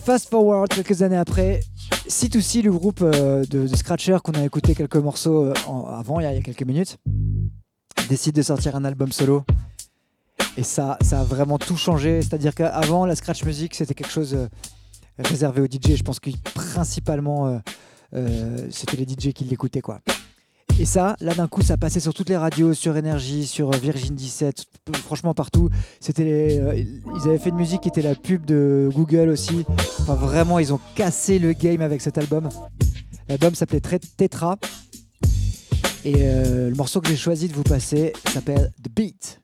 Fast forward, quelques années après, C2C, le groupe euh, de, de Scratcher qu'on a écouté quelques morceaux euh, avant, il y, a, quelques minutes, décide de sortir un album solo. Et ça, ça a vraiment tout changé. C'est-à-dire qu'avant, la scratch music, c'était quelque chose euh, réservé aux DJ. Je pense que principalement, c'était les DJ qui l'écoutaient, quoi. Et ça, là d'un coup, ça passait sur toutes les radios, sur Énergie, sur euh, Virgin 17, p- franchement partout. C'était les, euh, ils avaient fait une musique qui était la pub de Google aussi. Enfin, vraiment, ils ont cassé le game avec cet album. L'album s'appelait Tetra. Et euh, le morceau que j'ai choisi de vous passer s'appelle The Beat.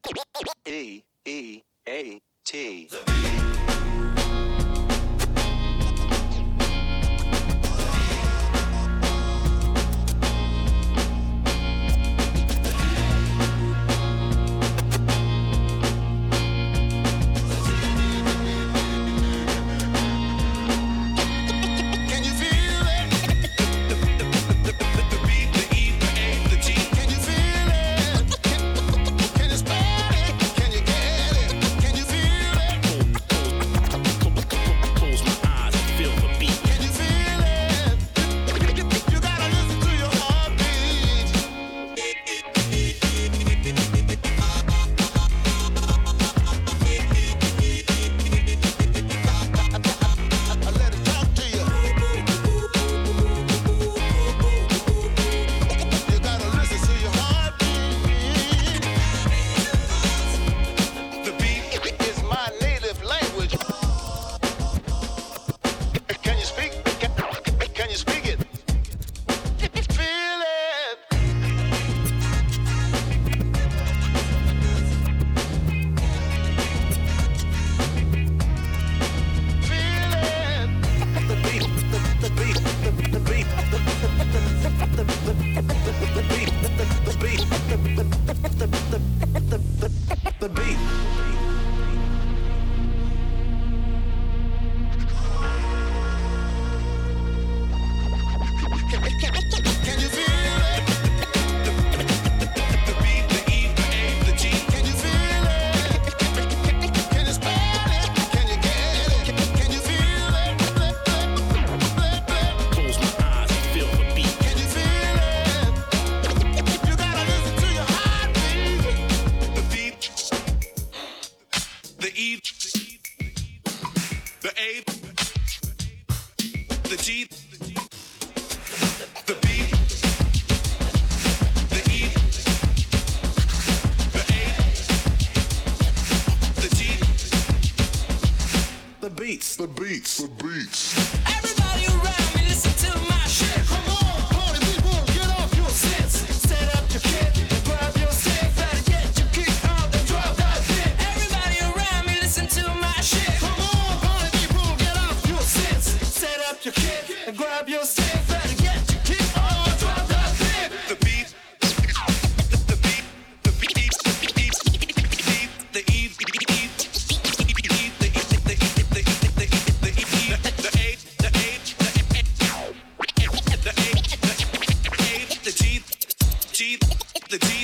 the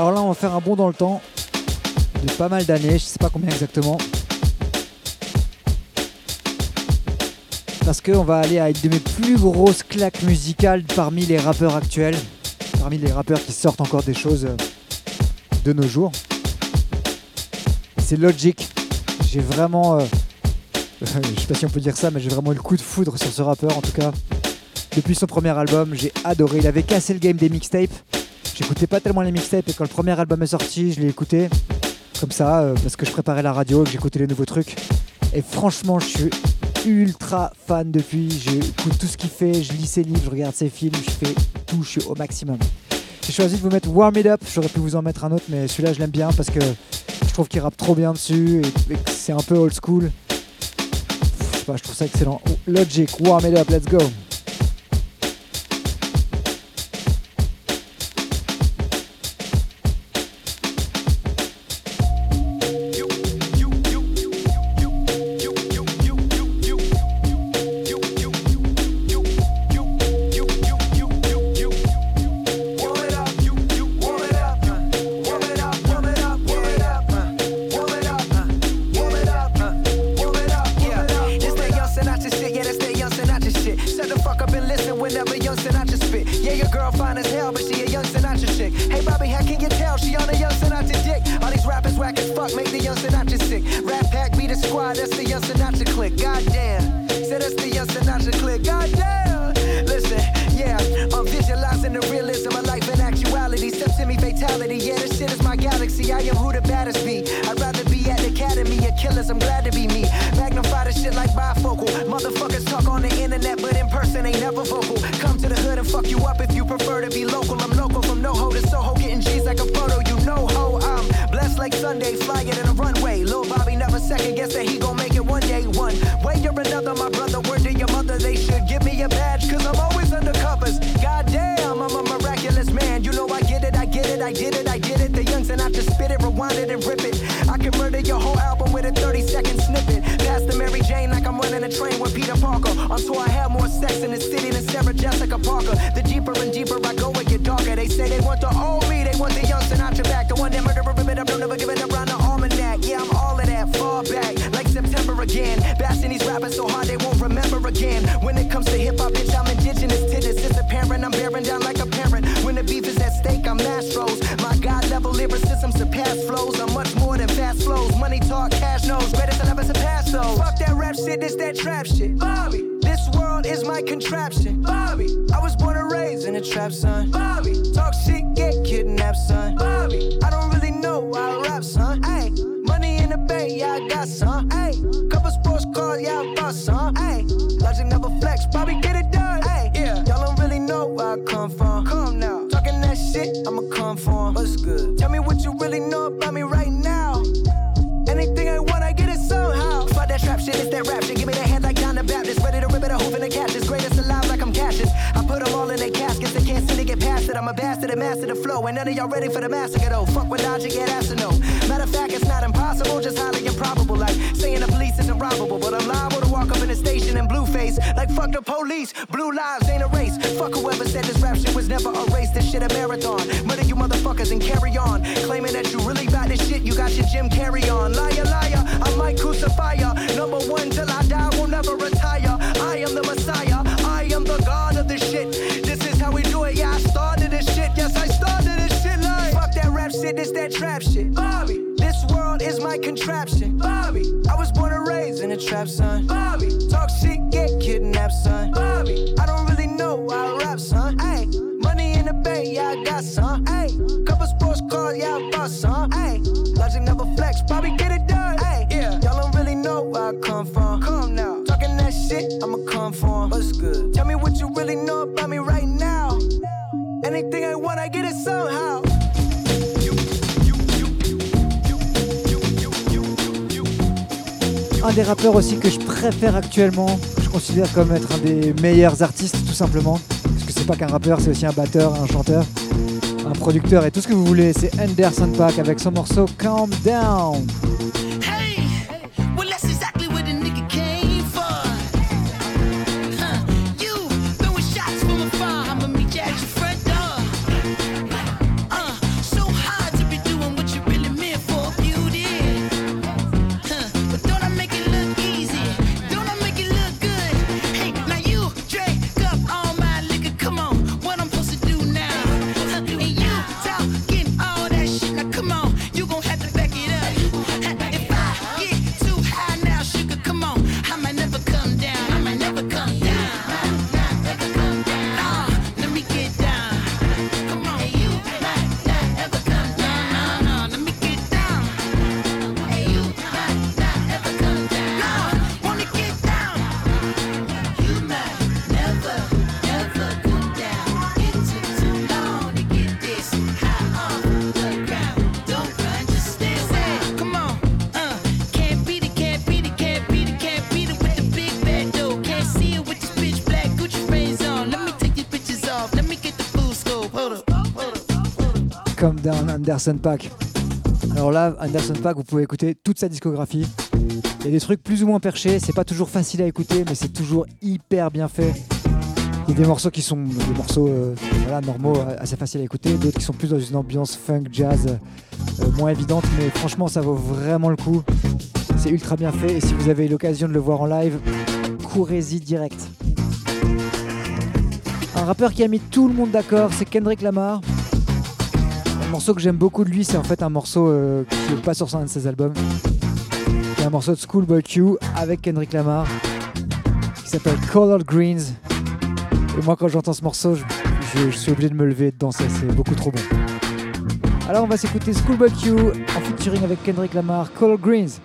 Alors là, on va faire un bond dans le temps de pas mal d'années, je sais pas combien exactement. Parce qu'on va aller à une de mes plus grosses claques musicales parmi les rappeurs actuels, parmi les rappeurs qui sortent encore des choses euh, de nos jours. C'est Logic. J'ai vraiment. Euh, je sais pas si on peut dire ça, mais j'ai vraiment eu le coup de foudre sur ce rappeur en tout cas. Depuis son premier album, j'ai adoré. Il avait cassé le game des mixtapes. J'écoutais pas tellement les mixtapes et quand le premier album est sorti, je l'ai écouté comme ça, euh, parce que je préparais la radio, que j'écoutais les nouveaux trucs. Et franchement, je suis ultra fan depuis. J'écoute tout ce qu'il fait, je lis ses livres, je regarde ses films, je fais tout, je suis au maximum. J'ai choisi de vous mettre Warm It Up, j'aurais pu vous en mettre un autre, mais celui-là, je l'aime bien parce que je trouve qu'il rappe trop bien dessus et, c'est un peu old school. Je trouve ça excellent. Logic, Warm It Up, let's go! actuellement, je considère comme être un des meilleurs artistes, tout simplement. Parce que c'est pas qu'un rappeur, c'est aussi un batteur, un chanteur, un producteur et tout ce que vous voulez. C'est Anderson Pack avec son morceau Calm Down. Anderson Pack. Alors là, Anderson Pack, vous pouvez écouter toute sa discographie. Il y a des trucs plus ou moins perchés, c'est pas toujours facile à écouter, mais c'est toujours hyper bien fait. Il y a des morceaux qui sont des morceaux euh, normaux, assez faciles à écouter, d'autres qui sont plus dans une ambiance funk, jazz, euh, moins évidente, mais franchement, ça vaut vraiment le coup. C'est ultra bien fait, et si vous avez l'occasion de le voir en live, courez-y direct. Un rappeur qui a mis tout le monde d'accord, c'est Kendrick Lamar morceau que j'aime beaucoup de lui, c'est en fait un morceau euh, qui n'est pas sur un de ses albums. C'est un morceau de Schoolboy Q avec Kendrick Lamar qui s'appelle Colored Greens. Et moi, quand j'entends ce morceau, je, je, suis obligé de me lever et de danser, c'est beaucoup trop bon. Alors, on va s'écouter Schoolboy Q en featuring avec Kendrick Lamar, Colored Greens.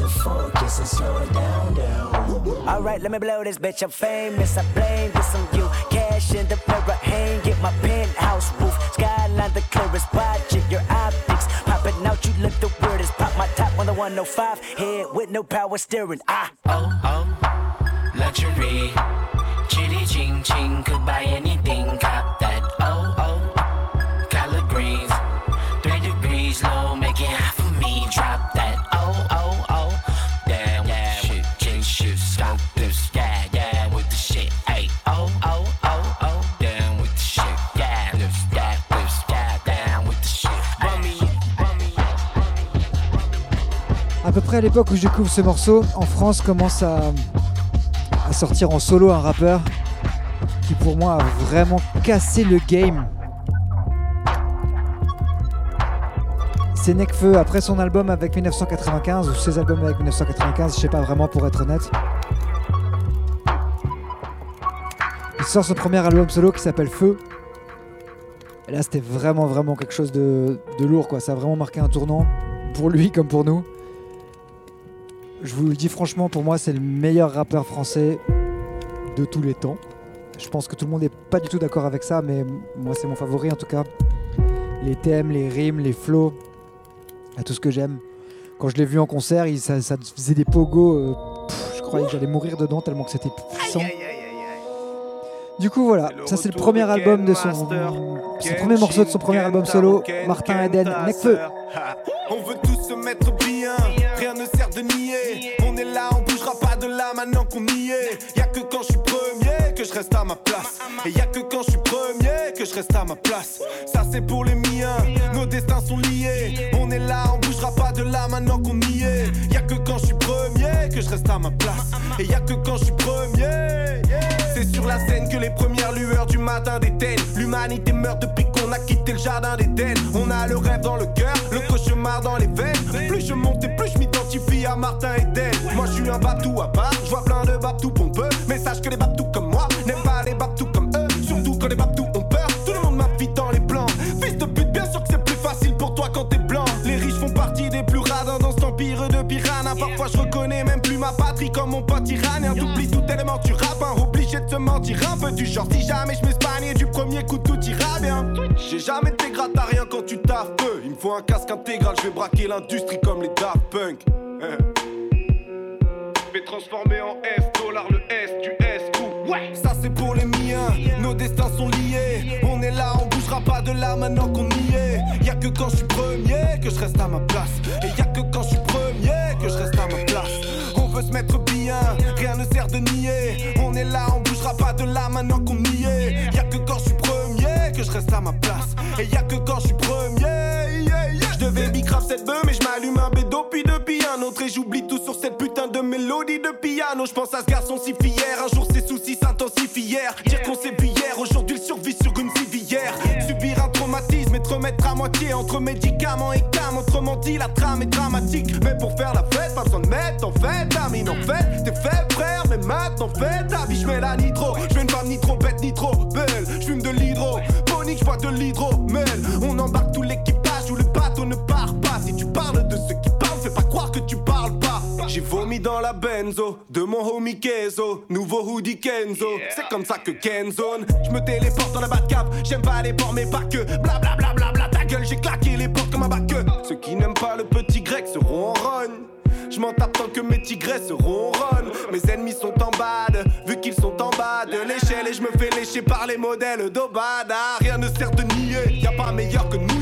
And and slow it down, down. Alright, let me blow this bitch. I'm famous. I blame this on you. Cash in the mirror, hang get my penthouse roof. Skyline the clearest. Watch it, your optics popping out. You look the weirdest. Pop my top on the 105. Head with no power steering. Ah. Oh, oh, luxury. Chitty ching ching could buy anything. Près à l'époque où je découvre ce morceau, en France commence à, sortir en solo un rappeur qui pour moi a vraiment cassé le game. C'est Nekfeu après son album avec 1995 ou ses albums avec 1995, je sais pas vraiment pour être honnête. Il sort son premier album solo qui s'appelle Feu. Et là c'était vraiment vraiment quelque chose de, de lourd quoi, ça a vraiment marqué un tournant pour lui comme pour nous. Je vous le dis franchement, pour moi, c'est le meilleur rappeur français de tous les temps. Je pense que tout le monde n'est pas du tout d'accord avec ça, mais moi, c'est mon favori en tout cas. Les thèmes, les rimes, les flows, à tout ce que j'aime. Quand je l'ai vu en concert, il, ça, ça faisait des pogos. euh, pff, je croyais que j'allais mourir dedans tellement que c'était puissant. Du coup, voilà, ça c'est le premier album de son. C'est le premier morceau de son premier album solo, Martin Eden, Necfeu. On veut tous se mettre maintenant qu'on y est. Y'a que quand je suis premier que je reste à ma place. Et y'a que quand je suis premier que je reste à ma place. Ça c'est pour les miens, nos destins sont liés. On est là, on bougera pas de là maintenant qu'on y est. Y'a que quand je suis premier que je reste à ma place. Et y'a que quand je suis premier. C'est sur la scène que les premières lueurs du matin déteignent. L'humanité meurt depuis qu'on a quitté le jardin d'Éden. On a le rêve dans le cœur, le cauchemar dans les veines. Plus je monte et plus je m'identifie à Martin Eden. Moi je suis un babtou à part, je vois plein de babtou pompeux. Mais sache que les babtous comme moi n'aiment pas les babtous comme eux. Surtout quand les babtous ont peur, tout le monde m'invite dans les plans. Fils de pute, bien sûr que c'est plus facile pour toi quand t'es blanc. Les riches font partie des plus radins dans cet empire de piranha. Parfois je reconnais même plus ma patrie comme mon pote iranien. T'oublies tout tellement tu rappes, hein, obligé de se mentir un peu du genre. Si jamais je m'espagne du premier coup tout ira bien. J'ai jamais été gratte à rien quand tu taffes peu. Il me faut un casque intégral, je vais braquer l'industrie comme les Daft Punk. Transformer en S, dollar le S du S coup. Ouais, ça c'est pour les miens, nos destins sont liés. On est là, on bougera pas de là maintenant qu'on y est. Y'a que quand je suis premier que je reste à ma place. Et y'a que quand je suis premier que je reste à ma place. On veut se mettre bien, rien ne sert de nier. On est là, on bougera pas de là maintenant qu'on y est. Y'a que quand je suis premier que je reste à ma place. Et y'a que quand je suis puis depuis un autre. Et j'oublie tout sur cette putain de mélodie de piano. Je pense à ce garçon si fier. Un jour ses soucis s'intensifient hier. Dire qu'on s'est vu hier, aujourd'hui il survit sur une civière. Subir un traumatisme et te remettre à moitié entre médicaments et cam. Autrement dit, la trame est dramatique. Mais pour faire la fête, pas besoin de mettre en fait. Amine en fait, t'es fait frère, mais maintenant fais ta vie. Je mets la nitro, je une femme ni trop bête ni trop belle. Je fume de l'hydro, ponique, je bois de l'hydromel. On embarque tout l'équipage où le bateau ne part pas. J'ai vomi dans la benzo de mon homie Kenzo, nouveau hoodie Kenzo. C'est comme ça que Kenzone. Je me téléporte dans la Batcave, j'aime pas les ports mais pas que. Bla bla bla bla bla, ta gueule, j'ai claqué les portes comme un bac. Ceux qui n'aiment pas le petit grec seront en run. Je m'en tape tant que mes tigresses run. Mes ennemis sont en bad, vu qu'ils sont en bas de l'échelle. Et je me fais lécher par les modèles d'Obada. Rien ne sert de nier, y a pas meilleur que New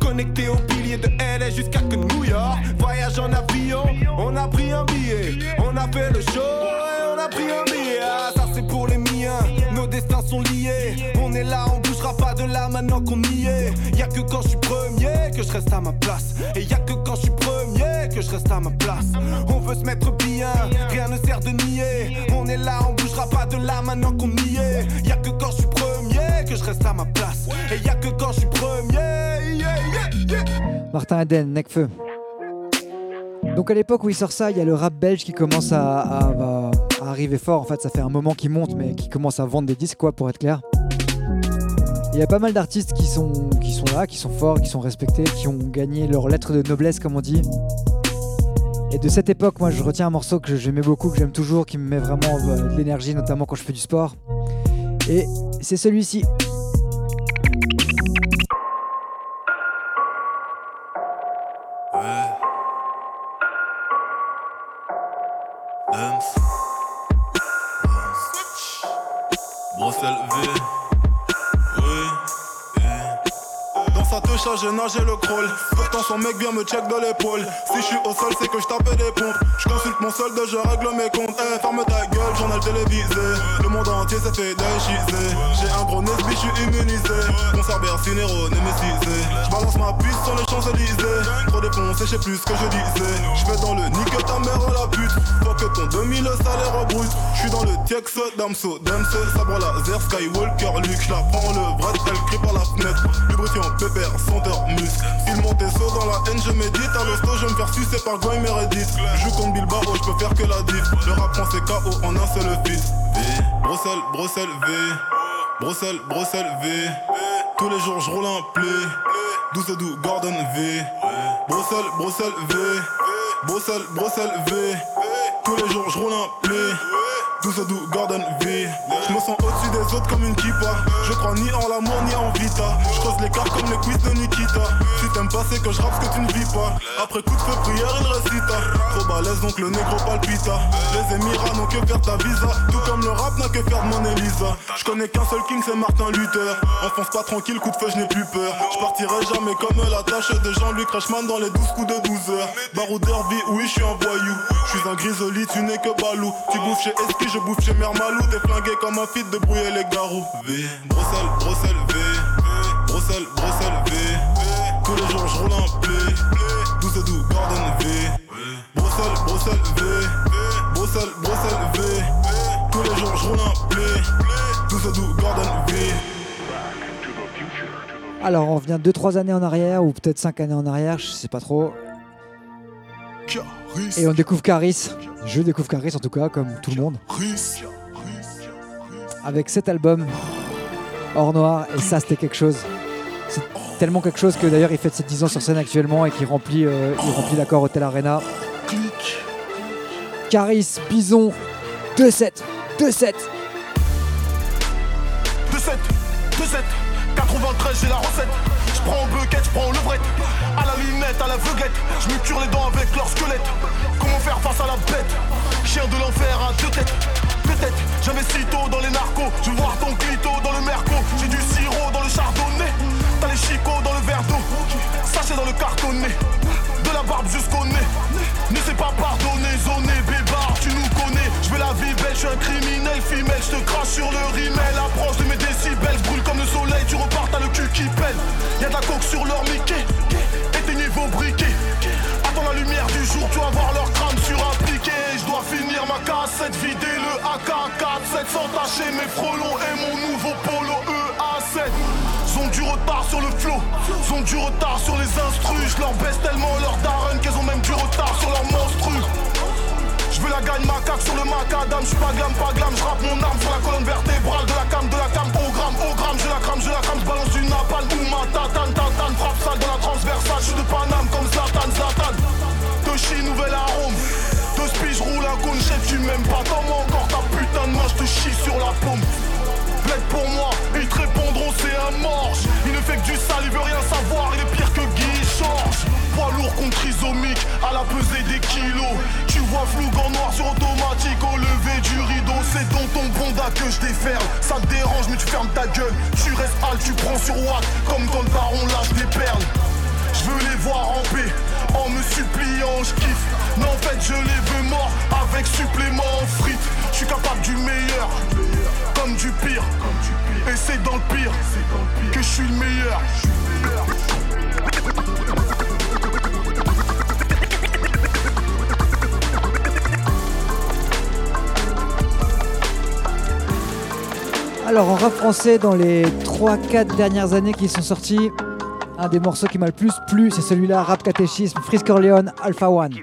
Connecté au pilier de LA jusqu'à que New York. Voyage en avion, on a pris un billet. On a fait le show et on a pris un billet. Ah, ça c'est pour les miens, nos destins sont liés. On est là, on bougera pas de là maintenant qu'on y est. Y a que quand je suis premier que je reste à ma place. Et y a que quand je suis premier que je reste à ma place. On veut se mettre bien, rien ne sert de nier. On est là, on bougera pas de là maintenant qu'on y est. Y a que quand je suis premier que je reste à ma place. Et que quand je suis premier. Martin Eden, Necfeu. Donc à l'époque où il sort ça, il y a le rap belge qui commence à, à- à arriver fort. En fait, ça fait un moment qu'il monte, mais qui commence à vendre des disques, quoi, pour être clair. Il y a pas mal d'artistes qui sont, qui sont là, qui sont forts, qui sont respectés, qui ont gagné leur lettre de noblesse, comme on dit. Et de cette époque, moi, je retiens un morceau que j'aimais beaucoup, que j'aime toujours, qui me met vraiment euh, de l'énergie, notamment quand je fais du sport. Et c'est celui-ci. Touche, j'ai nagé le crawl. Pourtant, son mec vient me check de l'épaule. Si je suis au sol, c'est que je tapais des pompes. Je consulte mon solde, je règle mes comptes. Eh, ferme ta gueule, journal télévisé. Le monde entier s'est fait déchiser. J'ai un gros Nesby, je suis immunisé. Concert Bercinero, némécisé. Je balance ma piste sur les Champs-Élysées. Trop défoncé, je sais plus ce que je disais. Je vais dans le nique ta mère la pute. Faut que ton 2000 salaire brut. Je suis dans le Tiex, Damso, Damso, sabre laser, Skywalker, Luke. Je la prends le vrai, elle crie par la fenêtre. Lubrifiant, pépère, senteur, muscle. Saut dans la haine, je médite. À l'hosto, je me faire sucer par Goy Meredith. Je joue contre Bilbao, je peux faire que la diff. Le rap prend ses KO en un seul fils. V, Bruxelles, Bruxelles, V. Bruxelles, Bruxelles, V. Tous les jours, je roule un play. 12 et 12, Gordon V. Bruxelles, Bruxelles, V. Bruxelles, Bruxelles, V. Tous les jours, je roule un play. 12 et 12, Gordon V. Je me sens au-dessus des autres comme une kippa. Je crois ni en l'amour ni en vita. Je creuse les cartes comme le quiz de Nikita. Si t'aimes pas, c'est que je rappe ce que tu ne vis pas. Après coup de feu, prière, il récita. Trop balèze, donc le négro palpita. Les Émirats n'ont que faire ta visa. Tout comme le rap n'a que faire de mon Elisa. Je connais qu'un seul king, c'est Martin Luther. Enfonce pas tranquille, coup de feu, je n'ai plus peur. Je partirai jamais comme la tâche de Jean-Luc Reichmann dans les 12 coups de 12 heures. Baroudeur vie, oui, je suis un voyou. Je suis un grisoli, tu n'es que balou. Tu bouffes chez Eski, je bouffe chez Mère Malou. T'es flingué comme un fit de brouiller les garous. V, Bruxelles, Bruxelles, V. Bruxelles, Bruxelles, V. Tous les jours, je roule un play. 12 et 12, Gordon V. Bruxelles, Bruxelles, V. Bruxelles, Bruxelles, V. Tous les jours, je roule un play. 12 et 12, Gordon V. Alors, on revient 2-3 années en arrière, ou peut-être 5 années en arrière, je sais pas trop. Et on découvre Caris. Je découvre Caris en tout cas, comme tout le monde. Avec cet album, Hors Noir, et ça c'était quelque chose. C'est tellement quelque chose que d'ailleurs il fête ses 10 ans sur scène actuellement et qu'il remplit, euh, il remplit l'accord Hotel Arena. Caris, Bison, 2-7, 2-7. 2-7, 2-7, 93, j'ai la recette. Prends au bucket, je prends levrette. À la lunette, à la veuguette. Je me cure les dents avec leur squelette. Comment faire face à la bête? Chien de l'enfer à deux têtes. Peut-être, j'investis tôt dans les narcos. Je voir ton clito dans le merco. J'ai du sirop dans le chardonnay. T'as les chicots dans le verre d'eau. Sachet dans le cartonné. De la barbe jusqu'au nez. Ne sais pas pardonner, zoné, bébard, tu nous connais. Je veux la vie belle, je suis un criminel, femelle. Je te crache sur le rimel. Approche de mes décibels, Tu repars, t'as le cul qui pèle. Y'a de la coke sur leur Mickey. Éteignez vos briquets. Attends la lumière du jour, tu vas voir leur crâne surappliqué. Je dois finir ma cassette, vider le AK-47 sans tâcher mes frelons et mon nouveau polo EA7. Ils ont du retard sur le flow, ils ont du retard sur les instrus. Je leur baisse tellement leur daronne qu'elles ont même du retard sur leur monstru. Je veux la gagne macaque sur le macadam, je pas glam, pas glam, je mon arme sur la colonne vertébrale de la cam, de comment encore ta putain de main, je te chie sur la paume. Plaide pour moi, ils te répondront c'est un morge. Il ne fait que du sale, il veut rien savoir, il est pire que Guy Georges. Poids lourd contre isomique, à la pesée des kilos. Tu vois flou en noir sur automatique au lever du rideau. C'est dans ton bonda que je déferle. Ça te dérange mais tu fermes ta gueule. Tu restes hal, tu prends sur watt Comme quand le baron lâche des perles. Je veux les voir en paix, en me suppliant, je kiffe. Non, en fait, je les veux morts avec supplément en frites. Je suis capable du meilleur, comme du pire. Et c'est dans le pire que je suis le meilleur. Alors en rap français, dans les 3-4 dernières années qui sont sortis, un des morceaux qui m'a le plus plu, c'est celui-là, Rap Catéchisme, Frisk Orleans, Alpha One.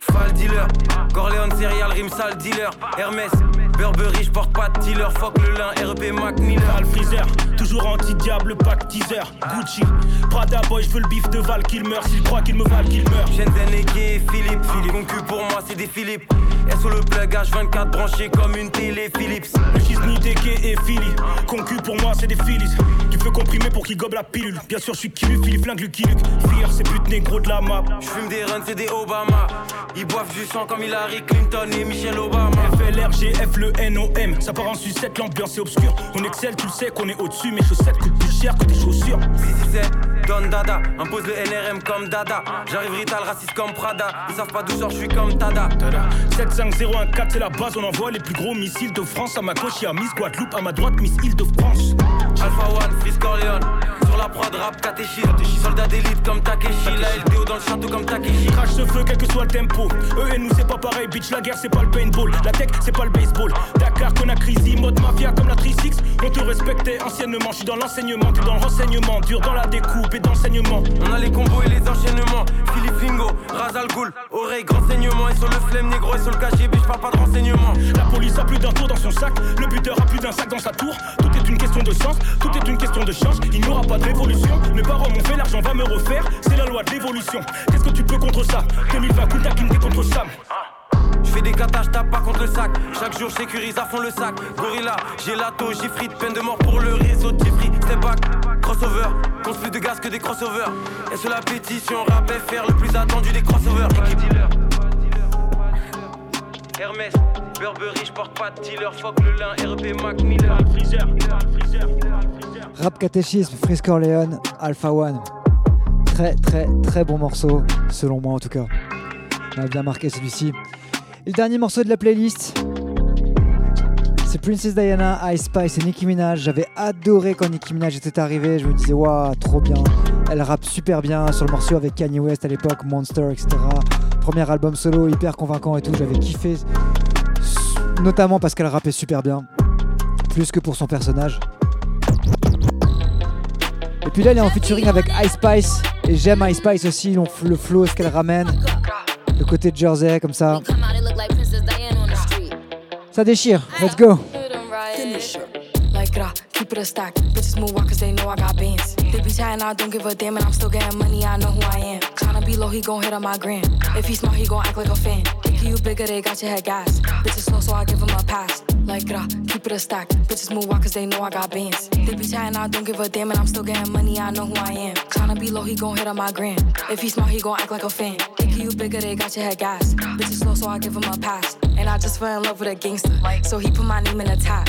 Fall dealer, Corleone serial, rim sale dealer, Hermès, Burberry, j'porte pas de dealer, fuck le lin, REP Mac Miller. le freezer, toujours anti-diable, pack teaser, Gucci, Prada boy, je veux le bif de Val qu'il meurt, s'il croit qu'il me valent qu'il meurt. Shenzhen et Philippe, Philippe, concu pour moi c'est des Philippe. Et sur le plug H24 branché comme une télé Philips. Le Chisni, Deke et Philly, concu pour moi c'est des Phillies. Tu peux comprimer pour qu'il gobe la pilule, bien sûr je suis Kilu, Philippe flingue Lucky Luke. Fire, c'est pute négro de la map. J'fume des runs, c'est des Obama. Ils boivent du sang comme Hillary Clinton et Michelle Obama. FLRGF, le NOM, ça part en sucette, l'ambiance est obscure. On excelle, tu le sais qu'on est au-dessus, mes chaussettes coûtent plus cher que tes chaussures. Si, si, c'est Don Dada, impose le NRM comme Dada. J'arrive rital, raciste comme Prada. Ils savent pas d'où sort, je suis comme Tada. 75014, c'est la base, on envoie les plus gros missiles de France. À ma gauche, y'a Miss Guadeloupe, à ma droite, Miss Île-de-France. Alpha One, Frisk Orleans. Sur la prod, rap, catéchie. Soldat d'élite comme Takeshi. La LDO dans le château comme Takeshi. Crash ce feu, quel que soit le tempo. Eux et nous, c'est pas pareil, bitch. La guerre, c'est pas le paintball. La tech, c'est pas le baseball. Dakar, Conakry, mode mafia comme la 36. On te respectait anciennement. Je suis dans l'enseignement, t'es dans le renseignement. Dur dans la découpe et d'enseignement. On a les combos et les enchaînements. Philippe Fingo, Razal Ghoul. Oreille, grand saignement. Et sur le flemme négro et sur le KGB, je parle pas de renseignement. La police a plus d'un tour dans son sac. Le buteur a plus d'un sac dans sa tour. Tout est une question de sens, tout est une question de chance. Il n'y aura pas de révolution. Mes parents m'ont fait, l'argent va me refaire. C'est la loi de l'évolution. Qu'est-ce que tu peux contre ça? 2020, Kunta Kinte contre Sam. Je fais des katas, je tape pas contre le sac. Chaque jour, sécurise à fond le sac. Gorilla, j'ai lato, j'ai frites, peine de mort pour le réseau de Jeffrey. Step back, crossover. Compte plus de gaz que des crossovers. Et sur la pétition, rap FR, le plus attendu des crossovers. Équipe dealer. Hermès, Burberry, je porte pas de dealer. Fuck le lin, RP Mac Miller. Freezer, freezer. Rap Catéchisme, Frisk Orleans, Alpha One. Très très très bon morceau, selon moi en tout cas. On a bien marqué celui-ci. Et le dernier morceau de la playlist, c'est Princess Diana, Ice Spice et Nicki Minaj. J'avais adoré quand Nicki Minaj était arrivée. Je me disais, waouh, trop bien. Elle rappe super bien sur le morceau avec Kanye West à l'époque, Monster, etc. Premier album solo, hyper convaincant et tout. J'avais kiffé, notamment parce qu'elle rappait super bien, plus que pour son personnage. Et puis là, elle est en featuring avec Ice Spice. Et j'aime Ice Spice aussi, le flow, ce qu'elle ramène. Le côté de Jersey, comme ça. Ça déchire. Let's go. Keep it a stack. Bitches move walk cause they know I got bands. They be chatting, I don't give a damn, and I'm still getting money, I know who I am. Tryna be low, he gon' hit on my gram. If he smart, he gon' act like a fan. Think you bigger, they got your head gas. Bitches slow, so I give him a pass. Like rah, keep it a stack. Bitches move walk cause they know I got bands. They be chatting, I don't give a damn, and I'm still getting money, I know who I am. Tryna be low, he gon' hit on my gram. If he smart, he gon' act like a fan. Think you bigger, they got your head gas. Bitches slow, so I give him a pass. And I just fell in love with a gangster. So he put my name in the top.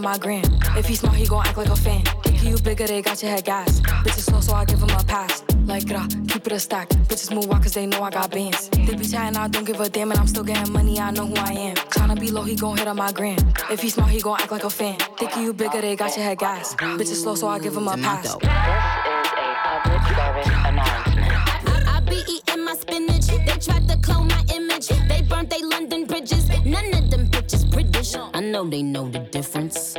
on my gram. If he smart, he gon' act like a fan. Think you bigger, they got your head gas. Bitches slow, so I give him a pass. Like rah, keep it a stack. Bitches move walk cause they know I got bands. They be chatting, I don't give a damn, and I'm still getting money, I know who I am. Tryna be low, he gon' hit on my gram. If he smart, he gon' act like a fan. Think you bigger, they got your head gas. Bitches slow, so I give him a pass. I be eating my spinach. They tried to clone my image. They burnt they London British. I know they know the difference.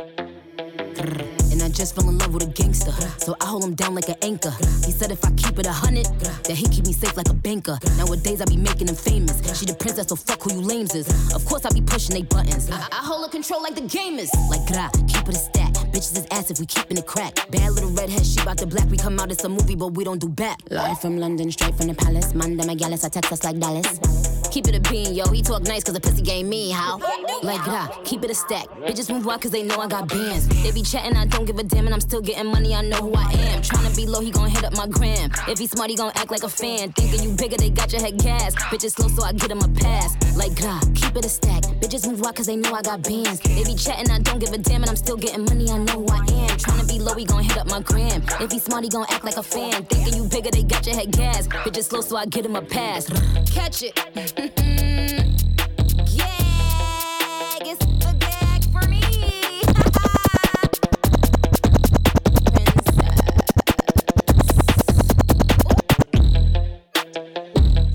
And I just fell in love with a gangster. So I hold him down like an anchor. He said if I keep it a hundred, that he keep me safe like a banker. Nowadays I be making him famous. She the princess, so fuck who you lames is. Of course I be pushing they buttons. I, I hold a control like the gamers. Like keep it a stack. Bitches is ass if we keeping it crack. Bad little redhead, she bout the black. We come out, it's a movie, but we don't do back. Live from London, straight from the palace. Them a gallus, I text us like Dallas. Keep it a bean, yo. He talk nice cause the pussy game me, how? Like, ah, keep it a stack. Bitches move out cause they know I got bands. They be chatting, I don't give a damn, and I'm still getting money, I know who I am. Tryna be low, he gon' hit up my gram. If he smart, he gon' act like a fan. Thinking you bigger, they got your head gas. Bitches slow, so I get him a pass. Like, ah, keep it a stack. Bitches move out cause they know I got bands. They be chatting, I don't give a damn, and I'm still getting money, I know who I am. Tryna be low, he gon' hit up my gram. If he smart, he gon' act like a fan. Thinking you bigger, they got your head gas. Bitches slow, so I get him a pass. Catch it. Me.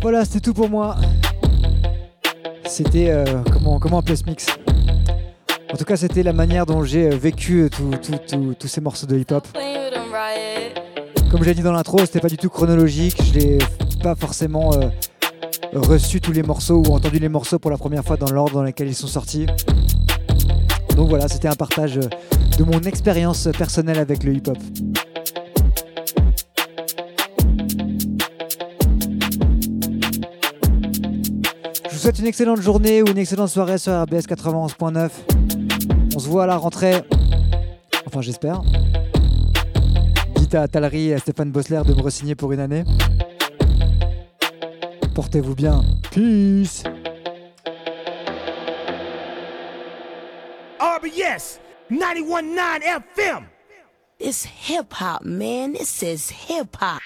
Voilà, c'était tout pour moi. C'était. euh, comment, comment appeler ce mix? En tout cas, c'était la manière dont j'ai euh, vécu euh, tous ces morceaux de hip-hop. Comme j'ai dit dans l'intro, c'était pas du tout chronologique. Je n'ai pas forcément euh, reçu tous les morceaux ou entendu les morceaux pour la première fois dans l'ordre dans lequel ils sont sortis. Donc voilà, c'était un partage de mon expérience personnelle avec le hip-hop. Je vous souhaite une excellente journée ou une excellente soirée sur RBS 91.9. On se voit à la rentrée. Enfin, j'espère. Dites à Talry et à Stéphane Bossler de me re-signer pour une année. Portez-vous bien. Peace. RBS 91.9 FM. It's hip hop, man. This is hip hop.